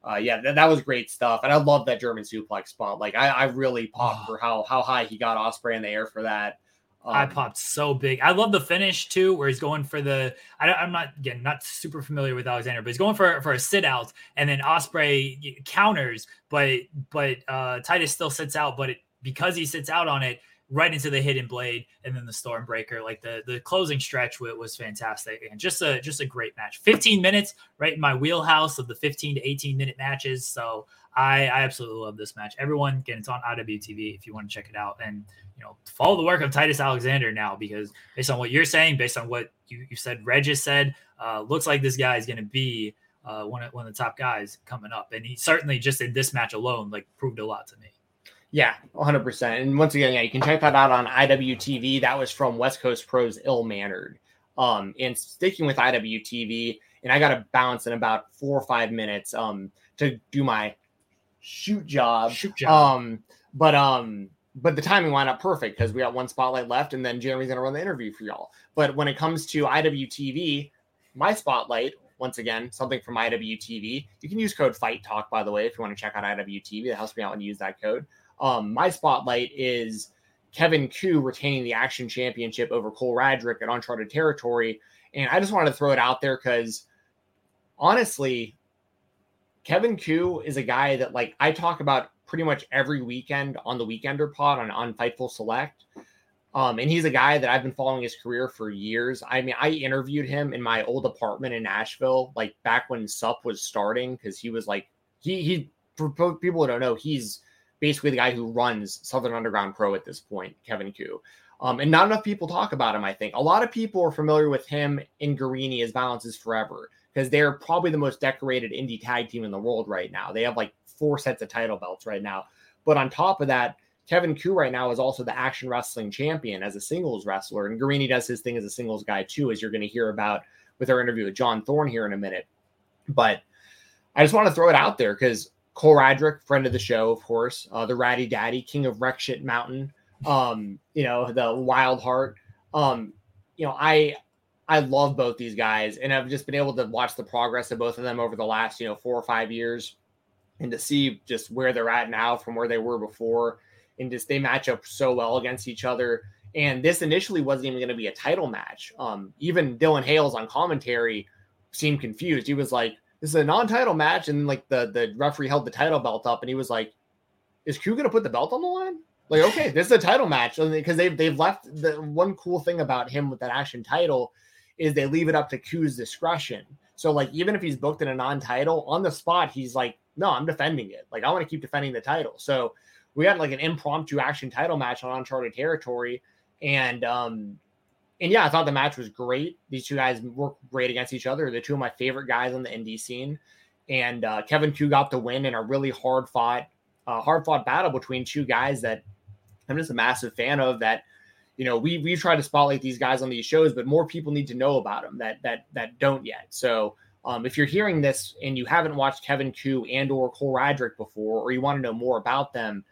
uh, yeah, th- that was great stuff, and I love that German suplex spot. Like I, I really popped for how how high he got Ospreay in the air for that. Um, I popped so big. I love the finish too, where he's going for the. I, am not again not super familiar with Alexander, but he's going for for a sit out, and then Ospreay counters, but but uh, Titus still sits out, but it, because he sits out on it, right into the hidden blade and then the stormbreaker. Like the the closing stretch was fantastic and just a just a great match. 15 minutes right in my wheelhouse of the 15 to 18 minute matches. So i i absolutely love this match. Everyone again it's on iwtv if you want to check it out. And you know follow the work of titus alexander now because based on what you're saying based on what you, you said regis said uh looks like this guy is going to be uh, one of one of the top guys coming up, and he certainly just in this match alone like proved a lot to me. Yeah, 100%. And once again, yeah, you can check that out on IWTV. That was from West Coast Pros Ill Mannered. Um, and sticking with IWTV, and I got to bounce in about four or five minutes um, to do my shoot job. Shoot job. Um, but um, but the timing wound up perfect because we got one spotlight left, and then Jeremy's gonna run the interview for y'all. But when it comes to IWTV, my spotlight once again, something from IWTV. You can use code Fight Talk, by the way, if you want to check out IWTV. That helps me out when you use that code. Um, my spotlight is Kevin Ku retaining the Action Championship over Cole Radrick at Uncharted Territory. And I just wanted to throw it out there because honestly, Kevin Ku is a guy that like I talk about pretty much every weekend on the Weekender pod on, on Fightful Select. Um, and he's a guy that I've been following his career for years. I mean, I interviewed him in my old apartment in Nashville, like back when SUP was starting, because he was like he he for people who don't know, he's basically the guy who runs Southern Underground Pro at this point, Kevin Ku. Um, and not enough people talk about him, I think. A lot of people are familiar with him in Garrini as Violence is Forever because they're probably the most decorated indie tag team in the world right now. They have like four sets of title belts right now. But on top of that, Kevin Ku right now is also the action wrestling champion as a singles wrestler. And Garrini does his thing as a singles guy too, as you're going to hear about with our interview with John Thorne here in a minute. But I just want to throw it out there because Cole Radrick, friend of the show, of course, uh, the Ratty Daddy, King of Wreck Shit Mountain, um, you know, the Wild Heart. Um, you know, I I love both these guys, and I've just been able to watch the progress of both of them over the last, you know, four or five years, and to see just where they're at now from where they were before, and just they match up so well against each other. And this initially wasn't even going to be a title match. Um, even Dylan Hales on commentary seemed confused. He was like, this is a non-title match, and like the the referee held the title belt up, and he was like, "Is Ku gonna put the belt on the line?" Like, okay, this is a title match because they've they've left the one cool thing about him with that action title is they leave it up to Ku's discretion. So like even if he's booked in a non-title on the spot, he's like, no, I'm defending it. Like I want to keep defending the title. So we had like an impromptu action title match on uncharted territory, and um, and yeah, I thought the match was great. These two guys work great against each other. They're two of my favorite guys on the indie scene. And uh, Kevin Ku got the win in a really hard fought, uh, hard fought battle between two guys that I'm just a massive fan of. That you know we we try to spotlight these guys on these shows, but more people need to know about them that that that don't yet. So um, if you're hearing this and you haven't watched Kevin Ku and or Cole Radrick before, or you want to know more about them,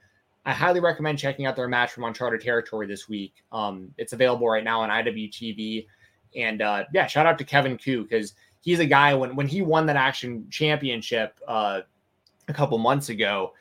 I highly recommend checking out their match from Uncharted Territory this week. Um, it's available right now on IWTV. And uh, yeah, shout out to Kevin Ku because he's a guy when when he won that action championship uh, a couple months ago,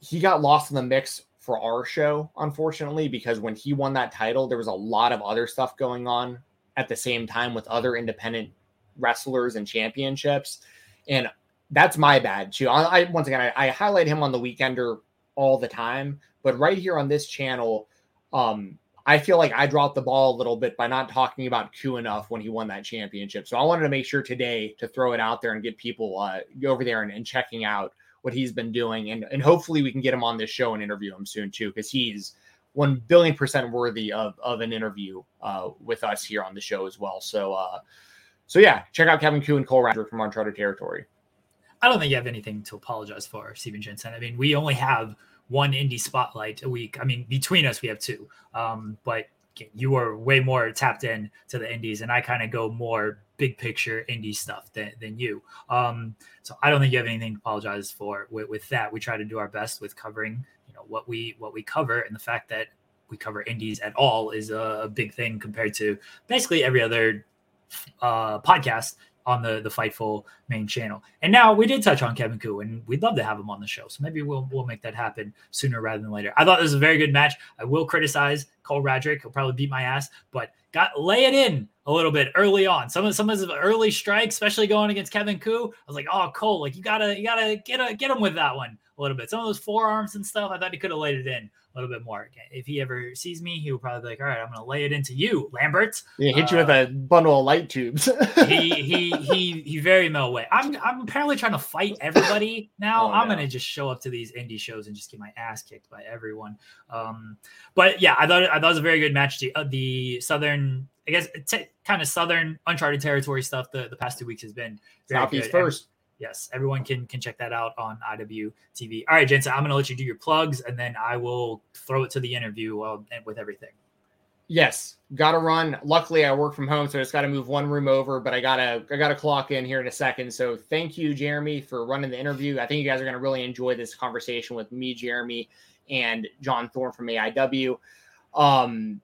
he got lost in the mix for our show, unfortunately, because when he won that title, there was a lot of other stuff going on at the same time with other independent wrestlers and championships. And that's my bad too. I, I once again I, I highlight him on the weekender all the time. But right here on this channel, um, I feel like I dropped the ball a little bit by not talking about Q enough when he won that championship. So I wanted to make sure today to throw it out there and get people uh, over there and, and checking out what he's been doing. And, and hopefully we can get him on this show and interview him soon too, because he's one billion percent worthy of, of an interview uh, with us here on the show as well. So, uh, so yeah, check out Kevin Ku and Cole Radrick from Uncharted Territory. I don't think you have anything to apologize for, Steven Jensen. I mean, we only have one indie spotlight a week. I mean, between us, we have two. Um, but you are way more tapped in to the indies, and I kind of go more big picture indie stuff than, than you. Um, so I don't think you have anything to apologize for with, with that. We try to do our best with covering, you know, what we what we cover, and the fact that we cover indies at all is a, a big thing compared to basically every other uh, podcast on the the Fightful main channel. And now we did touch on Kevin Ku, and we'd love to have him on the show. So maybe we'll we'll make that happen sooner rather than later. I thought this was a very good match. I will criticize Cole Radrick. He'll probably beat my ass, but got lay it in a little bit early on. Some of some of his early strikes, especially going against Kevin Ku, I was like, oh Cole, like you gotta you gotta get a, get him with that one a little bit. Some of those forearms and stuff, I thought he could have laid it in a little bit more. If he ever sees me, he will probably be like, all right, I'm gonna lay it into you, Lambert. Yeah, hit you with a bundle of light tubes. he he he he very well way. I'm I'm apparently trying to fight everybody now. Oh, I'm no. gonna just show up to these indie shows and just get my ass kicked by everyone. Um, but yeah, I thought I thought it was a very good match. The, uh, the southern, I guess, t- kind of southern uncharted territory stuff. The the past two weeks has been very Southeast good. And- first. Yes, everyone can can check that out on IWTV. All right, Jensen, I'm gonna let you do your plugs, and then I will throw it to the interview uh, with everything. Yes, gotta run. Luckily, I work from home, so I just gotta move one room over. But I gotta I gotta clock in here in a second. So thank you, Jeremy, for running the interview. I think you guys are gonna really enjoy this conversation with me, Jeremy, and John Thorne from AIW. Um,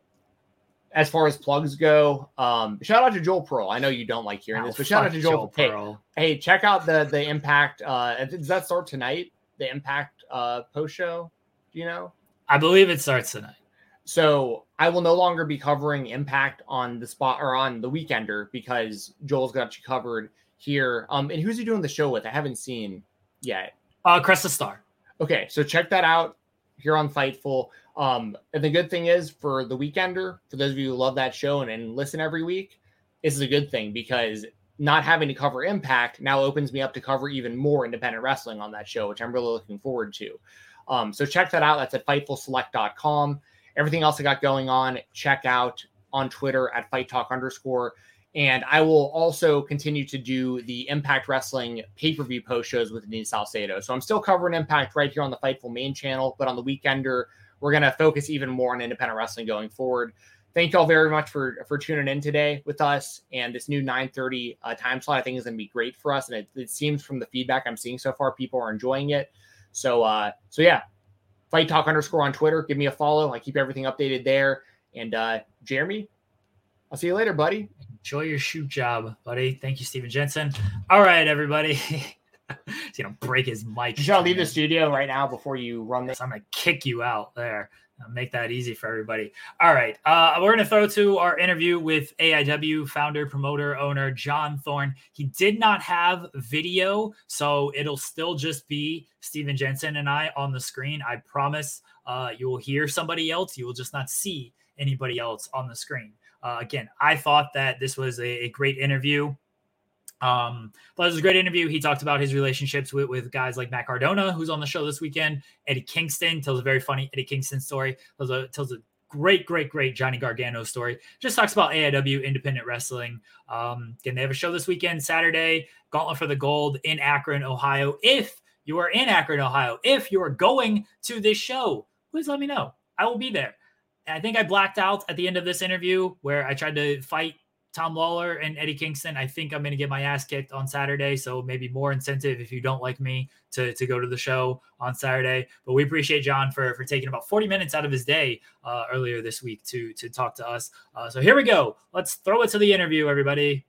as far as plugs go, um, shout out to Joel Pearl. I know you don't like hearing Oh, this, but shout out to Joel. Hey, Pearl. hey, check out the the Impact. Uh, does that start tonight? The Impact uh post show. Do you know? I believe it starts tonight. So I will no longer be covering Impact on the spot or on the Weekender because Joel's got you covered here. Um, and who's he doing the show with? I haven't seen yet. Uh, Cresta Star. Okay, so check that out here on Fightful. Um, and the good thing is for the Weekender, for those of you who love that show and, and listen every week, this is a good thing because not having to cover Impact now opens me up to cover even more independent wrestling on that show, which I'm really looking forward to. Um, so check that out. That's at fightfulselect.com. Everything else I got going on, check out on Twitter at Fight Talk underscore. And I will also continue to do the Impact Wrestling pay per view post shows with Denise Salcedo. So I'm still covering Impact right here on the Fightful main channel, but on the Weekender, we're going to focus even more on independent wrestling going forward. Thank you all very much for for tuning in today with us. And this new 9:30 uh, time slot, I think, is going to be great for us. And it, it seems from the feedback I'm seeing so far, people are enjoying it. So, uh, so yeah, Fight Talk underscore on Twitter. Give me a follow. I keep everything updated there. And uh, Jeremy, I'll see you later, buddy. Enjoy your shoot job, buddy. Thank you, Steven Jensen. All right, everybody. He's gonna break his mic. You should leave the studio right now before you run this. I'm gonna kick you out there. I'll make that easy for everybody. All right, uh, we're gonna throw to our interview with AIW founder, promoter, owner John Thorne. He did not have video, so it'll still just be Steven Jensen and I on the screen. I promise. Uh, you will hear somebody else. You will just not see anybody else on the screen. Uh, again, I thought that this was a, a great interview. Um, but it was a great interview. He talked about his relationships with, with guys like Matt Cardona, who's on the show this weekend. Eddie Kingston tells a very funny Eddie Kingston story. Tells a tells a great, great, great Johnny Gargano story. Just talks about AIW independent wrestling. Um, again, they have a show this weekend, Saturday, Gauntlet for the Gold in Akron, Ohio. If you are in Akron, Ohio, if you are going to this show, please let me know. I will be there. I think I blacked out at the end of this interview where I tried to fight Tom Lawlor and Eddie Kingston. I think I'm going to get my ass kicked on Saturday. So maybe more incentive if you don't like me to, to go to the show on Saturday. But we appreciate John for, for taking about 40 minutes out of his day uh, earlier this week to, to talk to us. Uh, so here we go. Let's throw it to the interview, everybody.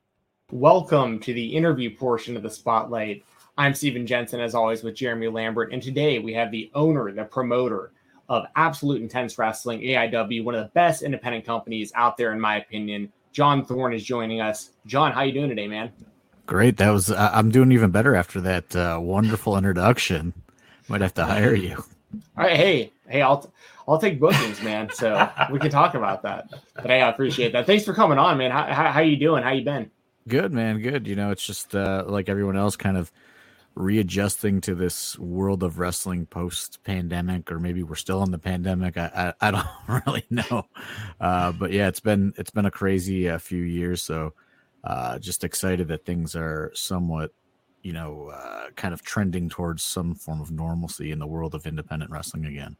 Welcome to the interview portion of the Spotlight. I'm Stephen Jensen, as always, with Jeremy Lambert. And today we have the owner, the promoter of Absolute Intense Wrestling, AIW, one of the best independent companies out there, in my opinion. John Thorne is joining us. John, how you doing today, man? Great. That was. I- I'm doing even better after that uh, wonderful introduction. Might have to hire you. All right, hey, hey, I'll I'll take bookings, man. So we can talk about that. But hey, I appreciate that. Thanks for coming on, man. How how, how you doing? How you been? Good man. Good. You know, it's just uh, like everyone else, kind of readjusting to this world of wrestling post pandemic, or maybe we're still in the pandemic. I I, I don't really know. Uh, but yeah, it's been it's been a crazy uh, few years. So uh, just excited that things are somewhat you know, uh, kind of trending towards some form of normalcy in the world of independent wrestling again.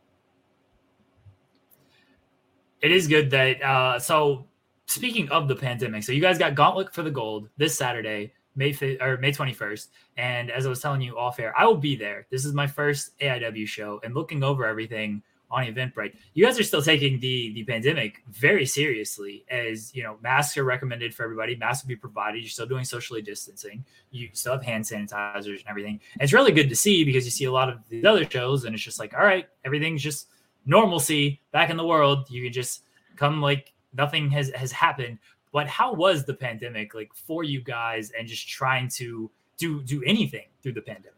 It is good that, uh, so speaking of the pandemic, so you guys got Gauntlet for the Gold this Saturday, May 5th, or May 21st. And as I was telling you off air, I will be there. This is my first AIW show and looking over everything. on Eventbrite. You guys are still taking the the pandemic very seriously, as you know, masks are recommended for everybody. Masks will be provided. You're still doing socially distancing. You still have hand sanitizers and everything. And it's really good to see because you see a lot of these other shows, and it's just like, all right, everything's just normalcy back in the world. You can just come like nothing has has happened. But how was the pandemic like for you guys, and just trying to do do anything through the pandemic?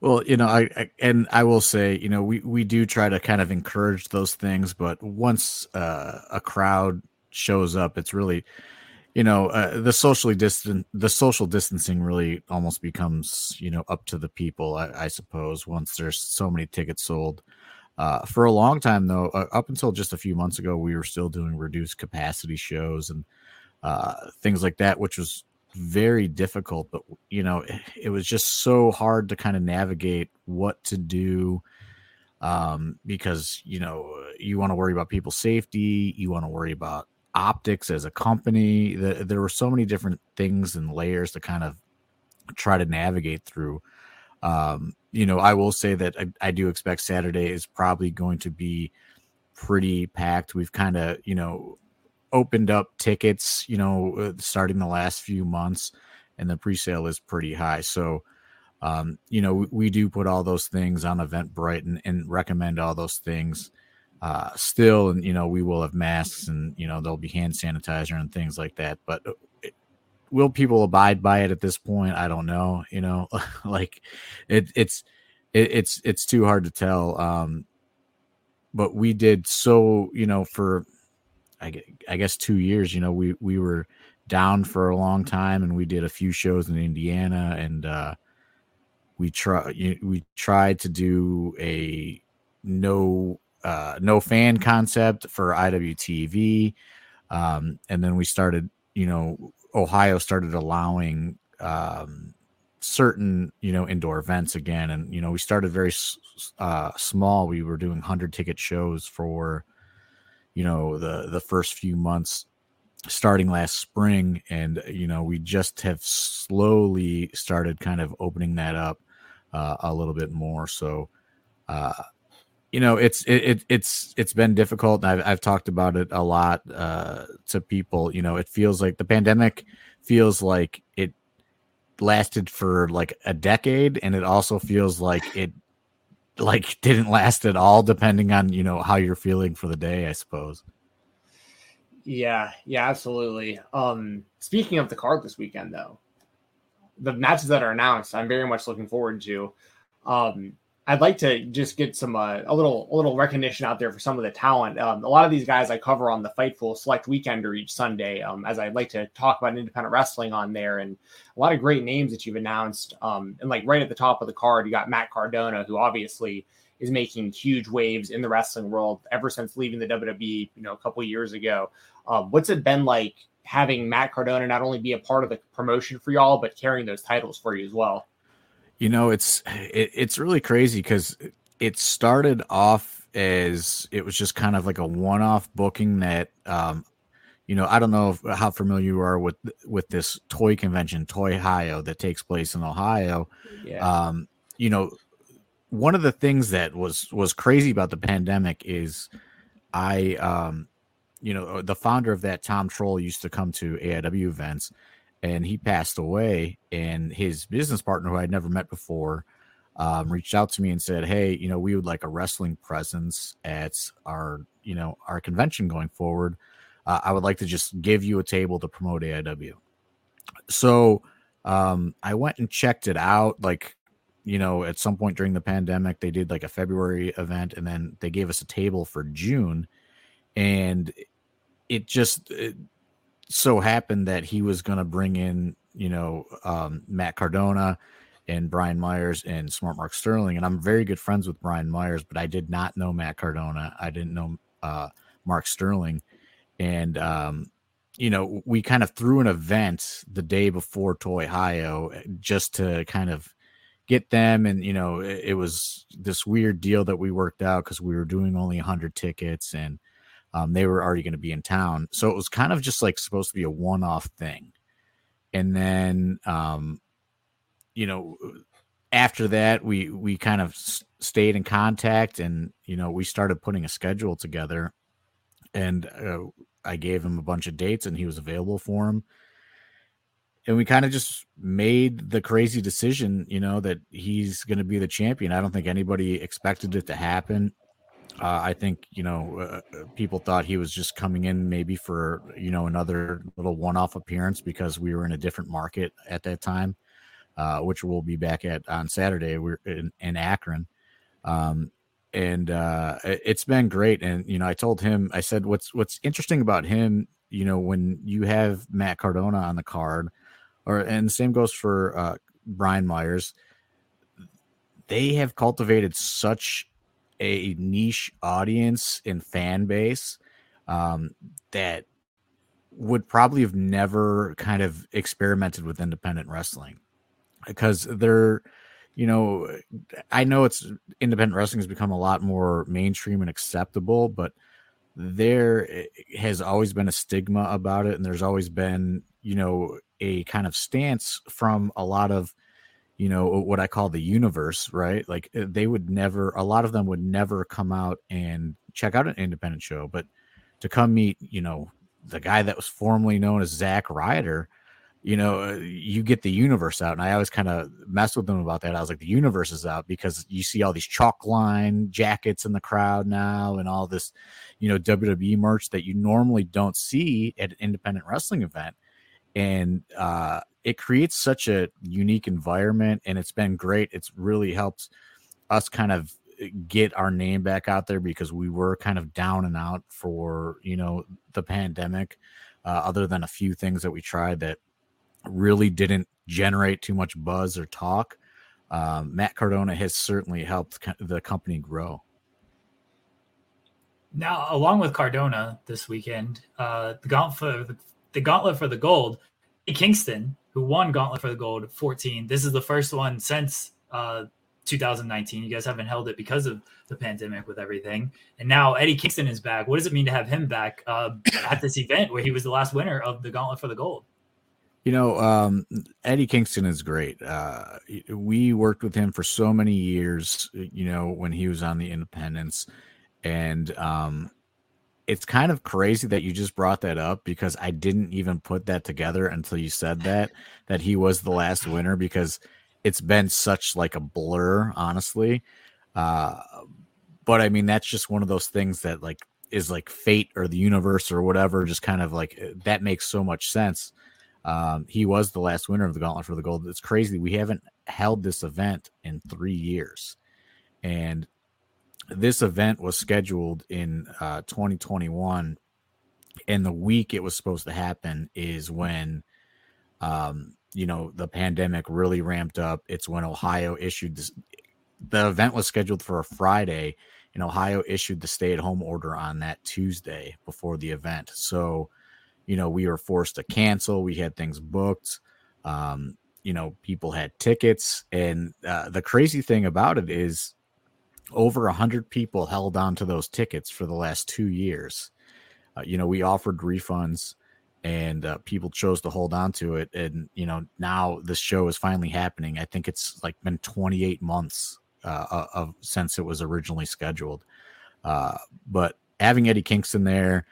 Well, you know, I, I, and I will say, you know, we we do try to kind of encourage those things, but once uh, a crowd shows up, it's really, you know, uh, the socially distant, the social distancing really almost becomes, you know, up to the people, I, I suppose. Once there's so many tickets sold, uh, for a long time though, uh, up until just a few months ago, we were still doing reduced capacity shows and uh, things like that, which was very difficult, but you know, it, it was just so hard to kind of navigate what to do um, because you know you want to worry about people's safety, you want to worry about optics as a company. The, there were so many different things and layers to kind of try to navigate through. Um, you know, I will say that I, I do expect Saturday is probably going to be pretty packed. We've kind of, you know, opened up tickets, you know, uh, starting the last few months, and the pre-sale is pretty high. So, um, you know, we, we, do put all those things on Eventbrite and, and recommend all those things uh, still. And you know, we will have masks, and you know, there'll be hand sanitizer and things like that. But uh, it, will people abide by it at this point? I don't know. You know, like it, it's it, it's it's too hard to tell. Um, but we did so, you know, for I, guess two years. You know, we we were down for a long time, and we did a few shows in Indiana, and uh, we try we tried to do a no uh, no fan concept for IWTV, um, and then we started. You know, Ohio started allowing um, certain you know indoor events again, and you know we started very uh, small. We were doing hundred ticket shows for you know the the first few months starting last spring and you know we just have slowly started kind of opening that up uh, a little bit more. So uh, you know it's it, it, it's it's been difficult I've, I've talked about it a lot uh, to people. You know it feels like the pandemic feels like it lasted for like a decade and it also feels like it like didn't last at all depending on you know how you're feeling for the day i suppose. Yeah yeah absolutely. Um speaking of the card this weekend though the matches that are announced i'm very much looking forward to. Um I'd like to just get some uh, a little a little recognition out there for some of the talent. Um, a lot of these guys I cover on the Fightful Select Weekender each Sunday, um, as I'd like to talk about independent wrestling on there, and a lot of great names that you've announced. Um, and like right at the top of the card, you got Matt Cardona, who obviously is making huge waves in the wrestling world ever since leaving the WWE, you know, a couple years ago. Um, what's it been like having Matt Cardona not only be a part of the promotion for y'all, but carrying those titles for you as well? You know, it's it, it's really crazy because it started off as it was just kind of like a one-off booking that um you know, I don't know if, how familiar you are with with this toy convention, Toy Ohio, that takes place in Ohio. Yeah. Um, you know, one of the things that was was crazy about the pandemic is I um you know, the founder of that Tom Troll used to come to AIW events and he passed away. And his business partner, who I'd never met before, um, reached out to me and said, "Hey, you know, we would like a wrestling presence at our, you know, our convention going forward. Uh, I would like to just give you a table to promote AIW." So um, I went and checked it out. Like, you know, at some point during the pandemic, they did like a February event, and then they gave us a table for June, and it just it, so happened that he was going to bring in, you know, um, Matt Cardona and Brian Myers and Smart Mark Sterling. And I'm very good friends with Brian Myers, but I did not know Matt Cardona. I didn't know uh, Mark Sterling. And, um, you know, we kind of threw an event the day before Toy Ohio just to kind of get them. And, you know, it, it was this weird deal that we worked out because we were doing only 100 tickets and, um, they were already going to be in town. So it was kind of just like supposed to be a one off thing. And then, um, you know, after that, we, we kind of stayed in contact and you know we started putting a schedule together and uh, i gave him a bunch of dates and he was available for him and we kind of just made the crazy decision you know that he's going to be the champion i don't think anybody expected it to happen uh, i think you know uh, uh, people thought he was just coming in maybe for you know another little one-off appearance because we were in a different market at that time uh, which we'll be back at on Saturday. We're in, in Akron. Um, and uh, it's been great. And you know, I told him, I said, what's what's interesting about him, you know, when you have Matt Cardona on the card, or and same goes for uh, Brian Myers, they have cultivated such a niche audience and fan base um, that would probably have never kind of experimented with independent wrestling. Because they're you know i know it's independent wrestling has become a lot more mainstream and acceptable but there has always been a stigma about it and there's always been you know a kind of stance from a lot of you know what i call the universe right like eh, they would never a lot of them would never come out and check out an independent show but to come meet you know the guy that was formerly known as Zack Ryder you know, uh, you get the universe out. And I always kind of mess with them about that. I was like, the universe is out because you see all these chalk line jackets in the crowd now and all this, you know, WWE merch that you normally don't see at an independent wrestling event. And uh, it creates such a unique environment and it's been great. It's really helped us kind of uh, get our name back out there because we were kind of down and out for, you know, the pandemic. Uh, other than a few things that we tried that really didn't generate too much buzz or talk. Um, Matt Cardona has certainly helped the company grow. Now, along with Cardona this weekend, uh, the gauntlet, the, gauntlet for the gold, Kingston, who won Gauntlet for the Gold 14. This is the first one since uh, 2019. You guys haven't held it because of the pandemic with everything. And now Eddie Kingston is back. What does it mean to have him back uh, at this event where he was the last winner of the Gauntlet for the Gold? You know, um, Eddie Kingston is great. Uh, we worked with him for so many years, you know, when he was on the Independence. And um, it's kind of crazy that you just brought that up because I didn't even put that together until you said that, that he was the last winner because it's been such like a blur, honestly. Uh, but I mean, that's just one of those things that like is like fate or the universe or whatever, just kind of like that makes so much sense um, he was the last winner of the Gauntlet for the Gold. It's crazy. We haven't held this event in three years. And this event was scheduled in uh, 2021. And the week it was supposed to happen is when, um, you know, the pandemic really ramped up. It's when Ohio issued this. The event was scheduled for a Friday, and Ohio issued the stay at home order on that Tuesday before the event. So, you know, we were forced to cancel. We had things booked. Um, you know, people had tickets. And uh, the crazy thing about it is over a hundred people held on to those tickets for the last two years. Uh, you know, we offered refunds and uh, people chose to hold on to it. And, you know, now this show is finally happening. I think it's like been 28 months uh, of since it was originally scheduled. Uh, but having Eddie Kingston there,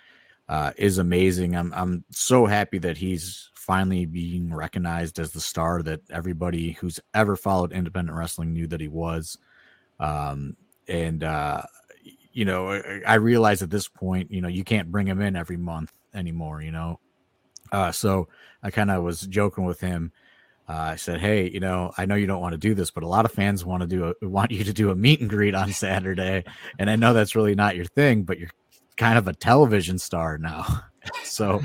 uh, is amazing. I'm I'm so happy that he's finally being recognized as the star that everybody who's ever followed independent wrestling knew that he was. Um, and uh, you know, I, I realize at this point, you know, you can't bring him in every month anymore. You know, uh, so I kind of was joking with him. Uh, I said, "Hey, you know, I know you don't want to do this, but a lot of fans want to do a, want you to do a meet and greet on Saturday, and I know that's really not your thing, but you're kind of a television star now. so,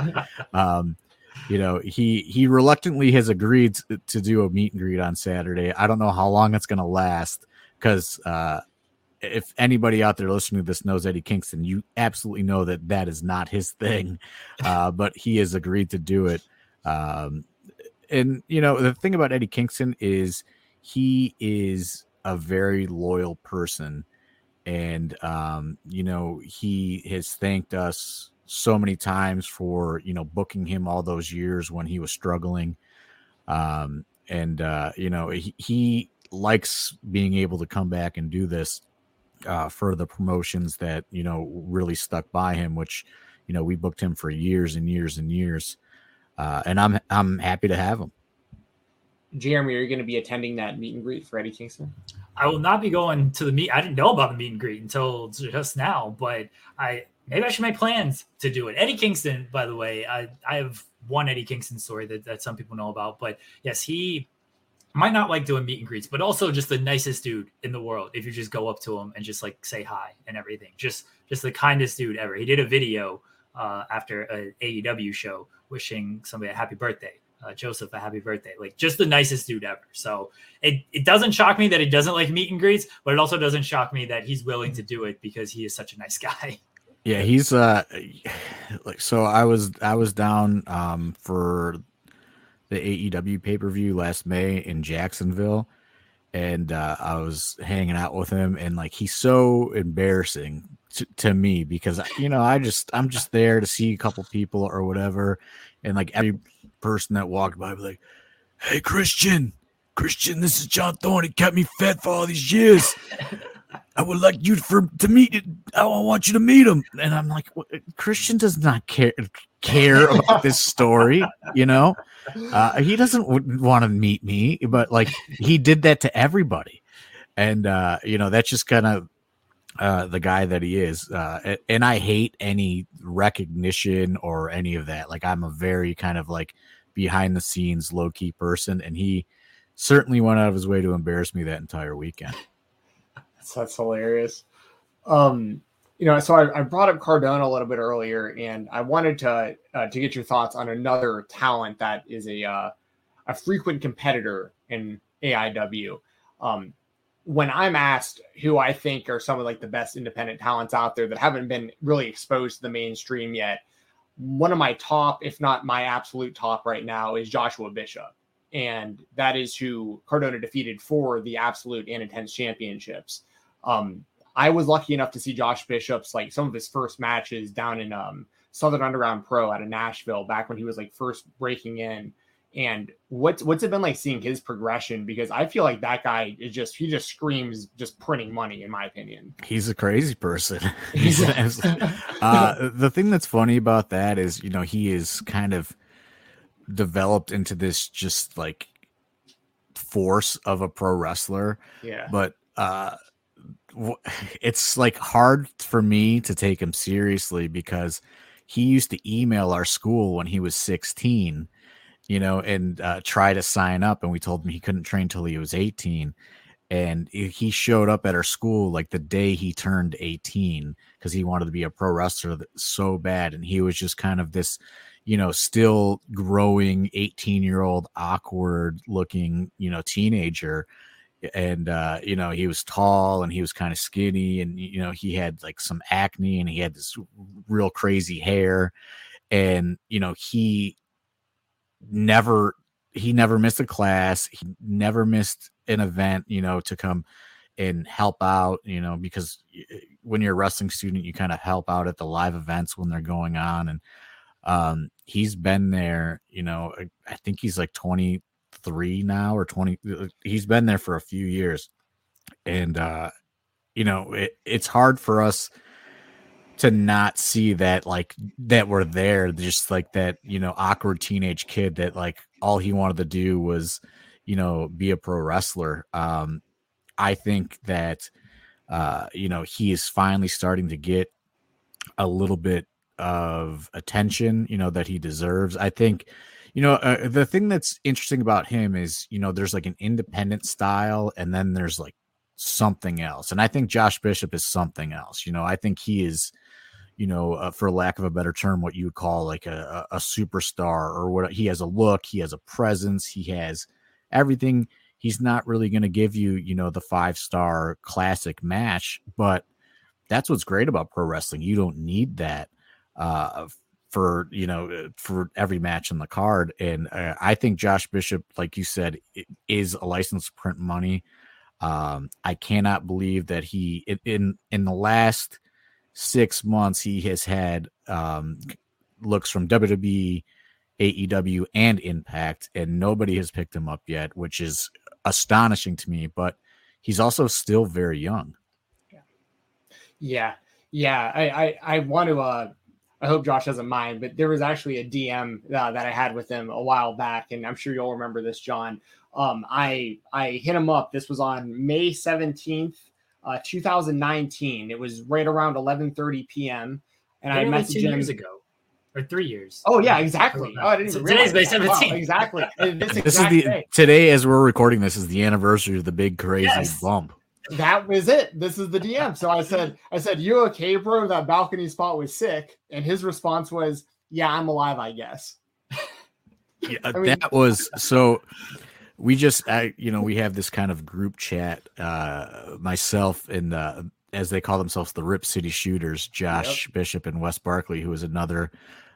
um, you know, he he reluctantly has agreed to do a meet and greet on Saturday. I don't know how long it's going to last because uh, if anybody out there listening to this knows Eddie Kingston, you absolutely know that that is not his thing. Uh, but he has agreed to do it. Um, and you know, the thing about Eddie Kingston is he is a very loyal person and um, you know he has thanked us so many times for you know booking him all those years when he was struggling um, and uh, you know he, he, likes being able to come back and do this uh, for the promotions that you know really stuck by him, which you know we booked him for years and years and years, uh, and I'm I'm happy to have him. Jeremy, are you going to be attending that meet and greet for Eddie Kingston? I will not be going to the meet. I didn't know about the meet and greet until just now, but I maybe I should make plans to do it. Eddie Kingston, by the way, I, I have one Eddie Kingston story that, that some people know about, but yes, he might not like doing meet and greets, but also just the nicest dude in the world. If you just go up to him and just like say hi and everything, just just the kindest dude ever. He did a video uh, after a AEW show wishing somebody a happy birthday, uh, Joseph a happy birthday. Like just the nicest dude ever. So it it doesn't shock me that he doesn't like meet and greets, but it also doesn't shock me that he's willing to do it because he is such a nice guy. Yeah, he's uh like so I was I was down um for the AEW pay per view last May in Jacksonville, and uh, I was hanging out with him, and like he's so embarrassing to, to me because you know I just I'm just there to see a couple people or whatever, and like every person that walked by, be like, "Hey, Christian, Christian, this is John Thorne. He kept me fed for all these years." I would like you for to meet. I want you to meet him, and I'm like, Christian does not care care about this story, you know. Uh, he doesn't want to meet me, but like he did that to everybody, and uh, you know that's just kind of uh, the guy that he is. Uh, and I hate any recognition or any of that. Like I'm a very kind of like behind the scenes, low key person, and he certainly went out of his way to embarrass me that entire weekend. That's, that's hilarious. Um, you know, so I, I, brought up Cardona a little bit earlier, and I wanted to uh, to get your thoughts on another talent that is a uh, a frequent competitor in AIW. Um, when I'm asked who I think are some of like the best independent talents out there that haven't been really exposed to the mainstream yet, one of my top, if not my absolute top right now, is Joshua Bishop, and that is who Cardona defeated for the absolute and intense championships. Um, I was lucky enough to see Josh Bishop's like some of his first matches down in um, Southern Underground Pro out of Nashville back when he was like first breaking in. And what's what's it been like seeing his progression? Because I feel like that guy is just he just screams just printing money, in my opinion. He's a crazy person. Uh, the thing that's funny about that is, you know, he is kind of developed into this just like force of a pro wrestler. Yeah. But uh it's like hard for me to take him seriously because he used to email our school when he was 16 you know and uh, try to sign up and we told him he couldn't train till he was 18 and he showed up at our school like the day he turned 18 because he wanted to be a pro wrestler so bad and he was just kind of this you know still growing 18 year old awkward looking you know teenager and uh, you know he was tall and he was kind of skinny and you know he had like some acne and he had this real crazy hair and you know he never he never missed a class he never missed an event you know to come and help out you know because when you're a wrestling student you kind of help out at the live events when they're going on and um he's been there you know i think he's like 20 three now or 20 uh, he's been there for a few years. And uh you know it, it's hard for us to not see that like that we're there just like that you know awkward teenage kid that like all he wanted to do was you know be a pro wrestler. Um i think that uh you know he is finally starting to get a little bit of attention you know that he deserves. I think you know, uh, the thing that's interesting about him is, you know, there's like an independent style and then there's like something else. And I think Josh Bishop is something else. You know, I think he is, you know, uh, for lack of a better term, what you would call like a, a superstar or what he has a look, he has a presence, he has everything. He's not really going to give you, you know, the five star classic match, but that's what's great about pro wrestling. You don't need that uh, for you know uh, for every match in the card and uh, i think josh bishop like you said is a license print money um i cannot believe that he in in the last six months he has had um looks from wwe aew and impact and nobody has picked him up yet which is astonishing to me. But he's also still very young. Yeah, yeah. I I, I want to. uh I hope Josh doesn't mind, but there was actually a DM uh, that I had with him a while back, and I'm sure you'll remember this, John. Um, I I hit him up. This was on May 17th, uh, 2019. It was right around 11:30 p.m. And I Literally messaged two him. years ago, or three years. Oh yeah, exactly. Oh, I didn't So today's May that. Wow, 17th. exactly. And This, This is the day. today as we're recording this is the anniversary of the big crazy Yes. bump. That was it. This is the DM. So I said, I said, you okay, bro? That balcony spot was sick. And his response was, yeah, I'm alive, I guess. Yeah, I mean- that was so. We just, I, you know, we have this kind of group chat. Uh, myself and uh, as they call themselves, the Rip City Shooters, Josh Bishop and Wes Barkley, who is another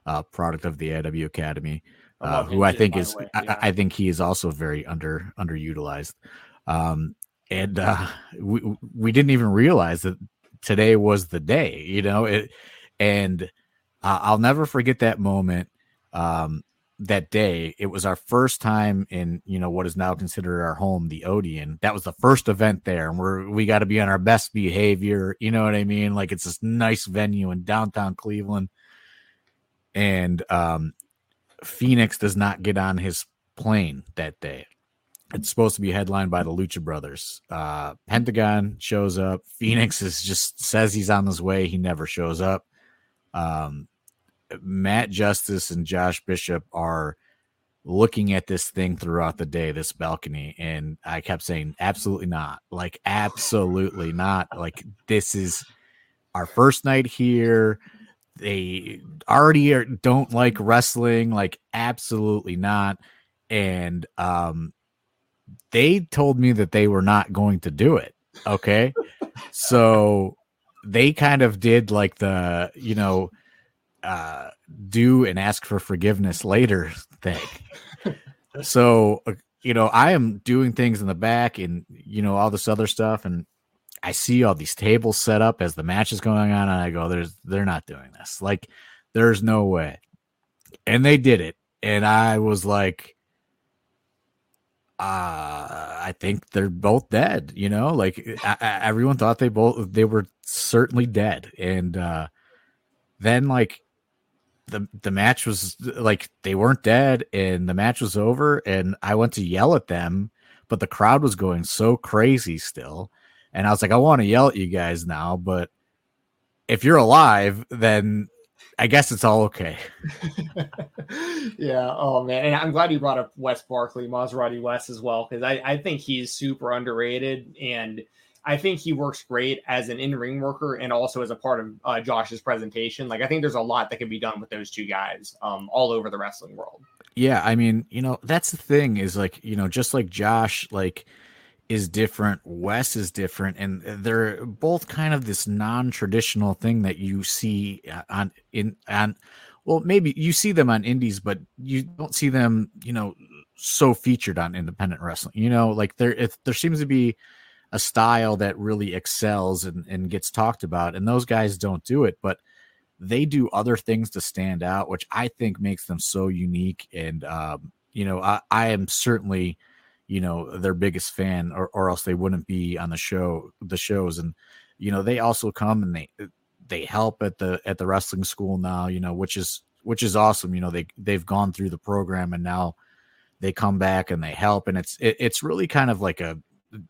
uh, product of the AW Academy, uh, who I think is, way. I, I think he is also very under underutilized. Um, and uh, we we didn't even realize that today was the day, you know. It, and uh, I'll never forget that moment. Um, that day, it was our first time in you know what is now considered our home, the Odeon. That was the first event there, and we're we got to be on our best behavior. You know what I mean? Like it's this nice venue in downtown Cleveland, and um, Fenix does not get on his plane that day. It's supposed to be headlined by the Lucha Brothers. Uh, Pentagon shows up. Fenix is just says he's on his way. He never shows up. Um, Matt Justice and Josh Bishop are looking at this thing throughout the day, this balcony, and I kept saying, absolutely not. Like, absolutely not. Like, this is our first night here. They already are, don't like wrestling, like, absolutely not. And um, they told me that they were not going to do it. Okay. so they kind of did like the, you know, uh, do and ask for forgiveness later thing. so, uh, you know, I am doing things in the back and, you know, all this other stuff. And I see all these tables set up as the match is going on. And I go, there's, they're not doing this. Like, there's no way. And they did it. And I was like, I think they're both dead. You know, like I, I, everyone thought they both they were certainly dead, and uh, then like the the match was like they weren't dead, and the match was over, and I went to yell at them, but the crowd was going so crazy still, and I was like, I want to yell at you guys now, but if you're alive, then I guess it's all okay. yeah. Oh man, and I'm glad you brought up Wes Barkley, Maserati Wes as well, because I, I think he's super underrated, and I think he works great as an in-ring worker and also as a part of uh, Josh's presentation. Like I think there's a lot that can be done with those two guys, um, all over the wrestling world. Yeah, I mean, you know, that's the thing is like, you know, just like Josh, like is different, Wes is different, and they're both kind of this non-traditional thing that you see on in on well, maybe you see them on indies, but you don't see them, you know, so featured on independent wrestling. You know, like there if there seems to be a style that really excels and, and gets talked about, and those guys don't do it, but they do other things to stand out, which I think makes them so unique. And um, you know, I, I am certainly, you know, their biggest fan, or, or else they wouldn't be on the show, the shows. And you know, they also come and they uh, they help at the at the wrestling school now, you know, which is which is awesome. You know, they they've gone through the program and now they come back and they help, and it's it, it's really kind of like a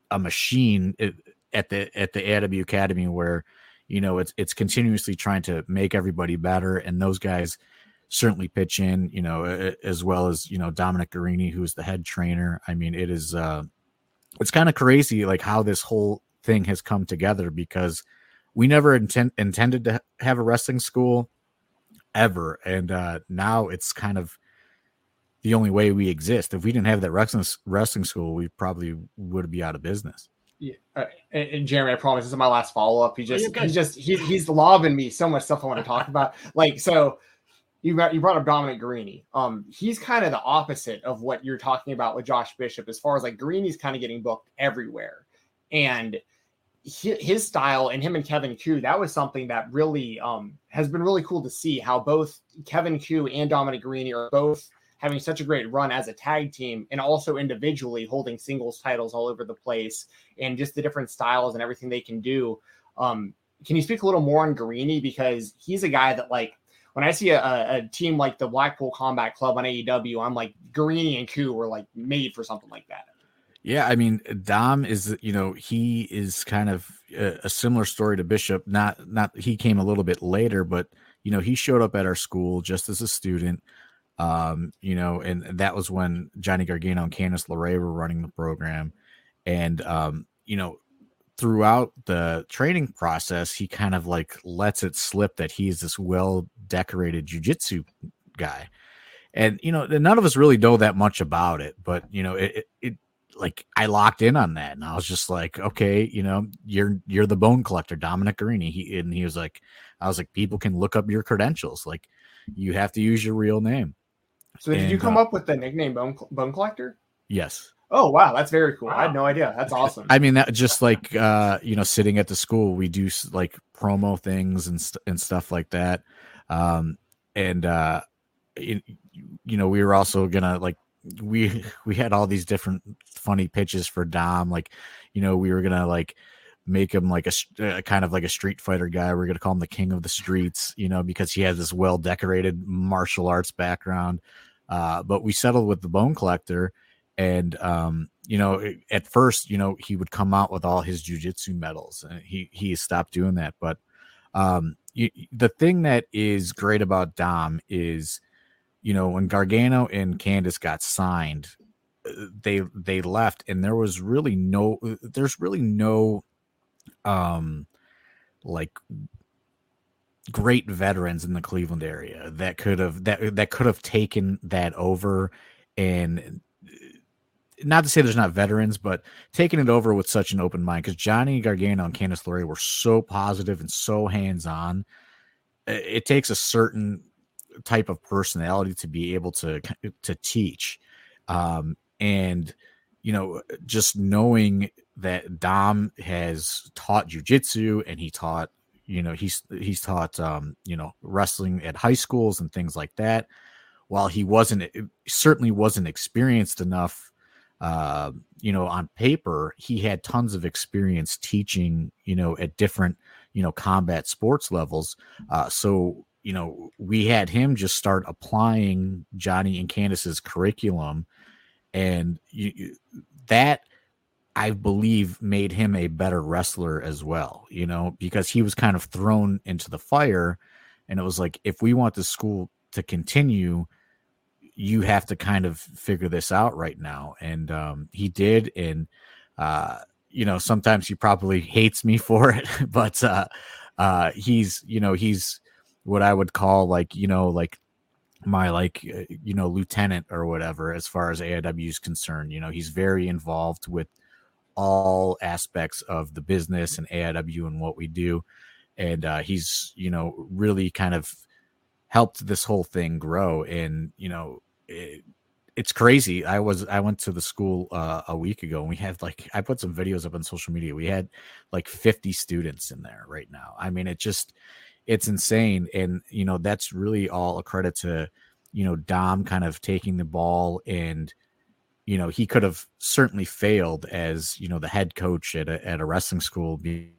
a machine uh, at the at the AW Academy where you know it's it's continuously trying to make everybody better and those guys certainly pitch in you know as well as you know Dominic Garrini who's the head trainer. I mean it is uh it's kind of crazy like how this whole thing has come together because we never intend, intended to have a wrestling school ever. And uh now it's kind of the only way we exist. If we didn't have that wrestling wrestling school we probably would be out of business. Yeah, uh, and, and, Jeremy, I promise this is my last follow up. He just, oh, he just, he, he's lobbing me so much stuff I want to talk about. Like, so you got, you brought up Dominic Garrini. Um, he's kind of the opposite of what you're talking about with Josh Bishop, as far as like Garrini's kind of getting booked everywhere, and he, his style and him and Kevin Ku, that was something that really um has been really cool to see how both Kevin Ku and Dominic Garrini are both having such a great run as a tag team and also individually holding singles titles all over the place and just the different styles and everything they can do. Um, can you speak a little more on Garrini because he's a guy that like when I see a, a, team like the Blackpool Combat Club on AEW, I'm like Garrini and Ku were like made for something like that. Yeah, I mean Dom is you know he is kind of a, a, similar story to Bishop. Not not he came a little bit later, but you know he showed up at our school just as a student. Um, you know, and that was when Johnny Gargano and Candice LeRae were running the program, and um, you know throughout the training process, he kind of like lets it slip that he's this well decorated jujitsu guy. And you know, none of us really know that much about it, but you know, it, it like I locked in on that, and I was just like, okay, you know, you're you're the bone collector, Dominic Garrini. He and he was like, I was like, people can look up your credentials, like you have to use your real name. So did and, you come uh, up with the nickname Bone Bone Collector? Yes. Oh wow, that's very cool. Wow. I had no idea. That's awesome. I mean, that just like uh, you know, sitting at the school, we do like promo things and st- and stuff like that. Um, and uh, you, you know, we were also gonna like we we had all these different funny pitches for Dom. Like, you know, we were gonna like make him like a uh, kind of like a street fighter guy. We are gonna call him the king of the streets, you know, because he has this well decorated martial arts background. Uh, but we settled with the Bone Collector and um, you know at first you know he would come out with all his jujitsu medals and he he stopped doing that but um, you, the thing that is great about dom is you know when gargano and candice got signed uh, they they left and there was really no uh, there's really no um like great veterans in the cleveland area that could have that that could have taken that over and not to say there's not veterans, but taking it over with such an open mind because Johnny Gargano and Candice LeRae were so positive and so hands on. It takes a certain type of personality to be able to to teach, um, and you know, just knowing that Dom has taught jujitsu and he taught, you know, he's he's taught, um, you know, wrestling at high schools and things like that. While he wasn't certainly wasn't experienced enough uh, you know, on paper, he had tons of experience teaching, you know, at different, you know, combat sports levels. Uh, so, you know, we had him just start applying Johnny and Candice's curriculum. And you, that, I believe, made him a better wrestler as well, you know, because he was kind of thrown into the fire. And it was like, if we want the school to continue, you have to kind of figure this out right now. And um, he did. And, uh, you know, sometimes he probably hates me for it, but uh, uh, he's, you know, he's what I would call like, you know, like my like, uh, you know, lieutenant or whatever, as far as AIW is concerned. You know, he's very involved with all aspects of the business and AIW and what we do. And uh, he's, you know, really kind of helped this whole thing grow. And, you know, it, it's crazy. I was I went to the school uh, a week ago and we had like I put some videos up on social media. We had like 50 students in there right now. I mean, it just it's insane and you know that's really all a credit to you know Dom kind of taking the ball and you know he could have certainly failed as you know the head coach at a, at a wrestling school being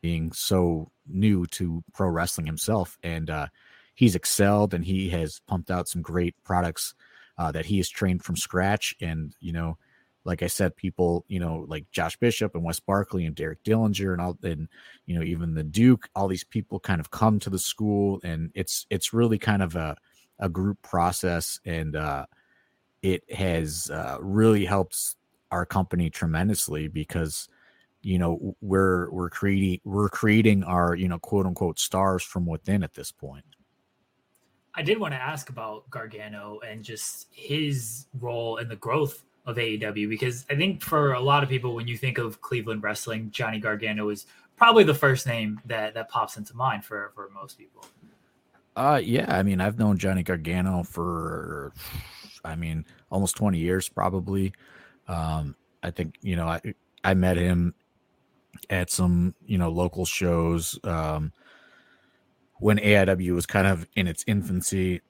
being so new to pro wrestling himself and uh he's excelled and he has pumped out some great products uh, that he has trained from scratch. And, you know, like I said, people, you know, like Josh Bishop and Wes Barkley and Derek Dillinger and all, and you know, even the Duke, all these people kind of come to the school, and it's it's really kind of a a group process, and uh, it has uh, really helped our company tremendously because you know we're we're creating we're creating our you know quote unquote stars from within at this point. I did want to ask about Gargano and just his role in the growth of AEW because I think for a lot of people, when you think of Cleveland wrestling, Johnny Gargano is probably the first name that that pops into mind for for most people. Uh, yeah. I mean, I've known Johnny Gargano for, I mean, almost twenty years probably. Um, I think you know I I met him at some you know local shows. Um, when AIW was kind of in its infancy.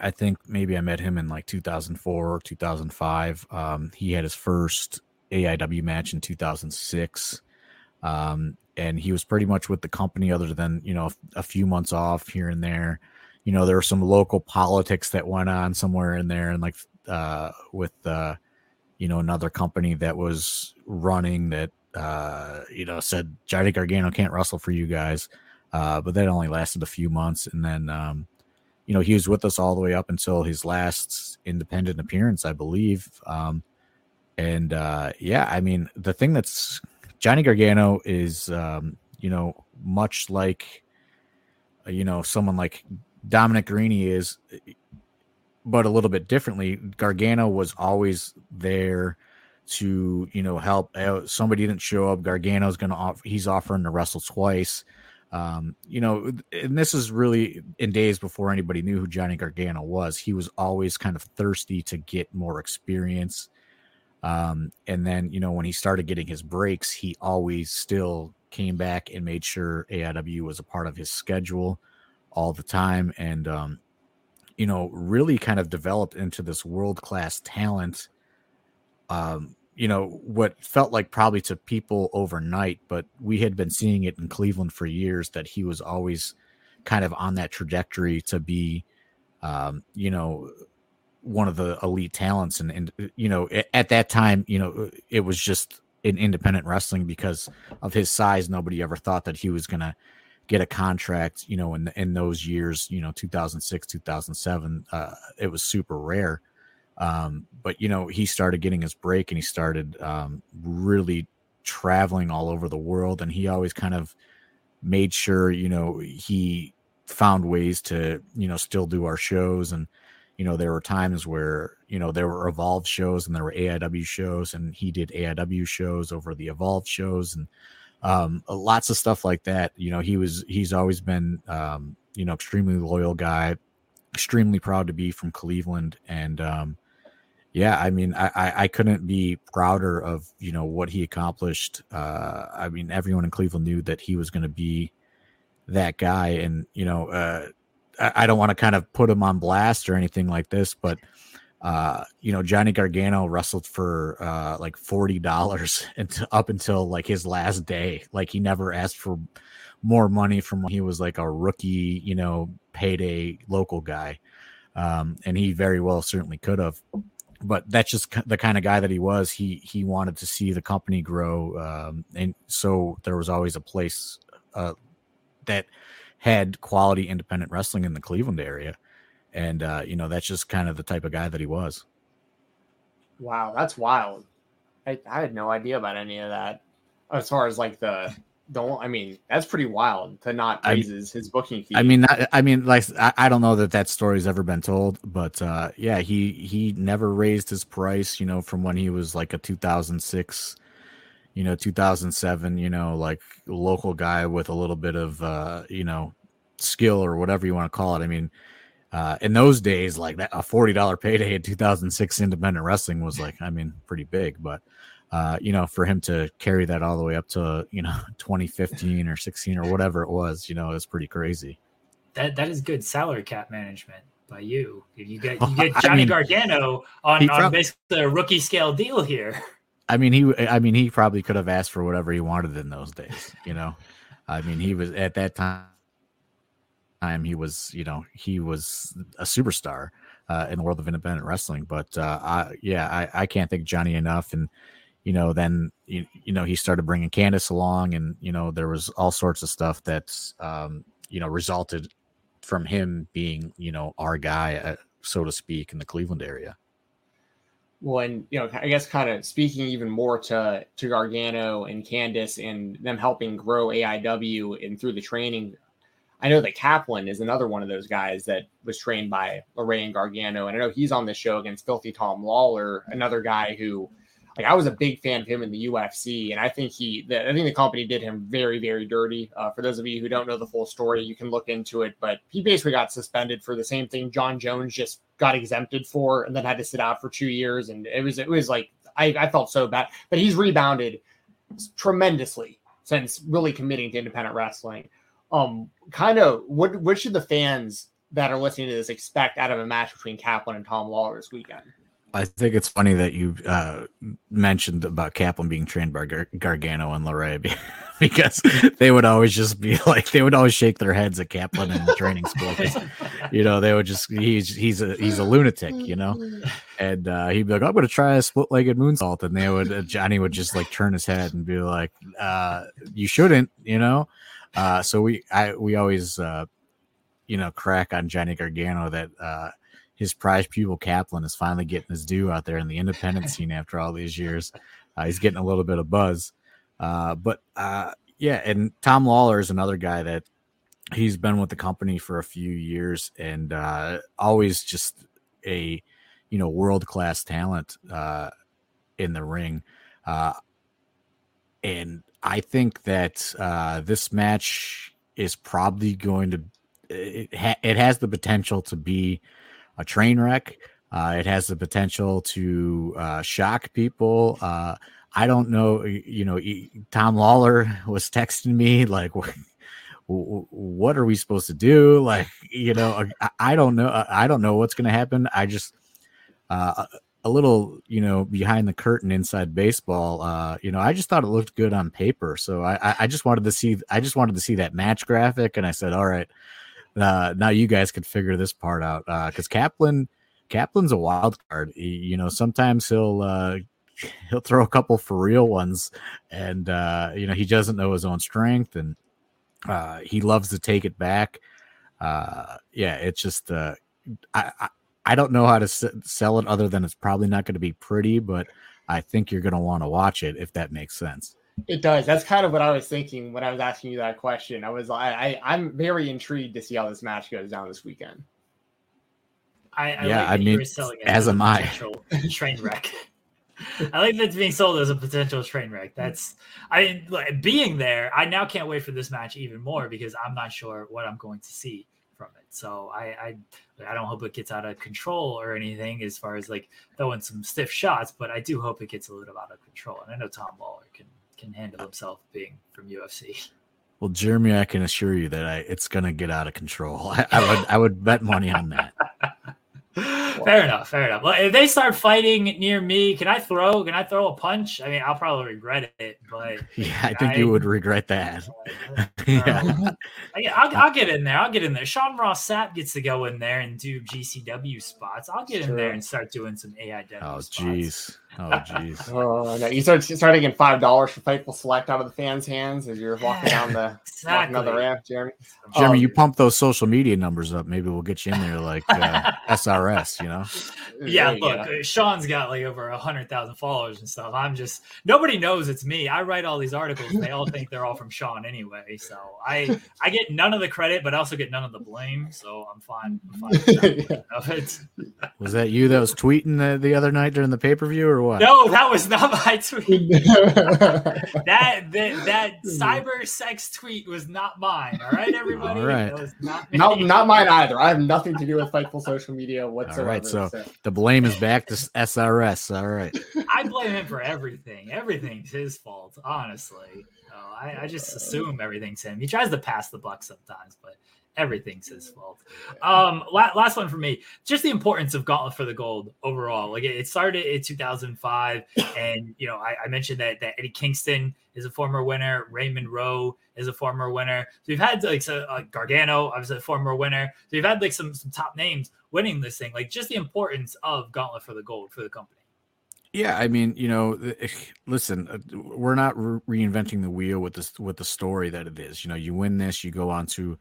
I think maybe I met him in like 2004 or 2005. Um, he had his first AIW match in 2006. Um, and he was pretty much with the company other than, you know, a few months off here and there. You know, there were some local politics that went on somewhere in there and like uh, with, uh, you know, another company that was running that, uh, you know, said Johnny Gargano can't wrestle for you guys. Uh, but that only lasted a few months. And then, um, you know, he was with us all the way up until his last independent appearance, I believe. Um, and uh, yeah, I mean, the thing that's Johnny Gargano is, um, you know, much like, you know, someone like Dominic Garrini is, but a little bit differently. Gargano was always there to, you know, help out. Somebody didn't show up. Gargano's going to off, he's offering to wrestle twice. Um, you know, and this is really in days before anybody knew who Johnny Gargano was. He was always kind of thirsty to get more experience. Um, and then, you know, when he started getting his breaks, he always still came back and made sure AIW was a part of his schedule all the time. And, um, you know, really kind of developed into this world class talent. Um, you know, what felt like probably to people overnight, but we had been seeing it in Cleveland for years that he was always kind of on that trajectory to be, um, you know, one of the elite talents. And, and, you know, at that time, you know, it was just in independent wrestling because of his size. Nobody ever thought that he was going to get a contract, you know, in, in those years, you know, 2006, 2007, uh, it was super rare. Um, but you know, he started getting his break and he started um, really traveling all over the world. And he always kind of made sure, you know, he found ways to, you know, still do our shows. And, you know, there were times where, you know, there were evolved shows and there were AIW shows and he did AIW shows over the evolved shows and um, lots of stuff like that. You know, he was, he's always been, um, you know, extremely loyal guy, extremely proud to be from Cleveland. And, um, yeah, I mean, I, I couldn't be prouder of you know what he accomplished. Uh, I mean, everyone in Cleveland knew that he was going to be that guy, and you know, uh, I, I, don't want to kind of put him on blast or anything like this, but uh, you know, Johnny Gargano wrestled for uh, like forty dollars up until like his last day. Like he never asked for more money from when he was like a rookie, you know, payday local guy, um, and he very well certainly could have but that's just the kind of guy that he was. He he wanted to see the company grow, um, and so there was always a place uh, that had quality independent wrestling in the Cleveland area, and uh, you know that's just kind of the type of guy that he was. Wow, that's wild. I, I had no idea about any of that. As far as like the don't I mean that's pretty wild to not raise his, his booking fee. I mean, I, I mean, like I, I, don't know that that story's ever been told, but uh, yeah, he he never raised his price. You know, from when he was like a 2006, you know, 2007, you know, like local guy with a little bit of uh, you know skill or whatever you want to call it. I mean. Uh, in those days, like that, a forty dollar payday in 2006 independent wrestling was like, I mean, pretty big. But uh, you know, for him to carry that all the way up to you know 2015 or 16 or whatever it was, you know, it's pretty crazy. That that is good salary cap management by you. If You get you get Johnny I mean, Gargano on, on basically a rookie scale deal here. I mean, he I mean he probably could have asked for whatever he wanted in those days. You know, I mean he was at that time. Time he was, you know, he was a superstar uh, in the world of independent wrestling. But uh, I, yeah, I, I can't thank Johnny enough, and you know, then you, you know he started bringing Candice along, and you know there was all sorts of stuff that's um, you know resulted from him being you know our guy, uh, so to speak, in the Cleveland area. Well, and you know, I guess kind of speaking even more to to Gargano and Candice and them helping grow AIW and through the training. I know that Kaplan is another one of those guys that was trained by Lorraine Gargano, and I know he's on the show against Filthy Tom Lawlor, another guy who like I was a big fan of him in the UFC, and I think he, the, I think the company did him very, very dirty. Uh, for those of you who don't know the full story, you can look into it. But he basically got suspended for the same thing Jon Jones just got exempted for, and then had to sit out for two years. And it was, it was like I, I felt so bad, but he's rebounded tremendously since really committing to independent wrestling. Um, kind of what what should the fans that are listening to this expect out of a match between Kaplan and Tom Lawlor this weekend. I think it's funny that you uh, mentioned about Kaplan being trained by Gar- Gargano and LeRae because they would always just be like they would always shake their heads at Kaplan in the training school. You know, they would just he's he's a he's a lunatic, you know, and uh, he'd be like, "I'm going to try a split-legged moonsault," and they would uh, Johnny would just like turn his head and be like, uh, "You shouldn't," you know. Uh, so we I we always uh, you know crack on Johnny Gargano that his prize pupil Kaplan is finally getting his due out there in the independent scene after all these years. Uh, he's getting a little bit of buzz. Uh, but uh, yeah, and Tom Lawlor is another guy that he's been with the company for a few years and uh, always just a you know world class talent uh, in the ring. Uh, and I think that uh, this match is probably going to it, ha- it has the potential to be a train wreck. Uh, it has the potential to uh, shock people. Uh, I don't know. You know, Tom Lawlor was texting me like, "What are we supposed to do?" Like, you know, I, don't know. I don't know what's going to happen. I just uh, a little, you know, behind the curtain inside baseball. Uh, you know, I just thought it looked good on paper, so I, I just wanted to see. I just wanted to see that match graphic, and I said, "All right." Uh, now you guys could figure this part out because uh, Kaplan Kaplan's a wild card. He, you know, sometimes he'll uh, he'll throw a couple for real ones, and uh, you know he doesn't know his own strength, and uh, he loves to take it back. Uh, yeah, it's just uh, I, I I don't know how to s- sell it other than it's probably not going to be pretty, but I think you're going to want to watch it if that makes sense. It does. That's kind of what I was thinking when I was asking you that question. I was like I, I am very intrigued to see how this match goes down this weekend. I, I yeah, like I mean, as am I. Train wreck. I like that's being sold as a potential train wreck. That's I like, being there. I now can't wait for this match even more because I'm not sure what I'm going to see from it. So I I, I don't hope it gets out of control or anything as far as like throwing some stiff shots, but I do hope it gets a little out of control. And I know Tom Lawlor can can handle himself being from UFC. Well, Jeremy, I can assure you that I, it's going to get out of control. I, I, would I would bet money on that. fair enough. Fair enough. Well, if they start fighting near me, can I throw? Can I throw a punch? I mean, I'll probably regret it, but yeah, I think I, you would regret that. Um, yeah, I'll, I'll, get in there. I'll get in there. Sean Ross Sapp gets to go in there and do GCW spots. I'll get in there and start doing some AIW. Oh, jeez. Oh, jeez. oh, no. You start, start taking five dollars for Fightful Select out of the fans' hands as you're walking down the exactly. walking down the ramp, Jeremy. Jeremy, um, you pump those social media numbers up. Maybe we'll get you in there like uh, SRS. You know. Yeah. Look, uh, Sean's got like over a hundred thousand followers and stuff. I'm just nobody knows it's me. I write all these articles. and They all think they're all from Sean anyway. So I I get none of the credit, but I also get none of the blame. So I'm fine. I'm fine yeah. Was that you that was tweeting the, the other night during the pay per view or what? No, that was not my tweet. that, that that hmm. cyber sex tweet was not mine. All right, everybody. All right. not, not, not mine either. I have nothing to do with Fightful social media whatsoever. All right, so, so, the blame is back to SRS. All right. I blame him for everything. Everything's his fault, honestly. Oh, I, I just assume everything's him. He tries to pass the buck sometimes, but everything's his fault. Um, last one for me, just the importance of Gauntlet for the Gold overall. Like it started in 2005, and you know I, I, mentioned that that Eddie Kingston is a former winner, Raymond Rowe is a former winner. So we've had like so, uh, Gargano, obviously a former winner. So we've had like some some top names winning this thing. Like just the importance of Gauntlet for the Gold for the company. Yeah, I mean, you know, listen, uh, we're not re- reinventing the wheel with this with the story that it is. You know, you win this, you go on to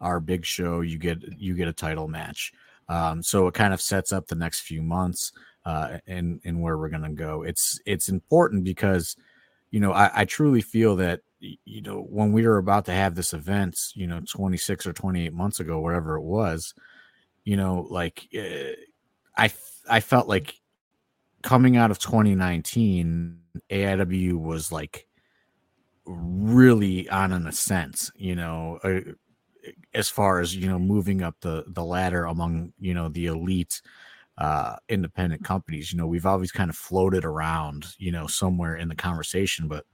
our big show, you get you get a title match. Um, so it kind of sets up the next few months uh, and and where we're gonna go. It's it's important because you know I, I truly feel that you know when we were about to have this event, you know, 26 or 28 months ago, whatever it was, you know, like uh, I I felt like coming out of 2019, AIW was like really on an ascent, you know, uh, as far as you know moving up the the ladder among you know the elite uh independent companies you know we've always kind of floated around you know somewhere in the conversation but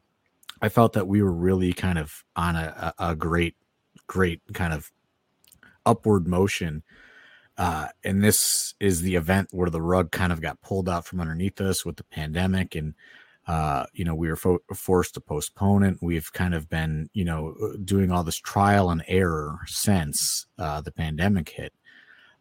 i felt that we were really kind of on a, a great great kind of upward motion. Uh, and this is the event where the rug kind of got pulled out from underneath us with the pandemic and uh, you know, we were fo- forced to postpone it. We've kind of been, you know, uh, doing all this trial and error since uh, the pandemic hit.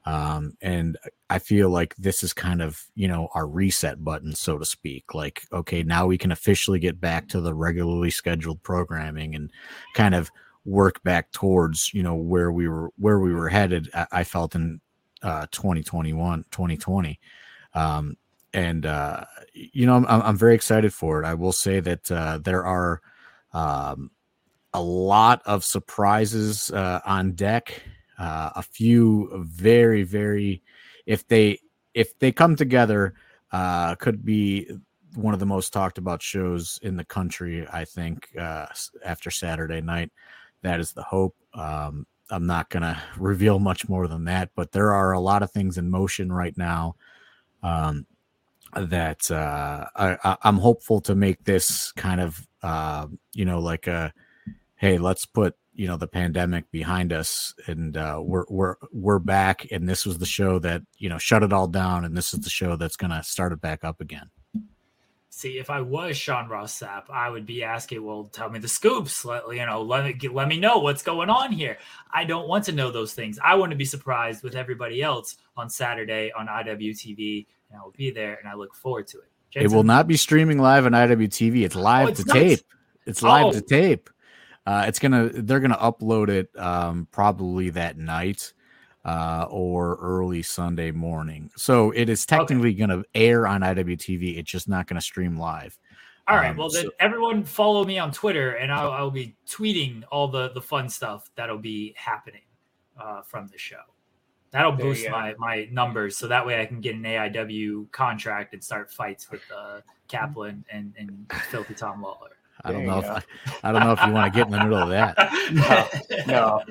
Um, and I feel like this is kind of, you know, our reset button, so to speak. Like, okay, now we can officially get back to the regularly scheduled programming and kind of work back towards, you know, where we were, where we were headed. I, I felt in uh, 2021, 2020. Um, and uh, you know, I'm, I'm very excited for it. I will say that uh, there are um, a lot of surprises uh, on deck. Uh, a few very, very, if they if they come together, uh, could be one of the most talked about shows in the country. I think uh, after Saturday night, that is the hope. Um, I'm not going to reveal much more than that, but there are a lot of things in motion right now. Um, that uh, I, am hopeful to make this kind of uh, you know like a hey let's put you know the pandemic behind us and uh, we're we're we're back and this was the show that you know shut it all down and this is the show that's gonna start it back up again. See, if I was Sean Ross Sapp, I would be asking, "Well, tell me the scoops. Let you know, let me let me know what's going on here." I don't want to know those things. I want to be surprised with everybody else on Saturday on IWTV and I will be there, and I look forward to it. Jensen? It will not be streaming live on IWTV. It's live oh, it's to tape. It's live oh. to tape. Uh, it's gonna they're gonna upload it um, probably that night uh, or early Sunday morning. So it is technically okay. gonna air on IWTV. It's just not gonna stream live. All right. Um, well, then so, everyone follow me on Twitter, and I'll, I'll, be tweeting all the the fun stuff that'll be happening uh, from the show. That'll there boost my my numbers, so that way I can get an AIW contract and start fights with uh, Kaplan and, and Filthy Tom Lawlor. I don't know if I, I, don't know if you want to get in the middle of that. no, no,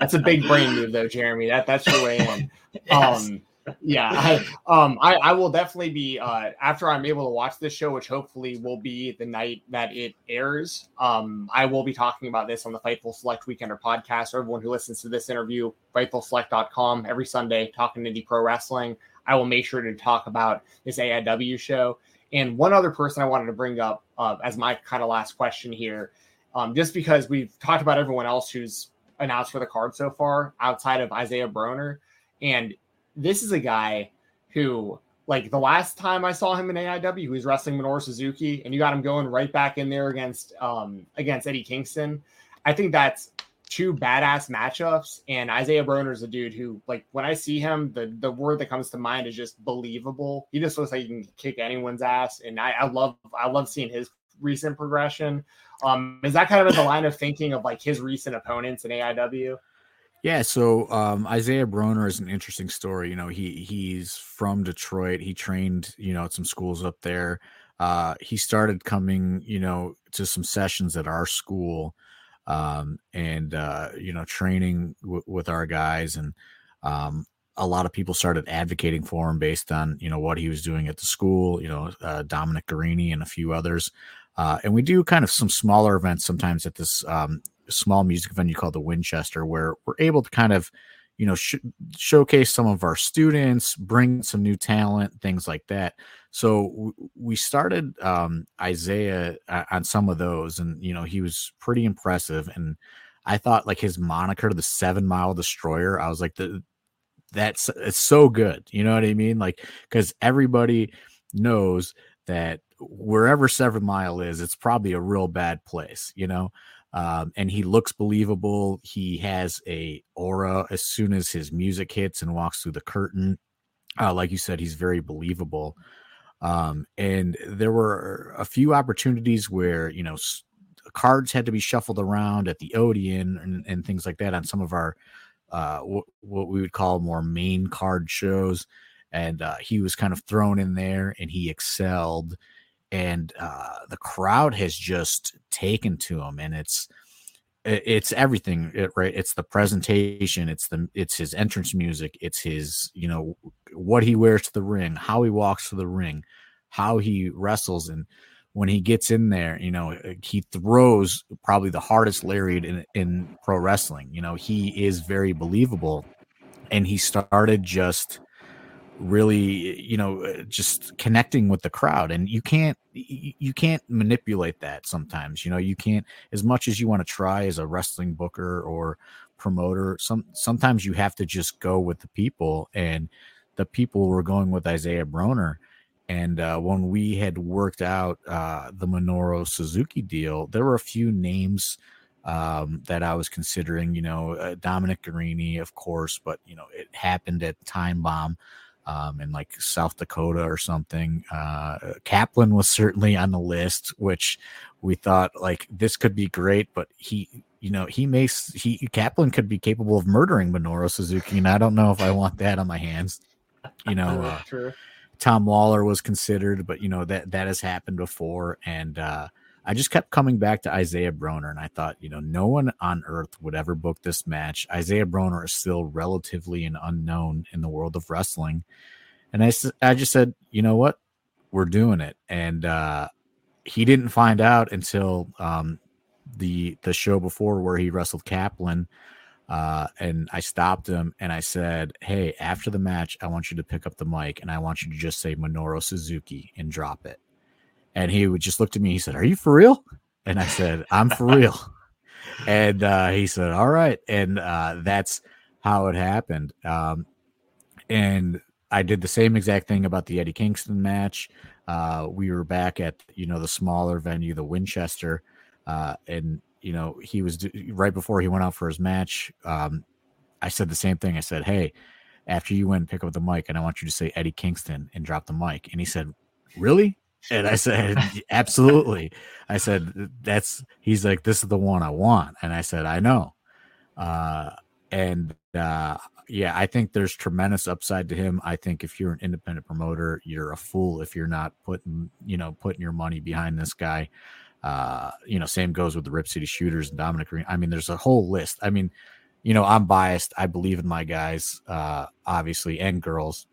that's a big brain move though, Jeremy. That that's your way in. yes. Um, yeah, I, um, I, I will definitely be uh, after I'm able to watch this show, which hopefully will be the night that it airs. Um, I will be talking about this on the Fightful Select Weekender podcast. For everyone who listens to this interview, FightfulSelect.com every Sunday, talking indie pro wrestling. I will make sure to talk about this AIW show. And one other person I wanted to bring up uh, as my kind of last question here, um, just because we've talked about everyone else who's announced for the card so far outside of Isaiah Broner. And this is a guy who, like, the last time I saw him in AIW, he was wrestling Minoru Suzuki, and you got him going right back in there against um against Eddie Kingston. I think that's two badass matchups. And Isaiah Broner is a dude who, like, when I see him, the the word that comes to mind is just believable. He just looks like he can kick anyone's ass, and I, I love I love seeing his recent progression. Um, is that kind of the line of thinking of like his recent opponents in AIW? Yeah, so um, Isaiah Broner is an interesting story. You know, he he's from Detroit. He trained, you know, at some schools up there. Uh, he started coming, you know, to some sessions at our school, um, and uh, you know, training w- with our guys, and um, a lot of people started advocating for him based on you know what he was doing at the school. You know, uh, Dominic Garrini and a few others. Uh, and we do kind of some smaller events sometimes at this um, small music venue called the Winchester, where we're able to kind of, you know, sh- showcase some of our students, bring some new talent, things like that. So w- we started um, Isaiah uh, on some of those, and you know, he was pretty impressive. And I thought like his moniker, the Seven Mile Destroyer, I was like, the that's it's so good. You know what I mean? Like because everybody knows that wherever Seven Mile is, it's probably a real bad place. You know. Um, and he looks believable. He has a aura as soon as his music hits and walks through the curtain. Uh, like you said, he's very believable. Um, and there were a few opportunities where you know cards had to be shuffled around at the Odeon and, and things like that on some of our uh, w- what we would call more main card shows. And uh, he was kind of thrown in there, and he excelled and uh, the crowd has just taken to him, and it's it's everything right? It's the presentation it's the it's his entrance music it's his you know what he wears to the ring how he walks to the ring how he wrestles and when he gets in there you know uh, he throws probably the hardest lariat in, in pro wrestling you know? He is very believable and he started just really you know uh, just connecting with the crowd and you can't you can't manipulate that sometimes you know you can't as much as you want to try as a wrestling booker or promoter some sometimes you have to just go with the people and the people were going with Isaiah Broner and uh, when we had worked out uh, the Minoru Suzuki deal there were a few names um, that I was considering you know uh, Dominic Garrini of course but you know it happened at Time Bomb um, in like South Dakota or something. Uh, Kaplan was certainly on the list, which we thought like this could be great, but he, you know, he may he Kaplan could be capable of murdering Minoru Suzuki, and I don't know if I want that on my hands. You know, uh, Tom Lawlor was considered, but you know that that has happened before, and uh, I just kept coming back to Isaiah Broner, and I thought, you know, no one on earth would ever book this match. Isaiah Broner is still relatively an unknown in the world of wrestling, and I, I just said, you know what, we're doing it, and uh, he didn't find out until um, the the show before where he wrestled Kaplan. Uh, and I stopped him and I said, Hey, after the match, I want you to pick up the mic and I want you to just say Minoru Suzuki and drop it and he would just look at me. He said, "Are you for real?" And I said, "I'm for real." and uh, he said, "All right," and uh, that's how it happened. Um, and I did the same exact thing about the Eddie Kingston match. Uh, we were back at you know the smaller venue, the Winchester, uh, and you know he was right before he went out for his match. Um, I said the same thing. I said, "Hey, after you went pick up the mic, and I want you to say Eddie Kingston and drop the mic." And he said, "Really?" And I said, absolutely. I said, that's, he's like, this is the one I want. And I said, I know. Uh, and, uh, yeah, I think there's tremendous upside to him. I think if you're an independent promoter, you're a fool if you're not putting, you know, putting your money behind this guy. Uh, you know, same goes with the Rip City Shooters and Dominic Green. I mean, there's a whole list. I mean, you know, I'm biased. I believe in my guys, uh, obviously, and girls.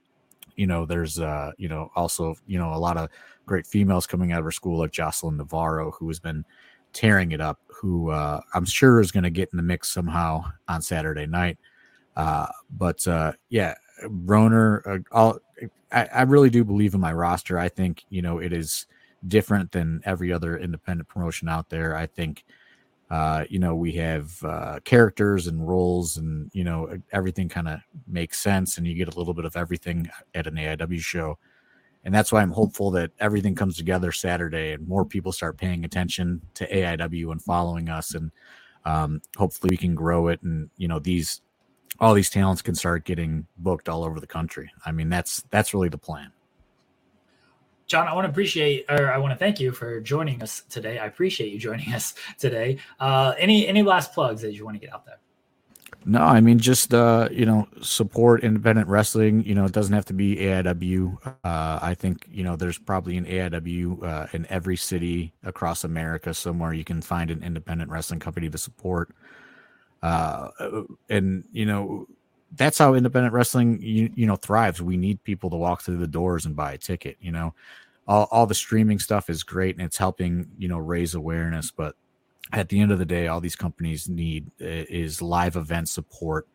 You know, there's, uh, you know, also, you know, a lot of great females coming out of her school like Jocelyn Navarro, who has been tearing it up, who uh, I'm sure is going to get in the mix somehow on Saturday night. Uh, but uh, yeah, Broner, uh, I, I, really do believe in my roster. I think, you know, it is different than every other independent promotion out there. I think, uh, you know, we have uh, characters and roles and, you know, everything kind of makes sense and you get a little bit of everything at an AIW show and that's why I'm hopeful that everything comes together Saturday and more people start paying attention to AIW and following us, and um, hopefully we can grow it. And you know these all these talents can start getting booked all over the country. I mean that's that's really the plan. John, I want to appreciate, or I want to thank you for joining us today. I appreciate you joining us today. Uh, any any last plugs that you want to get out there? No, I mean just uh, you know support independent wrestling. You know it doesn't have to be AIW. Uh, I think you know there's probably an AIW uh, in every city across America somewhere you can find an independent wrestling company to support. Uh, and you know that's how independent wrestling you you know thrives. We need people to walk through the doors and buy a ticket. You know, all all the streaming stuff is great and it's helping you know raise awareness, but at the end of the day, all these companies need is live event support.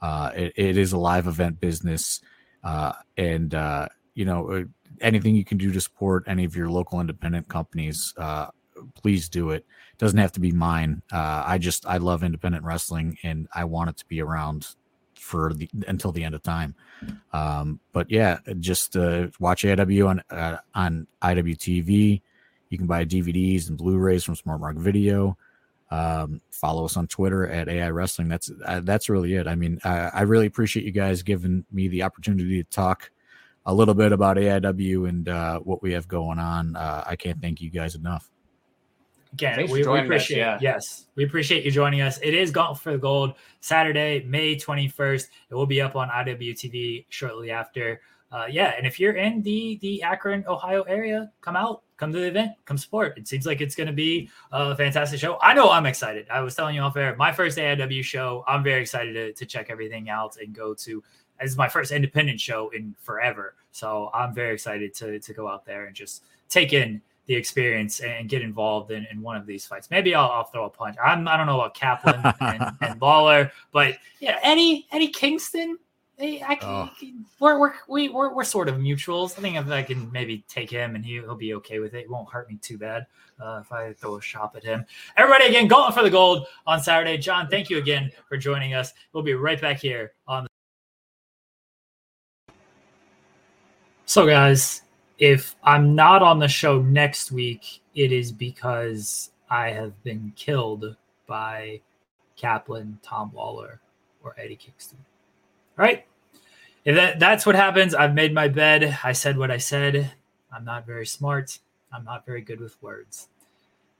Uh, it, it is a live event business, uh, and uh, you know uh, anything you can do to support any of your local independent companies, uh, please do it. it. Doesn't have to be mine. Uh, I just I love independent wrestling, and I want it to be around for the until the end of time. Um, but yeah, just watch AIW on on IWTV. You can buy DVDs and Blu-rays from Smart Mark Video. Um, follow us on Twitter at AI Wrestling. That's uh, that's really it. I mean, I, I, really appreciate you guys giving me the opportunity to talk a little bit about AIW and uh, what we have going on. Uh, I can't thank you guys enough. Again, we, we, appreciate us, yeah. yes, we appreciate you joining us. It is Golf for the Gold Saturday, May twenty first. It will be up on IWTV shortly after uh, yeah, and if you're in the the Akron, Ohio area, come out, come to the event, come support. It seems like it's going to be a fantastic show. I know I'm excited. I was telling you off air, my first AIW show. I'm very excited to, to check everything out and go to. This is my first independent show in forever, so I'm very excited to to go out there and just take in the experience and get involved in, in one of these fights. Maybe I'll, I'll throw a punch. I'm I don't know about Kaplan and, and Lawlor, but yeah, Eddie Eddie Kingston Hey, I can, we're, we're, we, we're, we're sort of mutuals. I think if I can maybe take him and he, he'll be okay with it. It won't hurt me too bad uh, if I throw a shop at him. Everybody, again, going for the gold on Saturday. John, thank you again for joining us. We'll be right back here on the. So, guys, if I'm not on the show next week, it is because I have been killed by Kaplan, Tom Lawlor, or Eddie Kingston. All right. If that, that's what happens, I've made my bed. I said what I said. I'm not very smart. I'm not very good with words.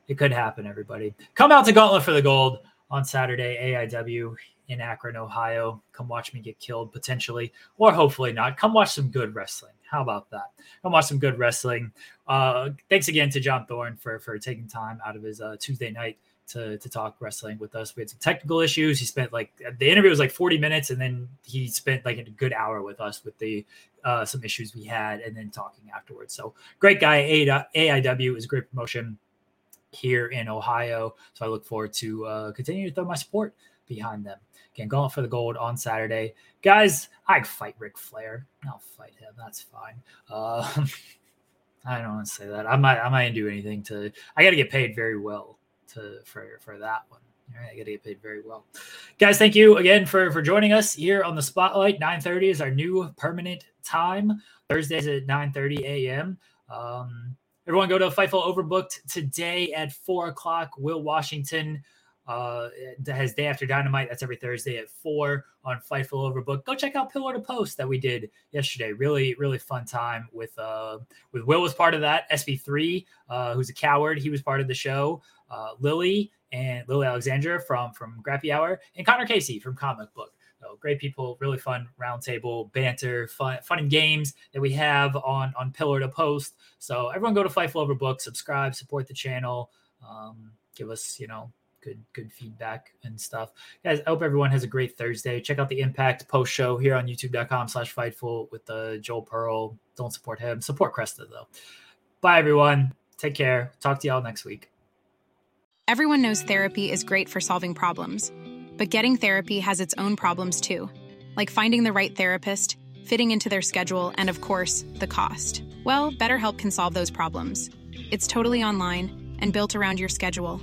It could happen, everybody. Come out to Gauntlet for the Gold on Saturday, AIW in Akron, Ohio. Come watch me get killed potentially, or hopefully not. Come watch some good wrestling. How about that? Come watch some good wrestling. Uh, thanks again to John Thorne for for taking time out of his uh, Tuesday night to, to talk wrestling with us. We had some technical issues. He spent like the interview was like 40 minutes, and then he spent like a good hour with us with the uh, some issues we had, and then talking afterwards. So great guy. AIW is a great promotion here in Ohio. So I look forward to uh, continuing to throw my support behind them. Again, going for the gold on Saturday, guys. I fight Ric Flair. I'll fight him. That's fine. Uh, I don't want to say that. I might. I might do anything to. I got to get paid very well to for for that one. All right, I got to get paid very well, guys. Thank you again for for joining us here on the Spotlight. Nine thirty is our new permanent time. Thursdays at nine thirty a.m. Um, everyone, go to Fightful Overbooked today at four o'clock. Will Washington uh, has Day After Dynamite. That's every Thursday at four on Fightful Overbooked. Go check out Pillar to Post that we did yesterday. Really, really fun time with uh with Will was part of that. SB3, uh, who's a coward. He was part of the show uh, Lily and Lily Alexandra from from Grappy Hour, and Connor Casey from Comic Book. So great people, really fun roundtable banter, fun fun and games that we have on on Pillar to Post. So everyone go to Fightful Overbook, subscribe, support the channel, um, give us you know good good feedback and stuff. Guys, I hope everyone has a great Thursday. Check out the Impact post show here on youtube.com slash fightful with uh, Joel Pearl. Don't support him. Support Cresta though. Bye everyone. Take care. Talk to y'all next week. Everyone knows therapy is great for solving problems, but getting therapy has its own problems too, like finding the right therapist, fitting into their schedule, and of course, the cost. Well, BetterHelp can solve those problems. It's totally online and built around your schedule.